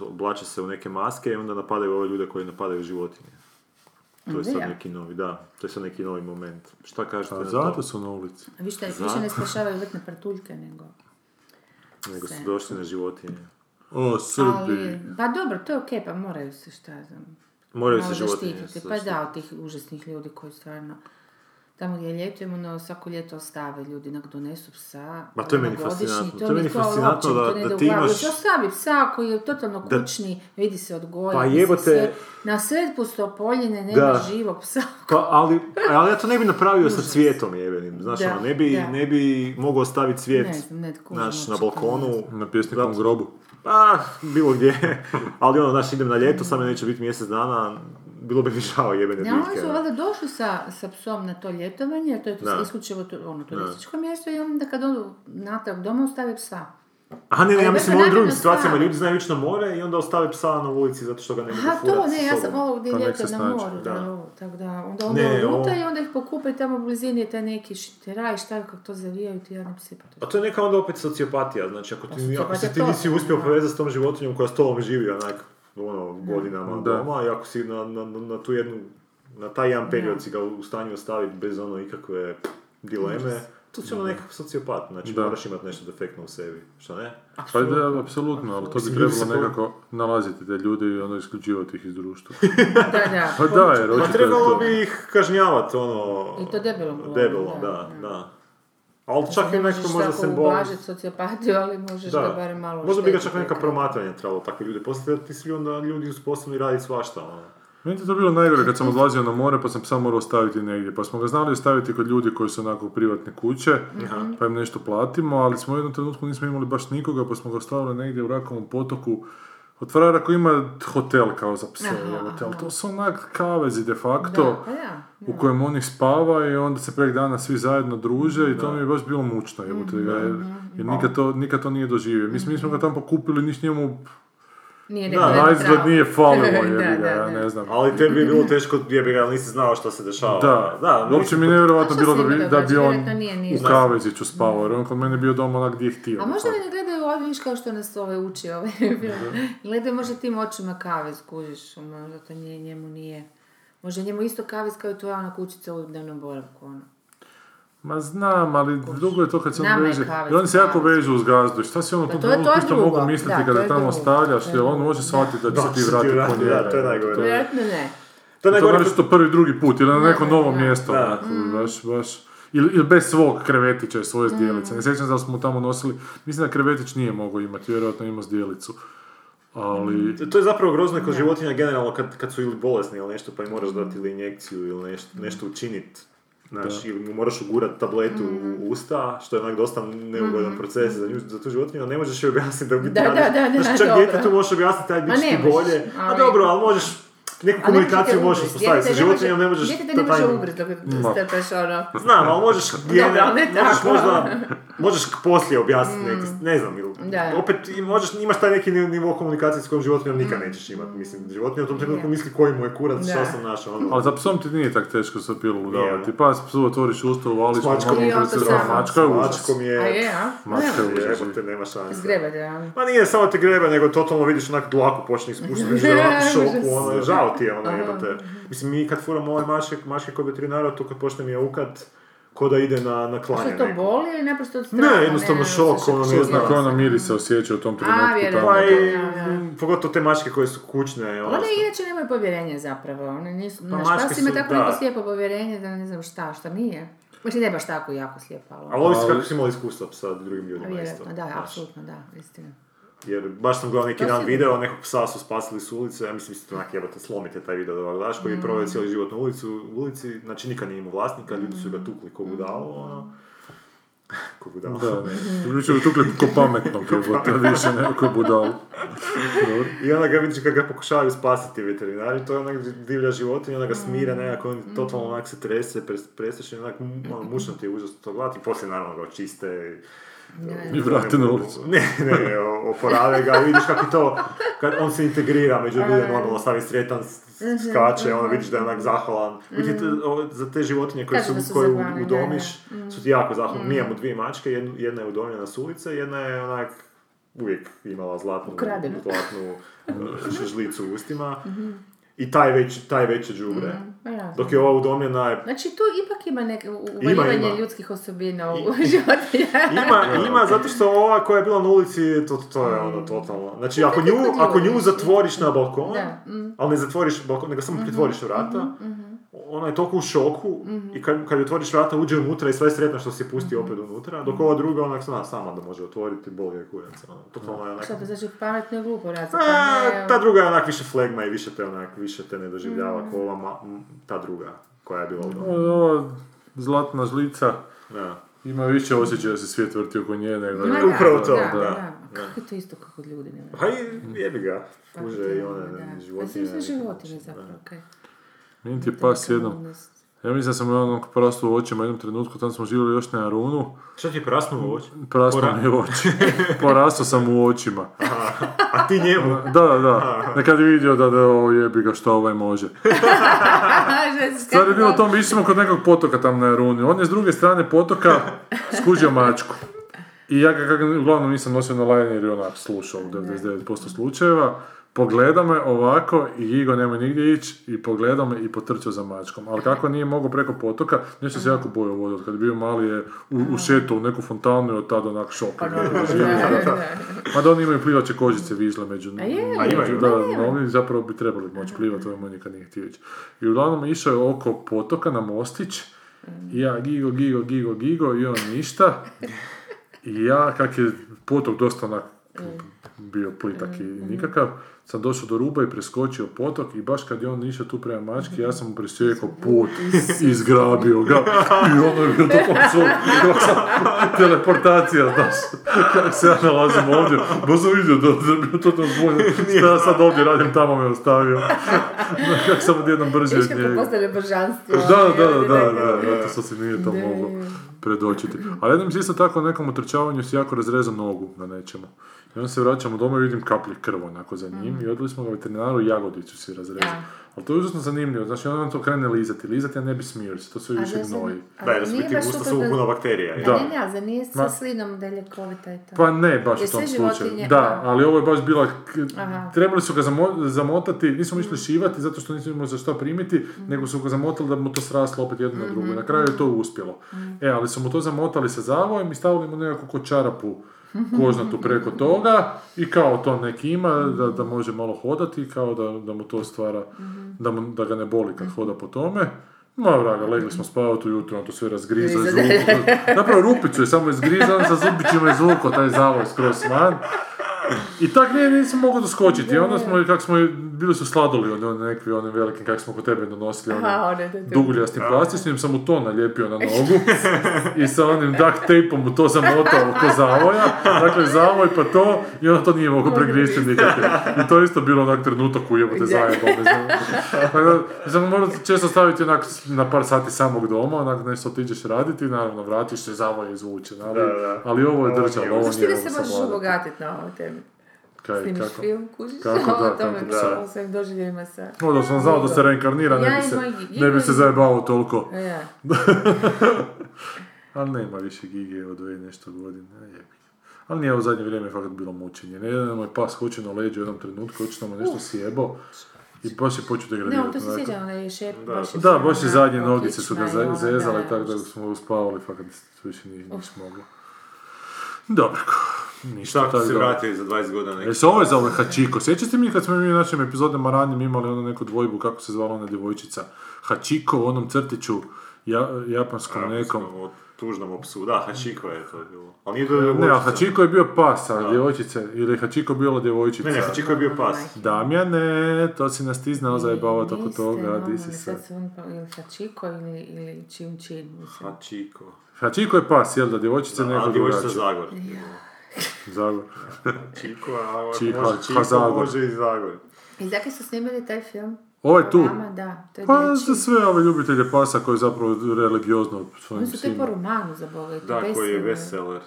oblače se u neke maske i onda napadaju ove ljude koji napadaju životinje. To je sad neki novi, da, to je sad neki novi moment. Šta kažete A na zato to? su na ulici. A vi šta, Za- više ne spašavaju vrtne prtuljke nego... Nego su došli na životinje. O, Srbi. Ali, pa dobro, to je okej, pa moraju se šta znam, Moraju se životinje zaštititi. Pa da, od tih užasnih ljudi koji stvarno tamo gdje ljetujemo, no svako ljeto ostave ljudi, nek donesu psa. Ma to je meni godišnji, fascinantno. to To je meni fascinantno uopće, da- da ti imaš- Još Ostavi psa koji je totalno Da- kućni, vidi se odgoja. Pa mislim, jebote- sve- Na sred pustopoljine nema Da. živog psa. Pa, ali, ali ja to ne bi napravio sa cvijetom jebenim, znaš, Da, ono, ne bi, da. ne bi mogao staviti cvijet, Ne znam, znaš, na balkonu, Na pjesnikom grobu. pa, bilo gdje, ali ono, znaš, idem na ljeto, samo neće biti mjesec dana, bilo bi mi žao jebene Ja, oni su valjda došli sa, sa psom na to ljetovanje, jer to je Da. isključivo ono, turističko mjesto i onda kad odu natrag doma ostave psa. Aha, ne, ne, ja mislim u to ovim drugim situacijama, ljudi znaju ići na more i onda ostave psa na ulici zato što ga ne mogu Aha, furat to, ne, ja sam ovo gdje Pa ljeto na snađe, moru, da. da, tako da, onda onda Ne, luta i onda ih pokupa i tamo u blizini je taj neki šteraj, šta kako to zavijaju ti jadni psi. pa to- A to je neka onda opet sociopatija, znači ako ti, ako sociopatija se ti to, nisi uspio da. povezati s tom životinjom koja s tobom živi onak, ono, godinama Da. doma i ako si na, na, na, na tu jednu, na taj jedan period si ga u stanju ostaviti bez ono ikakve dileme, to si ono nekakav sociopat, znači Da. moraš imati nešto defektno u sebi, šta ne? Pa da, apsolutno, ali to bi trebalo nekako nalaziti te ljude i ono isključivati ih iz društva. Da, da. Pa da, jer Pa očito je trebalo to. bi ih kažnjavati, ono... I to debelom Debelom, da, da, da. Da. Ali čak i ne neko možeš možda tako simbol... ublažiti sociopatiju, ali možeš ga Da, barem malo možda bi ga čak neka promatranja trebalo takve ljude postaviti, ti su onda ljudi sposobni raditi svašta, ono. Meni je to bilo najgore kad sam odlazio na more pa sam sam morao staviti negdje. Pa smo ga znali ostaviti kod ljudi koji su onako privatne kuće, pa im nešto platimo, ali smo u jednom trenutku nismo imali baš nikoga pa smo ga ostavili negdje u Rakovom potoku od frajera koji ima hotel kao za pse, aha. to su onak kavezi de facto. Da, pa ja. U kojem oni spava i onda se prek dana svi zajedno druže i to mi je baš bilo mučno, jebote ga, jer, jer nikad, to, nikad to nije doživio. Mislim, mi smo ga tamo pokupili, niš njemu Nije Da, na izgled nije falilo, jebi ga, ja ne znam. Ali tebi bi bilo teško jebi ga, ali nisi znao što se dešava. Da, da uopće mi je nevjerojatno bilo da bi, da on u Kaveziću spavao, jer on kod mene bio doma onak gdje je htio. A možda ne gledaju ovdje, viš kao što nas ovaj uči ovaj film. Gledaju možda tim očima kavez, kužiš, možda to nije, njemu nije. Možda njemu isto kavez kao i tvoja ona kućica u dnevnom boravku, ono. Ma znam, ali drugo je to kad se on veže, jer oni se jako vežu uz gazdu. Šta si ono Pa tu to to drugo. mogu misliti Da, to kada tamo drugo. stavljaš, To je jer on može shvatiti da će Da, se ti će ti vratiti po da, njega. to je najgore. To- Vjerojatno ne. To je To najgore moraš to prvi, drugi put, ili na neko da, novo da. mjesto, Da. onako, baš, baš. Ili, ili bez svog krevetića i svoje zdjelice. Ne sjećam se da smo mu tamo nosili, mislim da krevetić nije mogao imati, vjerojatno ima zdjelicu. Ali, To je zapravo grozno kod životinja generalno kad, kad su ili bolesni ili nešto pa im moraš dati ili injekciju ili nešto, nešto učiniti Znaš, ili mu moraš ugurat tabletu Mm. u usta, što je onak dosta neugodan proces za, nju, za tu životinju, a ne možeš joj objasniti da u biti Da, da, da, da, čak djetetu možeš objasniti, aj, Ma bit će ne ti možeš, bolje, a ali- dobro, ali možeš, neku komunikaciju možeš uspostaviti, sa životinjom ne možeš... Dijete te to ne može ugrizt dok Ma. strpaš ono... Znam, ali možeš, Dobro, ne možeš tako. možda, možeš poslije objasniti neki, ne znam, ili, opet i možeš, imaš taj neki ni- nivo komunikacije s kojom životinjom nikad nećeš imati, mislim, životinja u tom trenutku misli koji mu je kurac, šta sam našao, ono. Ali za psom ti nije tak teško sa pilulu davati. Pa psu otvoriš usta, uvališ S mačkom a, Mačka je užas. mačkom je... A je, a? Mačka je užas. Jebote, nema šanse. Zgreba da. Ma nije samo te grebe, nego totalno vidiš onak dlaku počne ispuštati, je šoku, ono, žao ti je, ono, jebote. Mislim, mi kad furamo ove mačke, mačke kod veterinara, to kad počne mi ukat, ko da ide na, na klanje Što to neko. boli ili naprosto od straha? Ne, jednostavno šok, ono, ne znam. Kako ona mirisa osjeća u tom trenutku vjerujem. tamo. Pa i, Da, da. m, pogotovo te mačke koje su kućne, ono, One inače nemaju povjerenje zapravo. One nisu, Pa naš mačke pas ima tako neko slijepo povjerenje da ne znam šta, šta nije. Mislim, ne baš tako jako slijepo, ali... Ovisi kako si imali iskustva sa drugim A ljudima isto. Vjerojatno, da, apsolutno, da, istina. Jer baš sam gledao neki dan video, nekog psa su spasili s ulice, ja mislim isto onak jebate, slomite taj video da ga gledaš, koji je proveo Mm. cijeli život na ulicu, ulici, znači nikad nije imao vlasnika, ljudi su ga tukli ko budalo, ono. Ko budalo. Da, ne. Mi ćemo tukli ko pametnog, jebote, više nego ko budalu. Dobro. I onda ga vidiš kako ga pokušavaju spasiti veterinari, to je onak divlja životinja, onda ga smire nekako, on totalno onak se trese, pres, presrećen, onak ono, mučno ti je užasno to gledati, poslije naravno ga očiste I vrate na ulicu. Ne, ne, oporave ga vidiš kako to, kad on se integrira među ljude, normalno stavi sretan, Mhm, skače, ono vidiš da je onak zahvalan. Biti za te životinje koje su, koje u- da, udomiš. Mhm. su ti jako zahvalne. Mi imamo dvije mačke, jedna je udomljena s ulice, jedna je onak uvijek imala zlatnu, zlatnu žlicu u ustima. I taj već, taj veće đubre. Pa ja. Dok je ova udomljena je Znači tu ipak ima neke uvaljivanje ima. ljudskih osobina u I- životinja. Ima, ima, zato što ova koja je bila na ulici, to, to je ono totalno. Znači, ako nju, ako nju zatvoriš na balkon, Da, mm. ali ne zatvoriš balkon, nego samo pritvoriš vrata, ona je toliko u šoku i kad, kad otvoriš vrata uđe unutra i sve je sretna što si je pusti opet unutra, dok ova druga onak zna sama da može otvoriti, boli je kurac. Ono, totalno je onak... Šta to znači pametno i glupo razlika? A, ne- ta druga je onak više flegma i više te onak, više te ne doživljava ko ova ma- ta druga koja je bila u domu. Ova zlatna žlica Da. ima više osjećaja da se svijet vrti oko nje nego... Da, Upravo to, da, da. da. Kako je to isto kako ljudi ne Pa i jebi ga, kuže i one Da. životinje. Pa sve životinje zapravo, okej. Meni ti je pas jednom... Ja mislim da sam onog prastu u očima u jednom trenutku, tam smo živjeli još na Arunu, Šta ti je prasnuo u oči? prasto Pora- mi je u oči. Porastao sam u očima. A ti njemu? Da, da, da. Nekad je vidio da, da ovo jebi ga što ovaj može. Stvar je bilo tom, išli smo kod nekog potoka tam na Aruni. On je s druge strane potoka skužio mačku. I ja ga uglavnom nisam nosio na lajner je onak slušao u 99% slučajeva. Pogledao me ovako i Gigo nemoj nigdje ići i pogledao me i potrčao za mačkom. Ali kako nije mogao preko potoka, nešto se jako bojao vode. Od kad je bio mali je u, ušetao u neku fontanu i od tada onak šok. Pa da, da, da. Mada oni imaju plivače kožice vižle među... A je? A imaju? Da, no, oni zapravo bi trebali moći plivati, ovaj moj nikad nije htio ići. I uglavnom išao je oko potoka na mostić, i ja gigo, gigo, gigo, gigo, i on ništa. I ja, kak je potok dosta onak bio plitak i nikakav, sam došao do ruba i preskočio potok i baš kad je on išao tu prema mački, ja sam mu presjekao put, izgrabio ga i ono je bilo teleportacija, znaš, kako se ja nalazim ovdje, baš sam vidio da, da je bio to zbunjen, šta ja sad ovdje radim, tamo me ostavio, kako sam odjednom brže od njega. Da, da, da, da, da, što se nije to moglo predočiti. Ali jednom isto tako nekom utrčavanju si jako razrezao nogu na nečemu. I onda se vraćamo doma i vidim kaplje krv onako za njim i odveli smo ga veterinaru jagodicu si razrezao. Ja. Ali to je užasno zanimljivo, znači on to krene lizati, lizati, a ne bi smio jer se to sve više da, gnoji. Da, jer su biti baš usta to su puno bakterija. Da. Ne, ne, ali za nije sa slinom da je ljekovita i to. Pa ne baš Jer u tom slučaju. životinje- Da, ali ovo je baš bila... Trebali su ga zamo- zamotati, nismo išli šivati zato što nismo imali za što primiti, Mhm. nego su ga zamotali da mu to sraslo opet jedno na drugo. I na kraju je to uspjelo. E, ali su mu to zamotali sa zavojem i stavili mu nekakvu ko čarapu kožnatu preko toga i kao to neki ima, da, da može malo hodati i kao da, da mu to stvara, da, mu, da ga ne boli kad hoda po tome. Ma vraga, legli smo spavati ujutro, on to sve razgrizao, Griza, izvukao. Zapravo rupicu je samo izgrizao, on sa zubićima izvukao taj zavoj skroz van. I tak nije, nisam mogao doskočiti. I onda smo, kak smo, bili su sladoli oni, oni nekvi, oni velikim, kak smo kod tebe donosili, ono, one, da. duguljastim plastičnim, sam mu to nalijepio na nogu i sa onim duct tapeom mu to zamotao ko zavoja, dakle zavoj pa to, i on to nije mogao pregristi nikad. I to je isto bilo onak trenutak u jebote da, Sam morao često staviti onak na par sati samog doma, onak nešto otiđeš raditi, naravno vratiš se, zavoj izvuče, naravno. Da, da. ali ovo je držalo, ovo nije ovo se sam možeš vladat. obogatiti na ovoj temi? Kaj, Snimiš kako? film, kužiš? Kako da, o tome, kako da. o svojim doživljajima sa... No, da sam znao da se reinkarnira, ne bi se, moj- ne bi se zajebao toliko. Ja. Ali nema više gige od dvije nešto godine, jebi. Ali nije u zadnje vrijeme fakat bilo mučenje. Ne, jedan moj pas hoće na leđu u jednom trenutku, očito mu nešto sjebo i baš je počeo Ne, degradirati. on to se sjeća, ona je šep, baš je Da, baš je zadnje nogice su ga zezale, da, tako da smo uspavali, fakat više nije niš moglo. Dobro, ništa. Šta ako tako se vratio za 20 godina neki? E se ovo je za ovaj Hachiko. Sjećate mi kad smo mi u našim epizodama ranijim imali ono neku dvojbu kako se zvala ona djevojčica. Hachiko u onom crtiću ja, japanskom nekom. O tužnom opsu, da, Hachiko je to bilo. Ali nije to Ne, a djevojčica. Hachiko je bio pas, a djevojčice, ili je Hachiko bila djevojčica. Ne, ne, Hachiko je bio pas. Damjane, to si nas ti znao zajebavati oko toga, di si sad sad. su on pa- ili Hachiko ili, ili Čim mislim. Hachiko. Hachiko je pas, jel da, djevojčica je neko a djevojčica. Zagor. Zagor. Čiko, a ako Či- može Čiko, Hazagor. može i Zagor. I zakaj su snimili taj film? Ovo je tu. Mama, da, to je Pa za sve ove ljubitelje pasa koji zapravo religiozno svojim Oni su te po romanu za Boga. Da, koji je bestseller.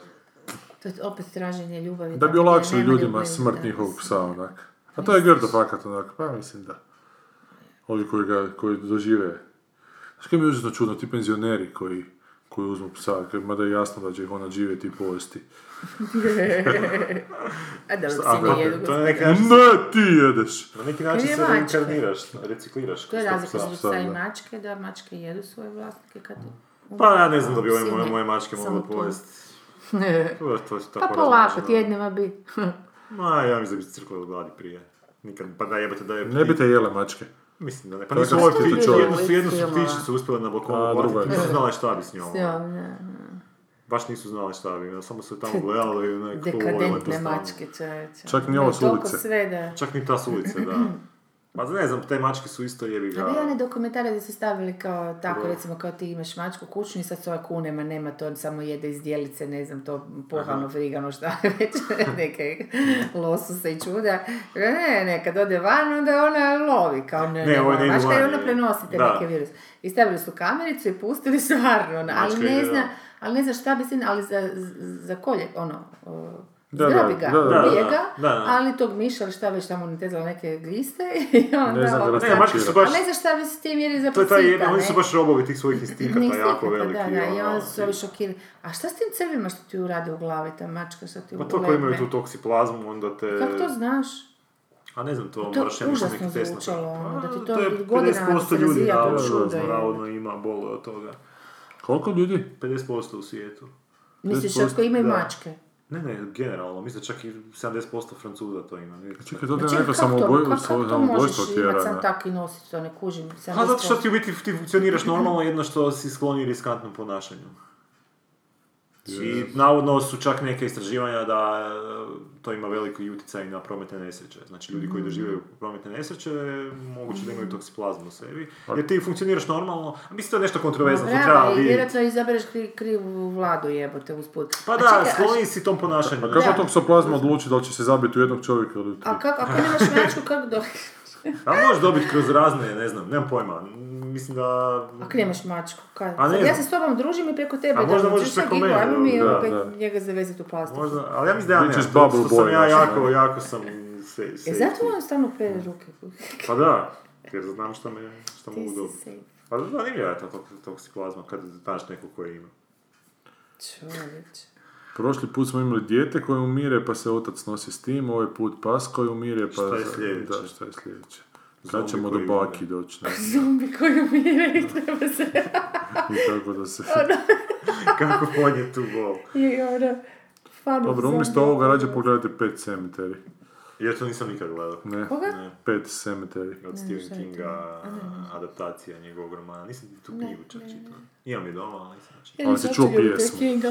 To je opet traženje ljubavi. Da bi olakšali ljudima ljubavi, smrt da. njihovog psa, onak. A to je grdo fakat, onak, pa mislim da. Ovi koji ga, koji dožive. Znaš kaj mi je užasno čudno, ti penzioneri koji, koji uzmu psa, mada je jasno da će ih ona živjeti i povesti. A da, A, psi ne jedu. to je neki način, Ne, ti jedeš! na neki način se reinkarniraš, recikliraš. To je razlika između psa i mačke, da mačke jedu svoje vlasnike kad... Pa ja ne znam da bi ove moje, ne. moje mačke mogle pojesti. Ne. To, to je Pa polako, tjednima bi. Ma, ja mislim da bi se crkla od gladi prije. Nikad, pa da jebate da je... Ne bi te jele mačke. Mislim da ne. Pa nisu ptiče, čovjek? jednu su, jednu su ptičicu uspjele na balkonu A, druga je uhvatiti, nisu to. znale šta bi s njom. ono. Ja, ne. Baš nisu znali šta bi, samo su je tamo gledali i onak Dekadentne mačke, čovječe. Čak ni Ima ovo s toliko ulice. sve da... Čak ni ta s ulice, da. Pa ne znam, te mačke su isto jebi ga. bi one dokumentare gdje su stavili kao, tako recimo kao ti imaš mačku kućnu i sad se ova kunema nema to, on samo jede iz dijelice, ne znam, to pohano, frigano, šta već, neke losuse i čuda. Ne, ne, kad ode van, onda ona lovi, kao ne, Ne, ne, ovo ne idu mačka i van, ona je. prenosi te Da. neke viruse. I stavili su kamericu i pustili su Arno, ali Mačka ne ide, zna, da. Ali ne zna šta bi se, ali za, za kolje, ono, Da, zgrabi ga, da, da, ubije da, ga, da, da. ali tog miša ili šta već tamo netezala neke gliste i onda... Ne znam ono- Ne, mačke su baš... ali ne znaš šta bi se tim jer za To je taj jedan, oni ne? su baš robovi tih svojih instinkata Ne jako veliki. Da, da, i ono, onda su ovi šokirani. A šta s tim crvima što ti urade u glavi, ta mačka što ti Pa to koji imaju ulegne? tu toksiplazmu, onda te... Kako to znaš? A ne znam, to, To moraš ja mislim užasno neki test zvučalo, napraviti. ono, da ti Pa, to je godinama 50% se ljudi razvija to navodno, čudo, je. navodno ima bol od toga. Koliko ljudi? 50% u svijetu. Misliš 10%, ako imaju da. mačke? Ne, ne, generalno, mislim da čak i 70% Francuza to ima. Čekaj, to je čekaj, neko kako to, samoboj, kako, kako to možeš tjera. imat sam ne? tako i nositi to, ne kužim. A zato što 70%. ti u biti ti funkcioniraš normalno, jedno što si skloni riskantnom ponašanju. I navodno su čak neke istraživanja da e, to ima veliki utjecaj na prometne nesreće. Znači ljudi koji doživaju prometne nesreće moguće da imaju toksiplazmu u sebi. Jer ti funkcioniraš normalno, a mislim to je nešto kontroverzno, to treba Bravo, i vjerojatno izabereš kri- krivu vladu jebote usput. Pa da, čekaj, a si tom ponašanju. A kako toksoplazma odluči da li će se zabiti u jednog čovjeka ili? A kako, ako nemaš mačku, kako do... A možeš dobiti kroz razne, ne znam, nemam pojma. Mislim da... Ako nemaš mačku, kad? A ne Sad ja se s tobom družim i preko tebe A možda dođem. možeš preko mene, Ajmo mi da, opet da. njega zavezati u plastiku. Možda, ali ja mislim da ja to- sam ja jako, jako sam se, E se, zato on stalno pere ruke. Pa da, jer znam šta, me, šta Ti mogu si dobiti. safe. Pa zanimljiva je ta tok- toksiplazma kad znaš nekog koji ima. Čovječ. Prošli put smo imali dijete koje umire pa se otac nosi s tim, ovaj put pas koji umire pa... Šta je sljedeće? Da, šta je sljedeće? Kad ćemo do baki doći, ne? Zombi koji umire i treba se... I tako da se... Kako podnije tu bol. I ono... Fan Dobro, umjesto ovoga rađe pogledajte Pet Cemetery. Ja to nisam nikad gledao. Ne, Koga? Ne. Pet Cemetery. Od Stephen Kinga, adaptacija njegovog romana. Nisam tu knjigu čak čitao. Imam je doma, ali nisam čitao. Ali si čuo pjesmu. Kinga.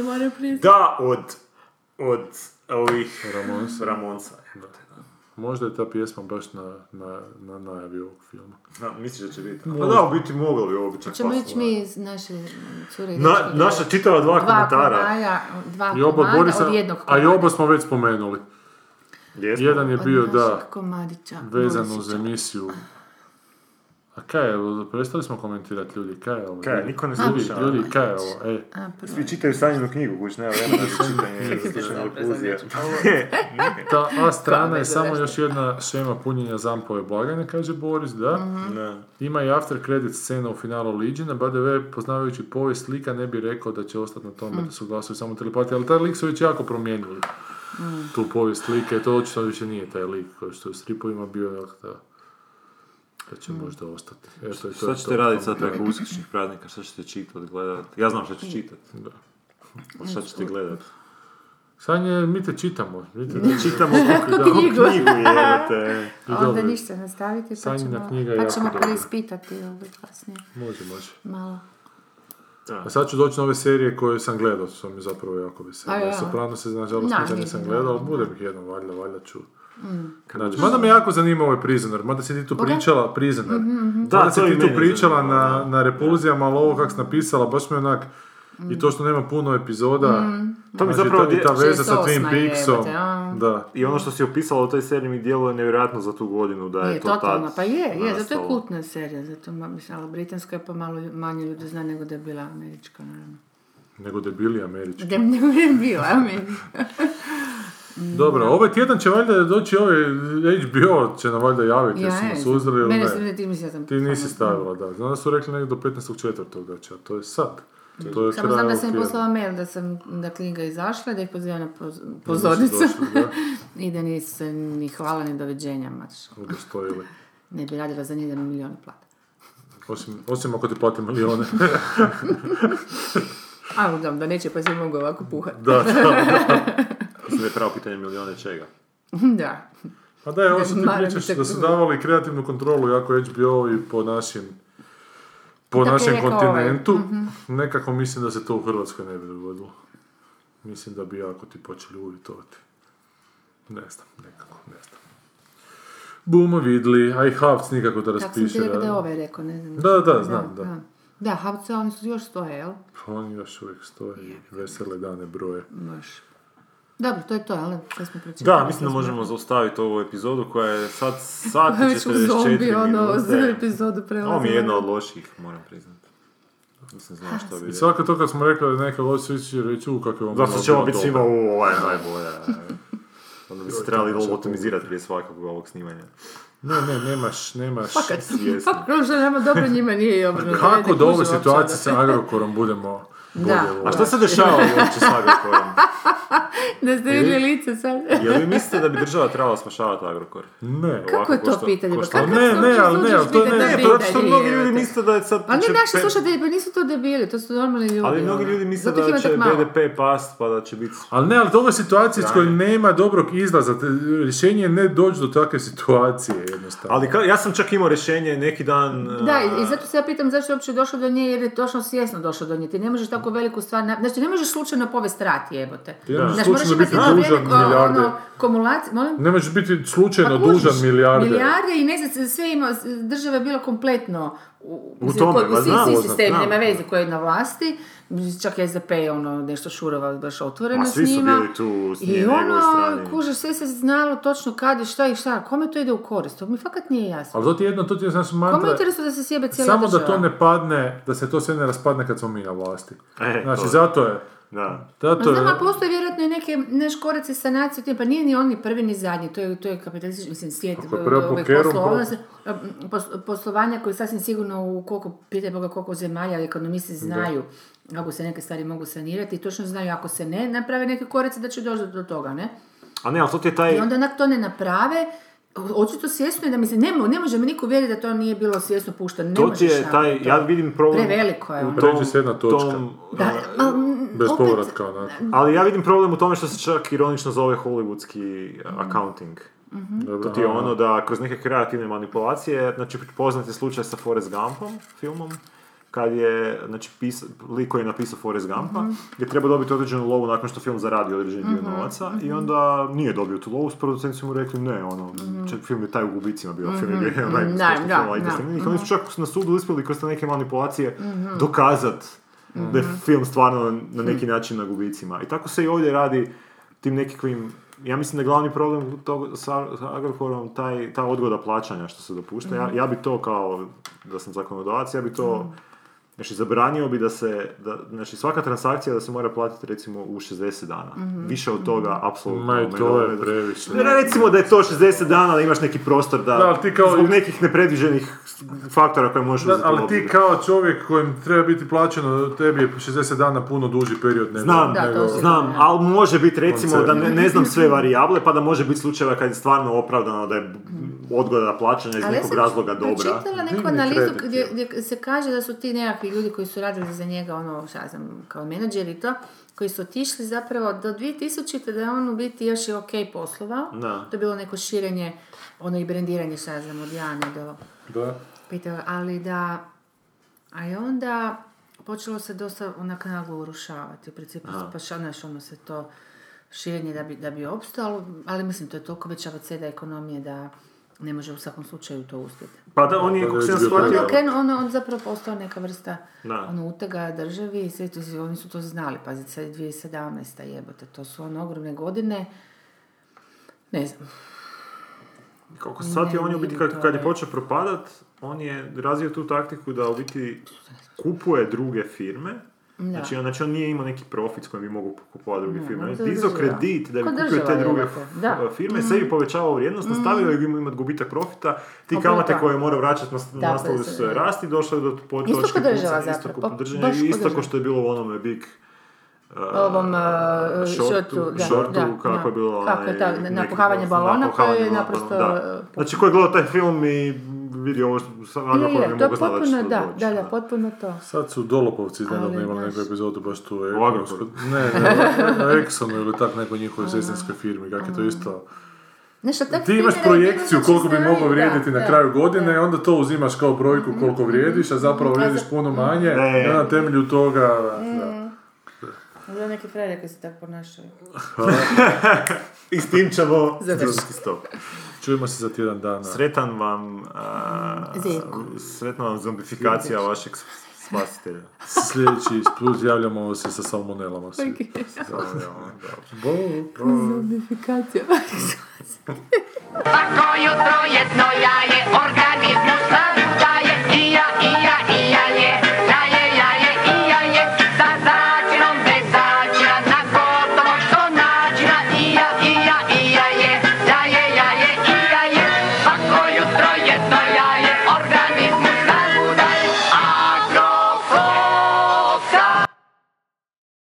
Da, od, od ovih Ramonsa. Ramonsa. Možda je ta pjesma baš na, na, na najavi ovog filma. Da, misliš da će biti? Pa da, u biti moglo bi ovo biti ići mi iz naše cure Na, naša čitava dva, komentara. Komaja, dva I oba komada Borisa, od jednog a i komada. oba smo već spomenuli. Jesmo? Jedan je bio, da, komadića, vezan uz emisiju. A kaj je ovo? Prestali smo komentirati ljudi, kaj je ovo? Kaj, Ljudi, niko ne ljudi, sluša. ljudi, kaj je ovo? E, A, prvo. Svi čitaju sanjenu knjigu, kuć, nema vremena za čitanje, slušanje aluzije. ta A strana je samo još jedna šema punjenja zampove blagajne, kaže Boris, da. Da. Ima i after credit scena u finalu Legiona, BDV, poznavajući povijest lika, ne bi rekao da će ostati na tome da su glasovi samo telepati, ali taj lik su već jako promijenili. Tu povijest lika to očito više nije taj lik koji što je u stripovima bio, jel da će možda ostati. Eto, to Šta je ćete raditi sad preko uskrsnih praznika? Šta ćete čitati, gledati? Ja znam šta ću čitati. Da. Ali šta ćete gledati? Sanje, mi te čitamo. Mi te ne Čitamo da. knjigu. knjigu, jebote. I Onda dobro, ništa nastaviti, pa Sanjina ćemo, knjiga pa ćemo preispitati ovaj kasnije. Može, može. Malo. A sad ću doći na ove serije koje sam gledao, što mi zapravo jako veseli. A ja. Soprano se, nažalost, Da, nikad nisam gledao, ali budem ih jednom, valjda, valjda ću. Znači, mada me jako zanima ovaj Prisoner, mada si ti tu pričala, Prisoner. Da, Mada si to i ti tu pričala zanima, na, da. na repulzijama, ali ovo kak si napisala, baš me onak, i to što nema puno epizoda, To mi znači, zapravo ta, i ta veza sa 68 Twin Peaksom. Da. I ono što si opisala u toj seriji mi djeluje nevjerojatno za tu godinu, da je, Je, to tad totalno, pa je, je, zato je nastalo. kultna serija, zato, mislim, ali britanska je pa malo manje ljudi zna nego da je bila američka, naravno. Nego debili američki. Da je bila američka. Dobro, ovaj tjedan će valjda doći ovaj HBO će nam valjda javiti, Ja, jesu je, nas uzeli ili Mene ne. se ne ti. Ti nisi stavila, da. Znam da su rekli negdje do 15.4. da će, a to je sad. To je Samo znam da sam im poslala mail da sam, da knjiga izašla, da ih pozivam na poz- pozornicu. I da nisu ni hvala ni doviđenja, mač. Udostojili. Ne bi radila za njih da mi milioni plate. Osim, osim ako ti plati milijone. A, znam da neće pa se mogu ovako puhat. da, da. Da je pravo pitanje milijone čega. da. Pa da je, ovo što ti pričaš da su davali kreativnu kontrolu jako HBO i po našim po našem rekao kontinentu. ovaj. Nekako mislim da se to u Hrvatskoj ne bi dogodilo. Mislim da bi jako ti počeli uvjetovati. Ne znam, nekako, ne znam. Bumo vidli, a i Havc nikako da Tako sam raspiše. ti rekao da je da- ovaj rekao, ne znam. Da, da, znam, da. Da, Havca, oni su još stoje, jel? Pa oni još uvijek stoje i vesele dane broje. Baš. Dobro, to je to, ali sve smo pročitali. Da, mislim da možemo zaustaviti ovu epizodu koja je sad sat i Već u zombi, 44 ono, za epizodu prelazimo. Ovo mi je jedna od loših, moram priznati. Nisam znao što bi... I svako to kad smo rekli da je neka loša će reći, u kako je vam Zato ćemo biti dobro." svima u ovaj najbolje. Onda bi se trebali lobotomizirati prije svakog ovog snimanja. Ne, ne, nemaš, nemaš. Fakat, fakat, ono što nama dobro njima nije i obrnuto. Kako do ove situacije uopće sa Agrokorom budemo Da. A što se dešava uopće s Agrokorom? Da ste vidjeli lice sad. Je li mislite da bi država trebala spašavati Agrokor? Ne. Kako je ko to što- pitanje? ko Pa što- kako Ne, ne, ali ne, ali to ne, da Ne, pa zato što mnogi ljudi misle da je sad... Ali će ne naši pe- slušatelji, pa nisu to debili, to su normalni ljudi. Ali mnogi ono. ljudi misle da će. BDP past pa da će biti... Ali ne, ali to je situacija s kojoj nema dobrog izlaza. Te- Rješenje je ne doći do takve situacije jednostavno. Ali ja sam čak imao rješenje neki dan... Da, i, i zato se ja pitam zašto je uopće došlo do nje, jer je točno svjesno došlo do nje. Ti ne možeš tako veliku stvar, na... znači ne možeš slučajno povesti rat jebote. Možeš Znači moraš biti dužan veliko, milijarde. ono, kumulaciju, molim? Ne možeš biti slučajno Pa dužan milijarde. Milijarde i ne znam, sve ima, država je bila kompletno u, U tome, ma svi, svi sistemi, nema veze koji je na vlasti, čak SDP je ono nešto šurova baš otvoreno Ma s svi su njima. bili tu s I njegove ono, kuže, sve se znalo točno kad i šta i šta, kome to ide u korist, to mi fakat nije jasno. Ali to ti je jedno, to ti je Kome je mantra. interesu da se sjebe cijela Samo da država? to ne padne, da se to sve ne raspadne kad smo mi na vlasti. E, Znači, to- zato je. Da. Zato Ma znam, je... a postoje vjerojatno i neke neš koraci sanacije, tim, pa nije ni on ni prvi ni zadnji, to je, to je kapitalistički, mislim, svijet Ako ovaj, pokerom, poslovanja- pos- poslovanja koji sasvim sigurno u koliko, pitaj Boga koliko zemalja ekonomisti znaju kako se neke stvari mogu sanirati i točno znaju ako se ne naprave neke koraci da će doći do toga, ne? A ne, ali to ti je taj... I onda onak to ne naprave, očito svjesno je da mislim, ne, mo- ne može mi niko vjeriti da to nije bilo svjesno pušteno, ne To ti je taj, ja vidim problem... Preveliko je u ono. tom- Pređe se jedna točka. tom, Da, a, mm, Bez opet- povratka. Ali ja vidim problem u tome što se čak ironično zove hollywoodski accounting. Dobro, To ti je ono da kroz neke kreativne manipulacije, znači poznati slučaj sa Forrest Gumpom, filmom, kad je, znači, pisa, lik koji je napisao Forrest Gumpa, je trebao dobiti određenu lovu nakon što film zaradi određeni dio novaca i onda nije dobio tu lovu, s producenti su mu rekli ne, ono, čak film je taj u gubicima bio, film je bio da. snimljenih. Oni su čak na sudu uspjeli kroz te neke manipulacije dokazat da je film stvarno na neki način na gubicima. I tako se i ovdje radi tim nekakvim ja mislim da je glavni problem tog, sa, Agrokorom taj, ta odgoda plaćanja što se dopušta. Ja, ja bi to kao, da sam zakonodavac, ja bi to, znači zabranio bi da se, da, znači svaka transakcija da se mora platiti recimo u 60 dana. Više od toga, apsolutno. Ma i me- to je me- previše. Ne, recimo da je to 60 dana, da imaš neki prostor da, Da, ali ti kao- zbog nekih nepredviđenih faktora koje možeš Da, uzeti ali ti kao čovjek kojem treba biti plaćeno, tebi je 60 dana puno duži period nego... Znam, Da, nego- znam, ali može biti recimo Koncert. da ne, ne znam sve varijable, pa da može biti slučajeva kad je stvarno opravdano da je odgoda plaćanja iz Ali ja nekog sam razloga dobra. pročitala neku Divni analizu kredit, gdje, je. gdje se kaže da su ti nekakvi ljudi koji su radili za njega, ono, šta znam, kao menadžeri i to, koji su otišli zapravo do 2000. da je on u biti još i ok poslovao. Da. To je bilo neko širenje, ono i brendiranje, šta znam, od Jane do Da. Peter, ali da... A i onda počelo se dosta onak naglo urušavati. U principu, pa šta, znaš, ono se to širenje da bi, da bi opstalo, ali mislim, to je toliko već abeceda ekonomije da ne može u svakom slučaju to uspjeti. Pa da, on je, kako sam je bio shvatio, ono, on zapravo postao neka vrsta Da. ono, utega državi i sve to, oni su to znali. Pazite, sad je 2017. jebote, to su ono ogromne godine. Ne znam. kako sam shvatio, on je u biti kad, kad je je- počeo propadat, on je razvio tu taktiku da u biti kupuje druge firme, Znači, on, znači on nije imao neki profit s kojim bi mogu kupovati druge Ne, firme. On je dizao kredit da bi kupio te druge da. f- firme, sebi povećavao vrijednost, nastavio je imati gubitak profita, ti Upravo kamate koje mora vraćati nastavili su rasti, došlo je do po Isto točke ko država zapravo, isto pa isto država. što je bilo u onome Big uh, Ovom uh, shortu, šortu, da, shortu, da, kako da. je bilo Kako je ta, napuhavanje balona koje je naprosto... da. Znači, ko je gledao taj film i vidio ovo što je, ne to mogu je znati da će da, doći. da, da, potpuno to. Sad su Dolopovci nedavno Ali, imali neku epizodu baš tu u U Agrokoru? ekonomskoj- Ne, ne, na Exxonu ili tak nekoj njihovoj sestrinskoj firmi, kak je to isto... Nešto tak Ti imaš projekciju znači, koliko bi scenarij, moglo da, vrijediti na da, kraju godine da. i onda to uzimaš kao brojku koliko vrijediš, a zapravo vrijediš puno manje i na temelju toga... da. Bilo neki frajeri koji se tako ponašaju. I s tim ćemo Završiti. završiti stop. Čujemo se za tjedan dana. Sretan vam, a, sretna vam zombifikacija vašeg spasitelja. Sljedeći put javljamo se sa salmonelama. svi. Bog. Modifikacija. Svako jutro jedno jaje organizmu sam